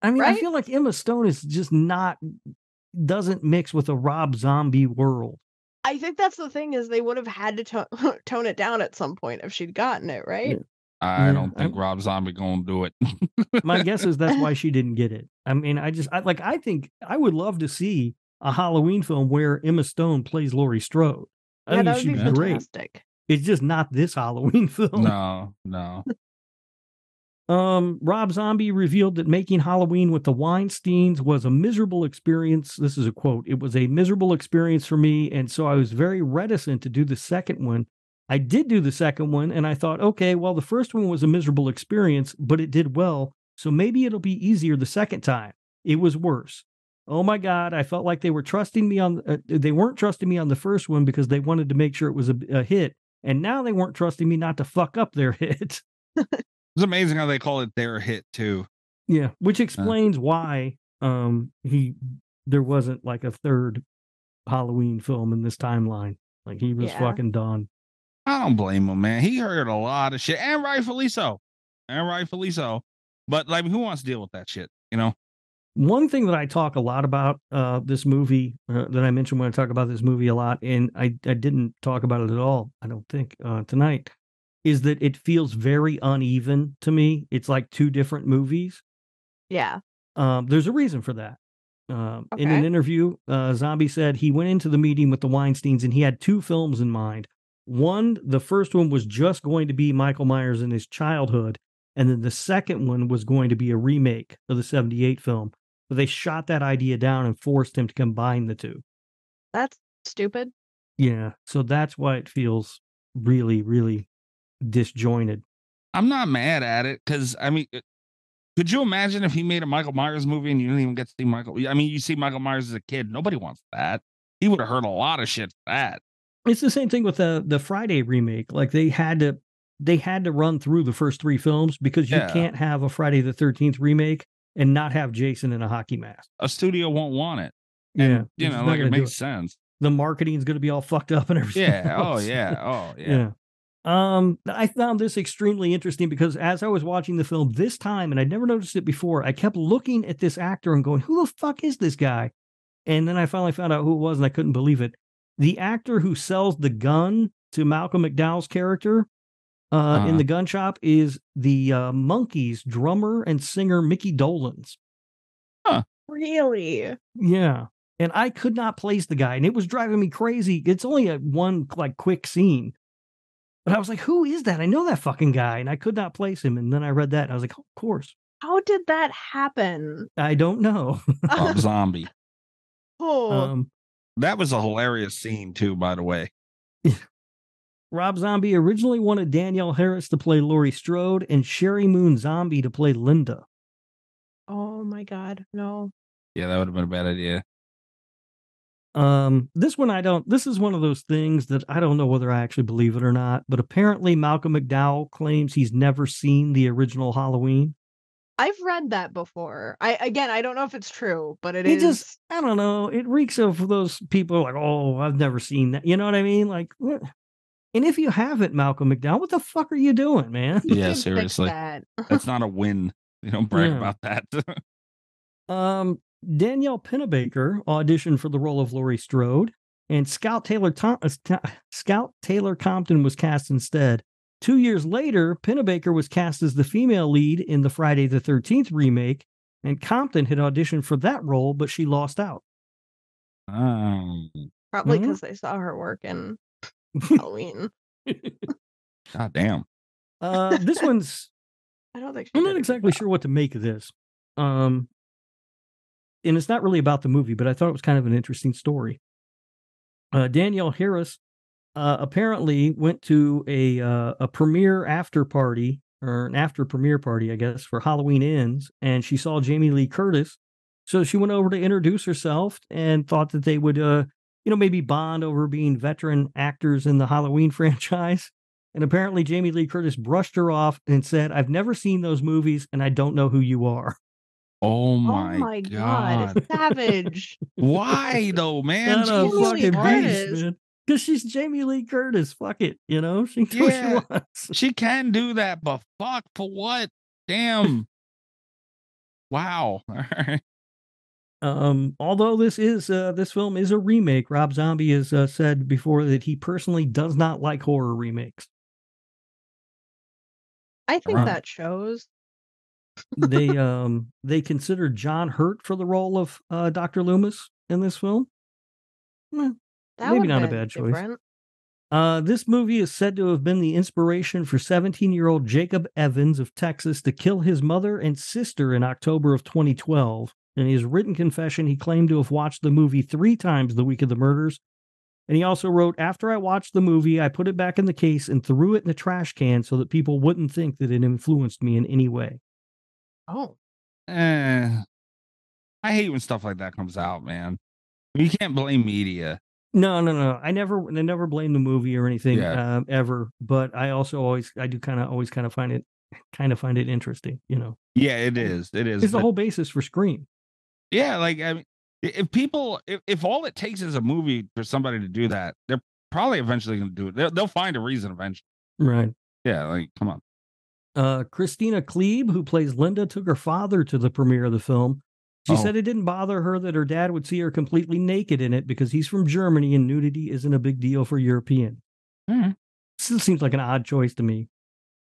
I mean, I feel like Emma Stone is just not doesn't mix with a Rob Zombie world. I think that's the thing is they would have had to to- tone it down at some point if she'd gotten it right. I Yeah, don't think I'm- Rob Zombie gonna do it. My guess is that's why she didn't get it. I mean, I just I, like I think I would love to see a Halloween film where Emma Stone plays Laurie Strode. I yeah, think that would be be great. fantastic. It's just not this Halloween film. no, no. Um, Rob Zombie revealed that making Halloween with the Weinsteins was a miserable experience. This is a quote. It was a miserable experience for me, and so I was very reticent to do the second one. I did do the second one, and I thought, okay, well, the first one was a miserable experience, but it did well, so maybe it'll be easier the second time. It was worse. Oh my God, I felt like they were trusting me on. Uh, they weren't trusting me on the first one because they wanted to make sure it was a, a hit, and now they weren't trusting me not to fuck up their hit. It's amazing how they call it their hit too. Yeah, which explains why um he there wasn't like a third Halloween film in this timeline. Like he was Yeah. fucking done. I don't blame him, man. He heard a lot of shit, and rightfully so, and rightfully so. But like, who wants to deal with that shit? You know? One thing that I talk a lot about uh this movie uh, that I mentioned when I talk about this movie a lot, and I I didn't talk about it at all. I don't think uh tonight is that it feels very uneven to me. It's like two different movies. Yeah. Um, there's a reason for that. Um, In an interview, uh, Zombie said he went into the meeting with the Weinsteins and he had two films in mind. One, the first one was just going to be Michael Myers in his childhood, and then the second one was going to be a remake of the 78 film. But they shot that idea down and forced him to combine the two. That's stupid. Yeah. So that's why it feels really, really disjointed. I'm not mad at it because I mean, uh, could you imagine if he made a Michael Myers movie and you didn't even get to see Michael? I mean, you see Michael Myers as a kid. Nobody wants that. He would have heard a lot of shit for that. It's the same thing with the the Friday remake. Like they had to they had to run through the first three films because you Yeah. can't have a Friday the Thirteenth remake and not have Jason in a hockey mask. A studio won't want it. Yeah, You know, like it makes sense. The marketing's going to be all fucked up and everything. Yeah. Oh yeah. Oh yeah. yeah. Um, I found this extremely interesting because as I was watching the film this time, and I'd never noticed it before, I kept looking at this actor and going, "Who the fuck is this guy?" And then I finally found out who it was, and I couldn't believe it. The actor who sells the gun to Malcolm McDowell's character uh, Uh-huh. in the gun shop is the uh, Monkees drummer and singer Mickey Dolenz. Really? Yeah. And I could not place the guy, and it was driving me crazy. It's only a one like quick scene. But I was like, who is that? I know that fucking guy, and I could not place him. And then I read that, and I was like, oh, of course. How did that happen? I don't know. Rob Zombie. Oh, um, That was a hilarious scene too, by the way. Rob Zombie originally wanted Danielle Harris to play Laurie Strode and Sheri Moon Zombie to play Linda. oh my god, no. Yeah, that would have been a bad idea. Um, this one I don't. This is one of those things that I don't know whether I actually believe it or not. But apparently, Malcolm McDowell claims he's never seen the original Halloween. I've read that before. I again, I don't know if it's true, but it It is. just, I don't know. It reeks of those people like, oh, I've never seen that. You know what I mean? Like, what? And if you haven't, Malcolm McDowell, what the fuck are you doing, man? Yeah, seriously. that. That's not a win. You don't brag Yeah. about that. Um, Danielle Panabaker auditioned for the role of Laurie Strode. and Scout Taylor Tom- uh, St- Scout Taylor Compton was cast instead. Two years later, Panabaker was cast as the female lead in the Friday the 13th remake, and Compton had auditioned for that role, but she lost out. Um, Probably because they saw her work in Halloween. God damn. Uh, this one's I don't think I'm not exactly sure what to make of this. Um, and it's not really about the movie, but I thought it was kind of an interesting story. Uh, Danielle Harris uh, apparently went to a uh, a premiere after party or an after premiere party, I guess, for Halloween Ends, and she saw Jamie Lee Curtis. So she went over to introduce herself and thought that they would, uh, you know, maybe bond over being veteran actors in the Halloween franchise. And apparently, Jamie Lee Curtis brushed her off and said, I've never seen those movies and I don't know who you are. Oh my, Oh my, my god. god, savage! Why though, man? Not Jamie Lee fucking Curtis. beast, man. Because she's Jamie Lee Curtis. Fuck it. You know, she can do Yeah. what she wants. She can do that, but fuck for what? Damn. wow. All right. Um, although this is uh, this film is a remake, Rob Zombie has uh, said before that he personally does not like horror remakes. I think that shows. they um they considered John Hurt for the role of uh, Dr. Loomis in this film. Eh, Maybe not a bad choice. different. Uh, this movie is said to have been the inspiration for 17 year old Jacob Evans of Texas to kill his mother and sister in October of 2012. In his written confession, he claimed to have watched the movie three times the week of the murders. And he also wrote, After I watched the movie, I put it back in the case and threw it in the trash can so that people wouldn't think that it influenced me in any way. Oh, Eh, I hate when stuff like that comes out, man. You can't blame media. No, no, no. I never, I never blame the movie or anything Yeah. um, ever. But I also always, I do kind of always kind of find it, kind of find it interesting. You know, Yeah, it is. It is. it's the whole basis for Scream. Yeah, like I mean, if people, if, if all it takes is a movie for somebody to do that, they're probably eventually going to do it. They'll, they'll find a reason eventually. Right. Yeah, like come on. Uh, Kristina Klebe, who plays Linda, took her father to the premiere of the film. She Oh. said it didn't bother her that her dad would see her completely naked in it because he's from Germany and nudity isn't a big deal for European. Mhm. Still seems like an odd choice to me.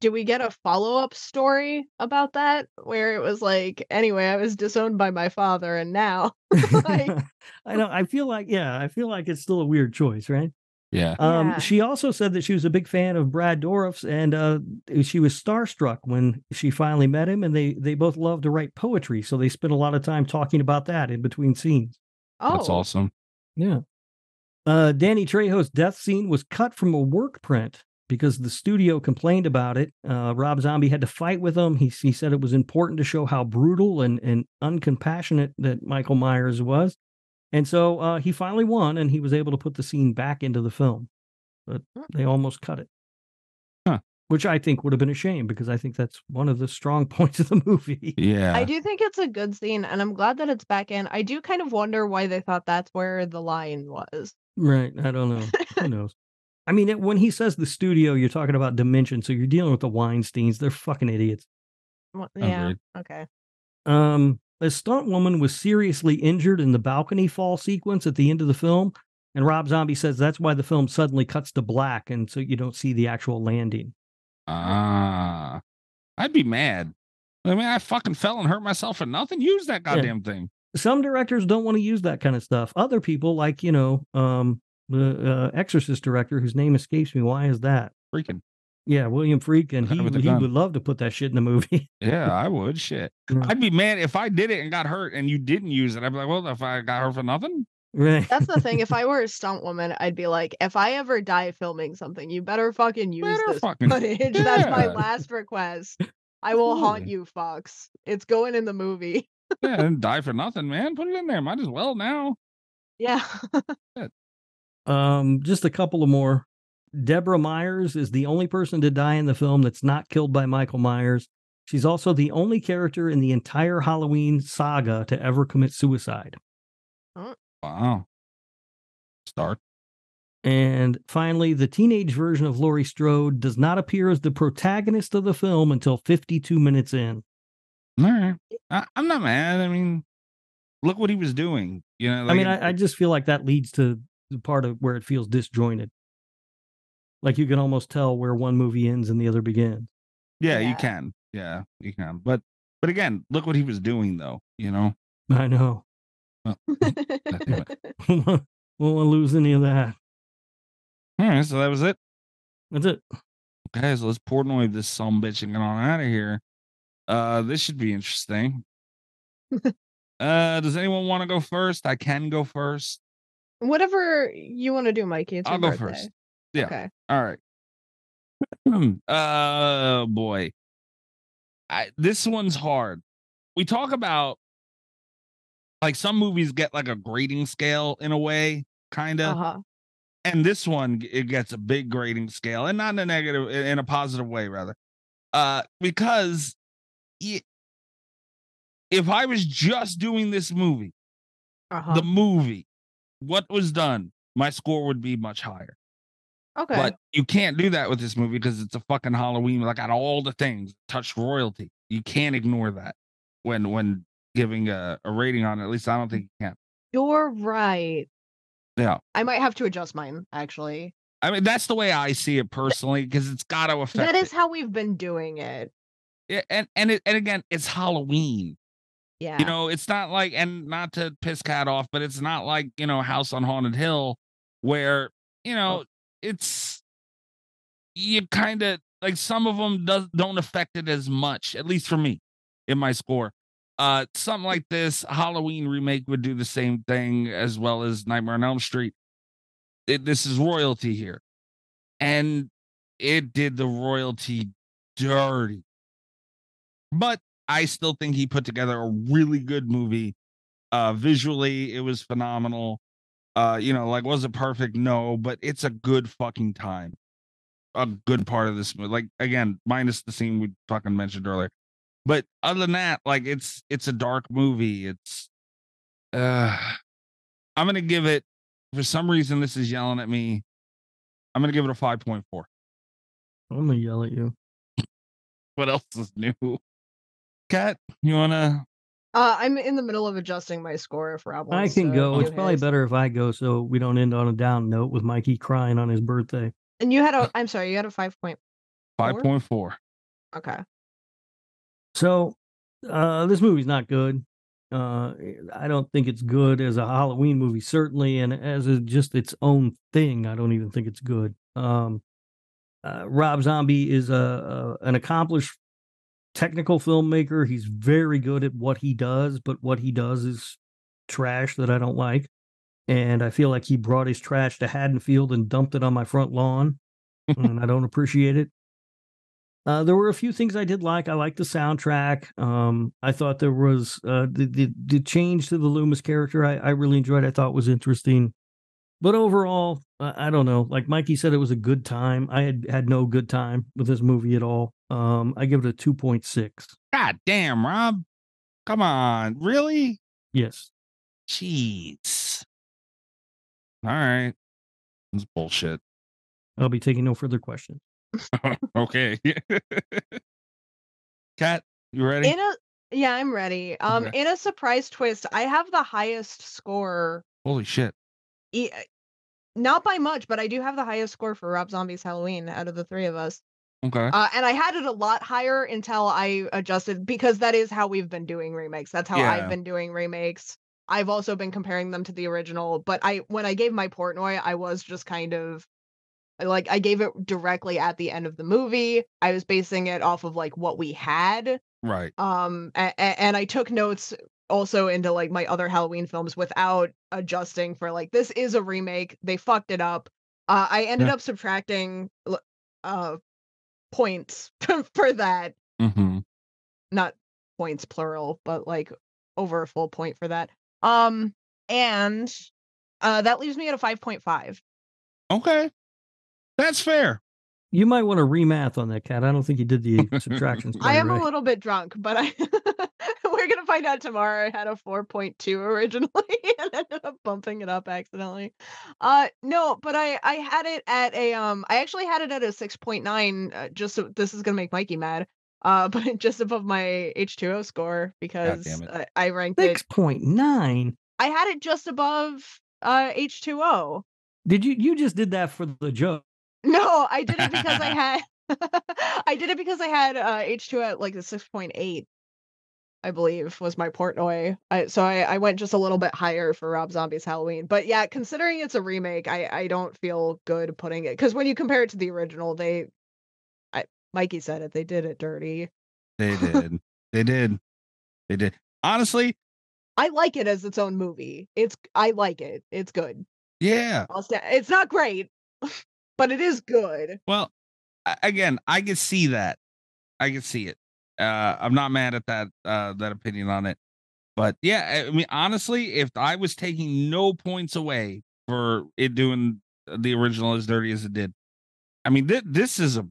Did we get a follow up story about that where it was like, anyway, I was disowned by my father, and now Like- I know. I feel like, yeah, I feel like it's still a weird choice, right? Yeah. Um, Yeah. She also said that she was a big fan of Brad Dourif's, and uh, she was starstruck when she finally met him. And they they both love to write poetry, so they spent a lot of time talking about that in between scenes. oh, That's awesome. Yeah. Uh, Danny Trejo's death scene was cut from a work print because the studio complained about it. Uh, Rob Zombie had to fight with them. He, he said it was important to show how brutal and, and uncompassionate that Michael Myers was. And so uh, he finally won and he was able to put the scene back into the film. But they almost cut it. Huh. Which I think would have been a shame because I think that's one of the strong points of the movie. Yeah. I do think it's a good scene, and I'm glad that it's back in. I do kind of wonder why they thought that's where the line was. Right. I don't know. Who knows? I mean, it, when he says the studio, you're talking about dimension. So you're dealing with the Weinsteins. They're fucking idiots. Wha- Yeah. Agreed. Okay. Um, a stunt woman was seriously injured in the balcony fall sequence at the end of the film. And Rob Zombie says that's why the film suddenly cuts to black. And so you don't see the actual landing. Ah, I'd be mad. I mean, I fucking fell and hurt myself for nothing. Use that goddamn thing. Some directors don't want to use that kind of stuff. Other people, like, you know, um, the uh, Exorcist director, whose name escapes me. Why is that? Freaking. Yeah, William Friedkin. He, he gun. would love to put that shit in the movie. Yeah, I would. Shit. Yeah. I'd be mad if I did it and got hurt and you didn't use it. I'd be like, well, if I got hurt for nothing. right. That's the thing. If I were a stunt woman, I'd be like, if I ever die filming something, you better fucking use Better this fucking- footage. That's my last request. I will haunt you, Fox. It's going in the movie. Yeah, and die for nothing, man. Put it in there. Might as well now. Yeah. Um, just a couple of more. Deborah Myers is the only person to die in the film that's not killed by Michael Myers. She's also the only character in the entire Halloween saga to ever commit suicide. Wow. Start. And finally, the teenage version of Laurie Strode does not appear as the protagonist of the film until 52 minutes in. All right. I, I'm not mad. I mean, look what he was doing. You know, I mean, I, I just feel like that leads to the part of where it feels disjointed. Like you can almost tell where one movie ends and the other begins. Yeah, you can. Yeah, you can. But but again, look what he was doing though. You know. I know. Well, God. Won't lose any of that. All right, so that was it. That's it. Okay, so let's Portnoy this some bitch and get on out of here. Uh, this should be interesting. uh, does anyone want to go first? I can go first. Whatever you want to do, Mikey. It's your I'll go birthday. first. Yeah. Okay. All right. uh boy. I this one's hard. We talk about like some movies get like a grading scale in a way, kind of. Uh-huh. And this one it gets a big grading scale and not in a negative in a positive way rather. Uh because y- if I was just doing this movie, Uh-huh. the movie, what was done, my score would be much higher. okay. But you can't do that with this movie because it's a fucking Halloween. Like out of all the things, touched royalty. You can't ignore that when when giving a, a rating on it. At least I don't mm. think you can. You're right. Yeah. I might have to adjust mine, actually. I mean, that's the way I see it personally, because it's got to affect. That is it. how we've been doing it. Yeah, and and it, and again, it's Halloween. Yeah. You know, it's not like, and not to piss cat off, but it's not like you know, House on Haunted Hill, where you know it's you kind of like some of them does don't affect it as much, at least for me, in my score. Uh, something like this Halloween remake would do the same thing as well as Nightmare on Elm Street. It, this is royalty here, and it did the royalty dirty. But I still think he put together a really good movie. Uh, visually, it was phenomenal. Uh, you know, like was it perfect? No, but it's a good fucking time. A good part of this movie. Like again, minus the scene we fucking mentioned earlier. But other than that, like it's it's a dark movie. It's uh I'm gonna give it for some reason this is yelling at me. I'm gonna give it a 5.4. I'm gonna yell at you. What else is new? Cat, you wanna Uh, I'm in the middle of adjusting my score if Rob I can to go. do It's probably his. better if I go so we don't end on a down note with Mikey crying on his birthday. And you had a, I'm sorry, you had a five point. 5.4. Okay. So, uh, this movie's not good. Uh, I don't think it's good as a Halloween movie, certainly, and as a, just its own thing, I don't even think it's good. Um, uh, Rob Zombie is a, a an accomplished technical filmmaker. He's very good at what he does, but what he does is trash that I don't like. And I feel like he brought his trash to Haddonfield and dumped it on my front lawn, and I don't appreciate it. Uh, there were a few things I did like. I liked the soundtrack. Um, I thought there was uh, the, the the change to the Loomis character. I, I really enjoyed. I thought was interesting. But overall, I, I don't know. Like Mikey said, it was a good time. I had had no good time with this movie at all. Um, I give it a two point six. God damn, Rob. Come on. Really? Yes. Jeez. All right. That's bullshit. I'll be taking no further questions. okay. Cat, you ready? In a yeah, I'm ready. Um, Okay. in a surprise twist, I have the highest score. Holy shit. e- Not by much, but I do have the highest score for Rob Zombie's Halloween out of the three of us. Okay. Uh, and I had it a lot higher until I adjusted because that is how we've been doing remakes. That's how Yeah. I've been doing remakes. I've also been comparing them to the original, but I when I gave my Portnoy, I was just kind of like I gave it directly at the end of the movie. I was basing it off of like what we had. right. Um a- a- and I took notes also into like my other Halloween films without adjusting for like this is a remake. They fucked it up. Uh I ended Yeah. up subtracting uh points for that. Mm-hmm. Not points plural, but like over a full point for that. Um and uh that leaves me at a 5.5. Okay. That's fair. You might want to remath on that, cat. I don't think you did the subtractions. I am right. a little bit drunk, but I we're gonna find out tomorrow. I had a 4.2 originally and ended up bumping it up accidentally. Uh no, but I I had it at a um I actually had it at a 6.9 uh, just so this is gonna make Mikey mad. Uh but just above my H2O score because. I, I ranked it Six point nine. I had it just above uh H2O. Did you you just did that for the joke? No, I did it because I had I did it because I had uh H2 at like the 6.8, I believe, was my Portnoy. I so I, I went just a little bit higher for Rob Zombie's Halloween. But yeah, considering it's a remake, I, I don't feel good putting it because when you compare it to the original, they I Mikey said it, they did it dirty. They did. they did. They did. Honestly, I like it as its own movie. It's I like it. It's good. yeah. It's not great, but it is good. Well, again, I can see that. I can see it. Uh, I'm not mad at that uh, that opinion on it. But yeah, I mean, honestly, if I was taking no points away for it doing the original as dirty as it did, I mean, th- this is a,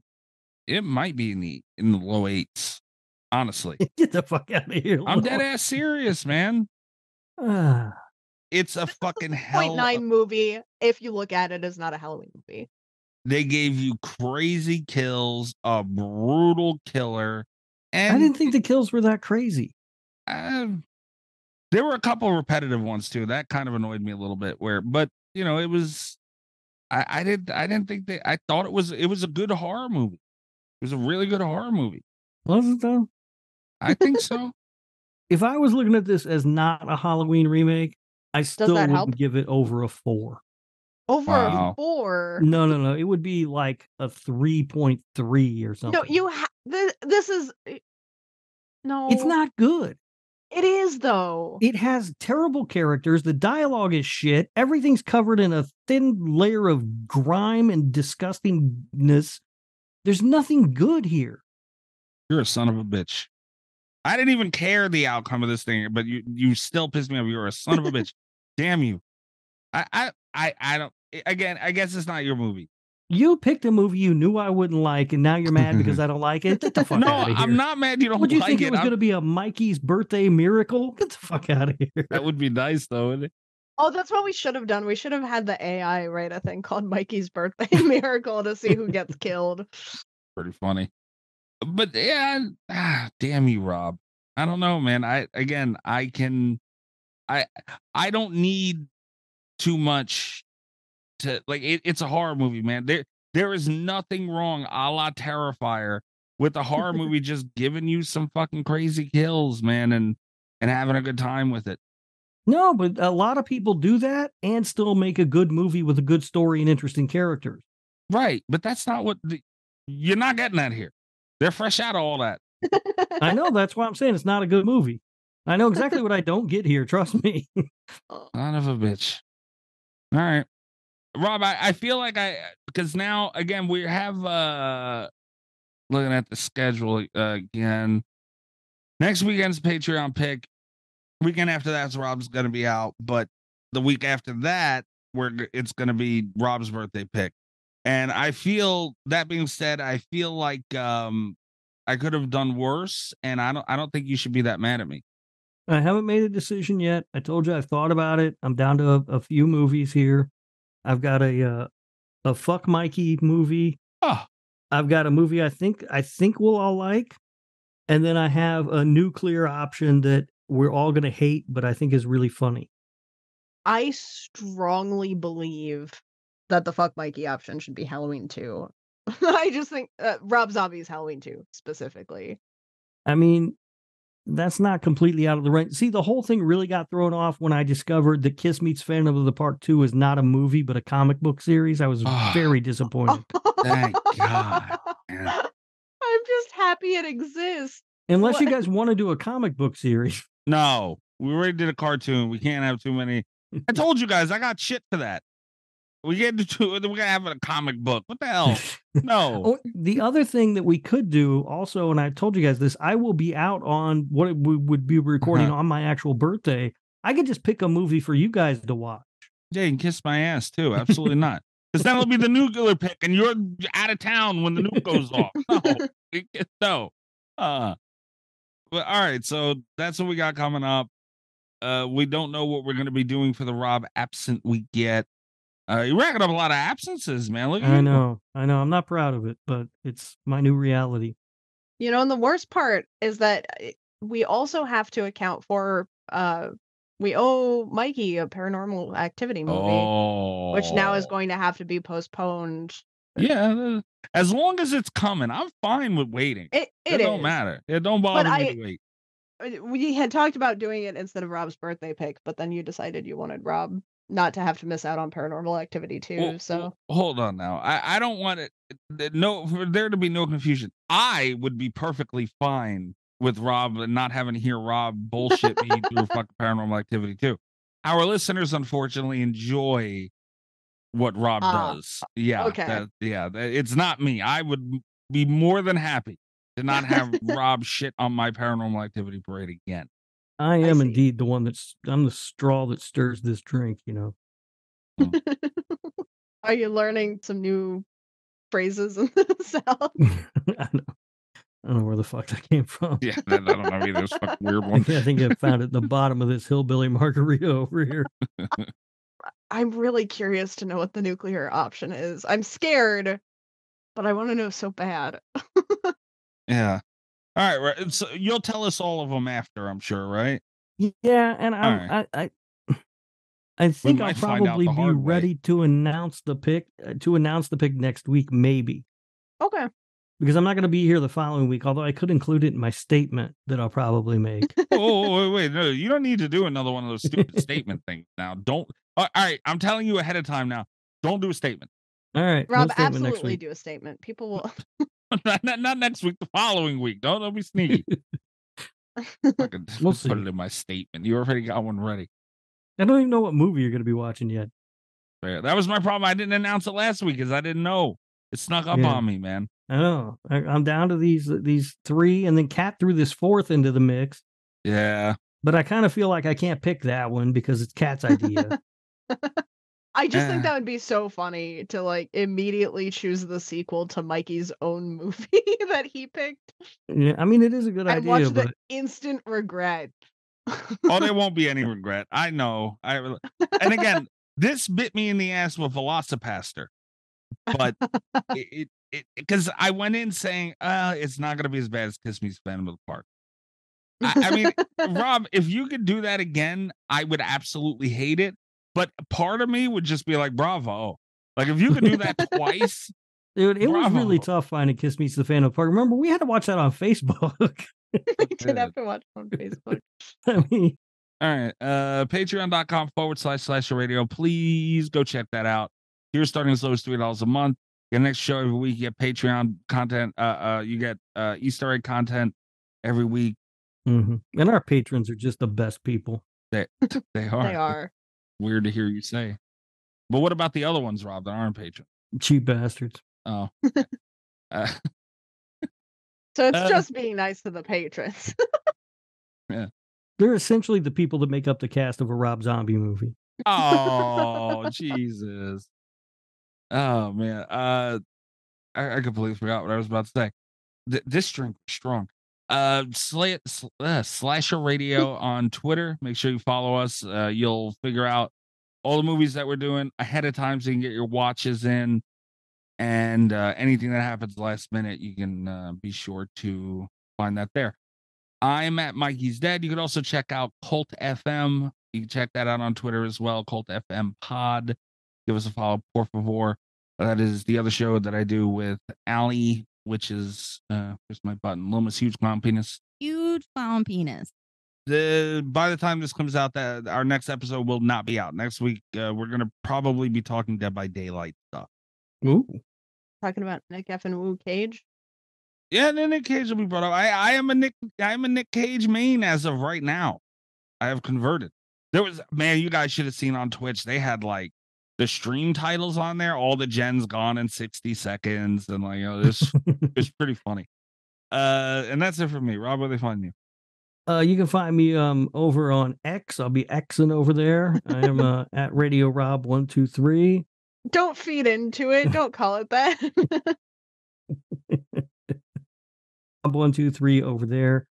it might be in the in the low eights. Honestly, Get the fuck out of here. I'm dead ass serious, man. It's a fucking Point hell. nine movie, if you look at it as not a Halloween movie. They gave you crazy kills, a brutal killer, and I didn't think the kills were that crazy. Uh, there were a couple repetitive ones too. That kind of annoyed me a little bit. Where, but you know, it was. I I did I didn't think that I thought it was it was a good horror movie. It was a really good horror movie. Was it though? I think so. If I was looking at this as not a Halloween remake, I still wouldn't help? give it over a four. Over Wow. a four. No, no, no. It would be like a three point three or something. No, you ha- this, this is eh, no. It's not good. It is though. It has terrible characters. The dialogue is shit. Everything's covered in a thin layer of grime and disgustingness. There's nothing good here. You're a son of a bitch. I didn't even care the outcome of this thing, but you you still pissed me off. You're a son of a bitch. Damn you. I I I I don't. Again, I guess it's not your movie. You picked a movie you knew I wouldn't like, and now you're mad because I don't like it. Get the fuck no, out of here. I'm not mad. You don't Would you like think it. it was going to be a Mikey's birthday miracle? Get the fuck out of here. That would be nice, though. Wouldn't it? Oh, that's what we should have done. We should have had the AI write a thing called Mikey's Birthday Miracle to see who gets killed. Pretty funny. But yeah, ah, damn you, Rob. I don't know, man. I again, I can, I I don't need too much to like. It, it's a horror movie, man. There there is nothing wrong, a la Terrifier, with a horror movie just giving you some fucking crazy kills, man, and and having a good time with it. No, but a lot of people do that and still make a good movie with a good story and interesting characters. Right, but that's not what the, you're not getting that here. They're fresh out of all that. I know that's why I'm saying it's not a good movie. I know exactly what I don't get here. Trust me. Son of a bitch. All right. Rob, I, I feel like I because now again we have uh looking at the schedule uh, again. Next weekend's Patreon pick. Weekend after that's Rob's gonna be out, but the week after that, we're it's gonna be Rob's birthday pick. And I feel that being said, I feel like um I could have done worse, and I don't I don't think you should be that mad at me. I haven't made a decision yet. I told you I've thought about it. I'm down to a, a few movies here. I've got a uh, a fuck Mikey movie. Oh, I've got a movie I think I think we'll all like, and then I have a nuclear option that we're all gonna hate, but I think is really funny. I strongly believe that the fuck Mikey option should be Halloween 2. I just think uh, Rob Zombie's Halloween 2 specifically. I mean, that's not completely out of the range. See, the whole thing really got thrown off when I discovered that Kiss Meets Phantom of the Park 2 is not a movie, but a comic book series. I was Ah. very disappointed. thank God. man. I'm just happy it exists. Unless you guys want to do a comic book series. No, we already did a cartoon. We can't have too many. I told you guys, I got shit for that. We get to two. We're gonna have a comic book. What the hell? No. Oh, the other thing that we could do also, and I told you guys this, I will be out on what it- we would be recording Uh-huh. on my actual birthday. I could just pick a movie for you guys to watch. Yeah, you can kiss my ass too. Absolutely not. Because that'll be the nuclear pick, and you're out of town when the nuke goes off. No, no. Uh, but all right. So that's what we got coming up. Uh, we don't know what we're gonna be doing for the Rob absent week yet. Uh, you're racking up a lot of absences, man. Look at I you. know, I know. I'm not proud of it, but it's my new reality. You know, and the worst part is that uh, we also have to account for uh We owe Mikey a paranormal activity movie, Oh, which now is going to have to be postponed. Yeah, uh, as long as it's coming, I'm fine with waiting. It It, it don't is. matter. It don't bother me I- to wait. Uh, We had talked about doing it instead of Rob's birthday pick, but then you decided you wanted Rob not to have to miss out on paranormal activity too. Well, so hold on now. I, I don't want it. No, for there to be no confusion. I would be perfectly fine with Rob and not having to hear Rob bullshit me through fucking paranormal activity too. Our listeners, unfortunately, enjoy what Rob Ah, does. Yeah, okay. that- yeah. It's not me. I would be more than happy to not have Rob shit on my paranormal activity parade again. I am see. indeed the one that's I'm the straw that stirs this drink, you know. Hmm. are you learning some new phrases in the South? I don't, I don't know where the fuck that came from. Yeah, that, I don't know either. It's a fucking weird one. I think I found it at the bottom of this hillbilly margarita over here. I'm really curious to know what the nuclear option is. I'm scared, but I want to know so bad. Yeah. All right, right. So you'll tell us all of them after, I'm sure, right? Yeah, and I'm, right. I, I, I think I'll might find out probably be hard way. ready to announce the pick uh, to announce the pick next week, maybe Okay. because I'm not going to be here the following week. Although I could include it in my statement that I'll probably make. oh, wait, wait, no, you don't need to do another one of those stupid statement things now. Don't. All all right, I'm telling you ahead of time now. Don't do a statement. All right, no Rob, statement next absolutely week. do a statement. People will. not, not, not next week, the following week. Don't, don't be sneaky. Fucking We'll put see. it in my statement. You already got one ready. I don't even know what movie you're going to be watching yet. Yeah, that was my problem. I didn't announce it last week because I didn't know. It snuck up Yeah. on me, man. I know I, I'm down to these these three, and then Cat threw this fourth into the mix. Yeah. But I kind of feel like I can't pick that one because it's Cat's idea. I just Uh. think that would be so funny to like immediately choose the sequel to Mikey's own movie that he picked yeah, I mean it is a good and idea, watch but the instant regret. Oh, there won't be any regret. I know. I and again, this bit me in the ass with Velocipastor, but it it because I went in saying, uh, it's not gonna be as bad as Kiss Me Spend with Park. I, I mean, Rob, if you could do that again, I would absolutely hate it. But part of me would just be like, bravo. Like if you could do that twice, dude, it was really tough finding Kiss Meets the Fan Phantom Park. Remember, we had to watch that on Facebook. we did have to watch on Facebook. I mean, All right. Uh patreon.com forward slash slash radio. Please go check that out. You're starting as low as three dollars a month. Get next show every week. You get Patreon content. Uh uh you get uh Easter egg content every week. mhm. and our patrons are just the best people. They they are. They are. Weird to hear you say. But what about the other ones, Rob, that aren't patron? Cheap bastards. Oh. uh, So it's Uh. just being nice to the patrons. Yeah. They're essentially the people that make up the cast of a Rob Zombie movie. oh Jesus. Oh man. Uh I, I completely forgot what I was about to say. Th- this drink was strong. Uh, sla- sl- uh slasher radio on Twitter. Make sure you follow us. Uh, you'll figure out all the movies that we're doing ahead of time so you can get your watches in. And uh, anything that happens last minute, you can uh, be sure to find that there. I'm at Mikey's Dead. You can also check out Cult FM. You can check that out on Twitter as well, Cult FM Pod. Give us a follow, por favor. That is the other show that I do with Aly, which is uh where's my button? Loma's huge clown penis. Huge clown penis. The by the time this comes out, that our next episode will not be out. Next week, uh, we're gonna probably be talking Dead by Daylight stuff. Ooh. Talking about Nick F and Wu Cage. Yeah, and then Nick Cage will be brought up. I I am a Nick I am a Nick Cage main as of right now. I have converted. There was man, you guys should have seen on Twitch. They had like the stream titles on there, all the gens gone in 60 seconds, and like you know, this it's pretty funny. Uh, and that's it for me. Rob, where they find you? Uh, you can find me um over on X. I'll be Xing over there. I am uh, at Radio Rob one two three. Don't feed into it. Don't call it that. Rob one two three over there.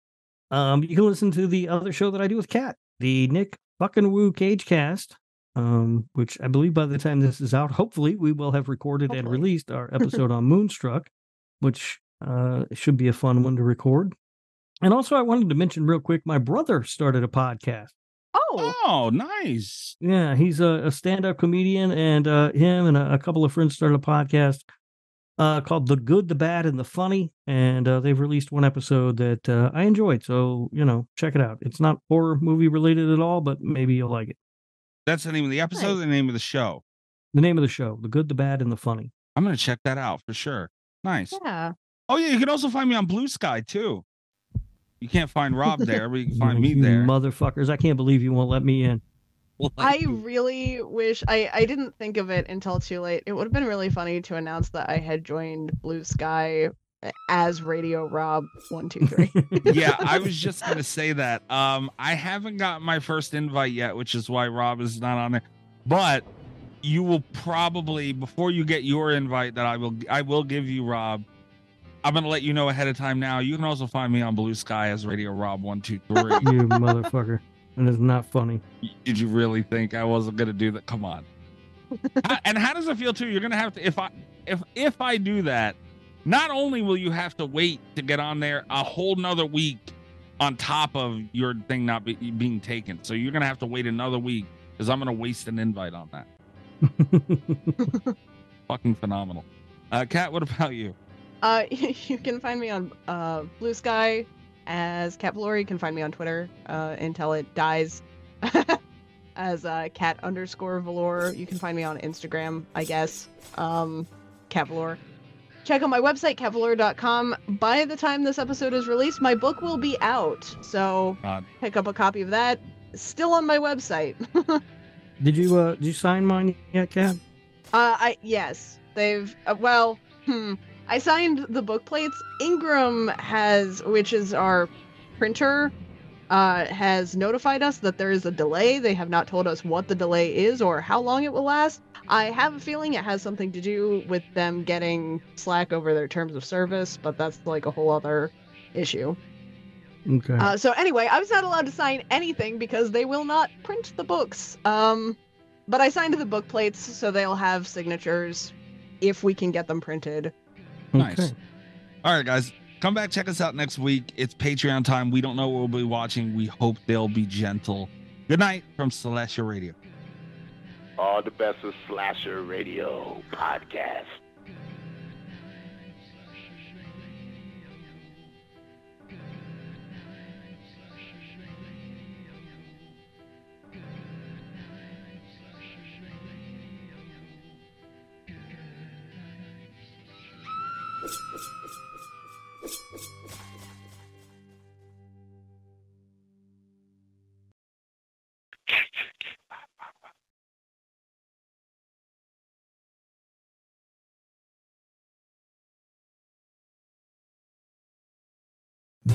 Um, you can listen to the other show that I do with Cat, the Nick fucking Woo Cage Cast. Um, which I believe by the time this is out, hopefully we will have recorded and released our episode on Moonstruck, which uh should be a fun one to record. And also, I wanted to mention real quick, my brother started a podcast. Oh, Oh, nice. Yeah, he's a, a stand-up comedian, and uh, him and a, a couple of friends started a podcast uh, called "The Good, the Bad, and the Funny," and uh, they've released one episode that uh, I enjoyed. So you know, check it out. It's not horror movie related at all, but maybe you'll like it. That's the name of the episode, Nice. the name of the show. The name of the show: "The Good, the Bad, and the Funny." I'm gonna check that out for sure. Nice. yeah. Oh yeah, you can also find me on Blue Sky too. You can't find Rob there, but you can find me there. motherfuckers! I can't believe you won't let me in. I really wish I I didn't think of it until too late. It would have been really funny to announce that I had joined Blue Sky as Radio Rob one two three. yeah, I was just gonna say that. Um, I haven't got my first invite yet, which is why Rob is not on there. But you will probably before you get your invite that I will I will give you, Rob. I'm gonna let you know ahead of time now. You can also find me on Blue Sky as Radio Rob one two three. you motherfucker! And it's not funny. Did you really think I wasn't gonna do that? Come on. How- and how does it feel too? You're gonna have to if I if if I do that, not only will you have to wait to get on there a whole nother week on top of your thing not be, being taken. So you're gonna have to wait another week because I'm gonna waste an invite on that. Fucking phenomenal. Uh Cat, what about you? Uh, you can find me on uh, Blue Sky as Cat Voleur. You can find me on Twitter uh, until it dies as uh, cat underscore Voleur. You can find me on Instagram, I guess, um, Cat Voleur. Check out my website, Kevlar.com. By the time this episode is released, my book will be out. So God. pick up a copy of that. Still on my website. Did you uh did you sign mine yet, uh I yes, they've uh, well, hmm. I signed the book plates. Ingram has, which is our printer, uh, has notified us that there is a delay. They have not told us what the delay is or how long it will last. I have a feeling it has something to do with them getting slack over their terms of service, but that's like a whole other issue. Okay. Uh, so anyway, I was not allowed to sign anything because they will not print the books. Um, but I signed the book plates, so they'll have signatures if we can get them printed. Nice. Okay. All right, guys. Come back, check us out next week. It's Patreon time. We don't know what we'll be watching. We hope they'll be gentle. Good night from Slasher Radio. All the best of Slasher Radio podcast.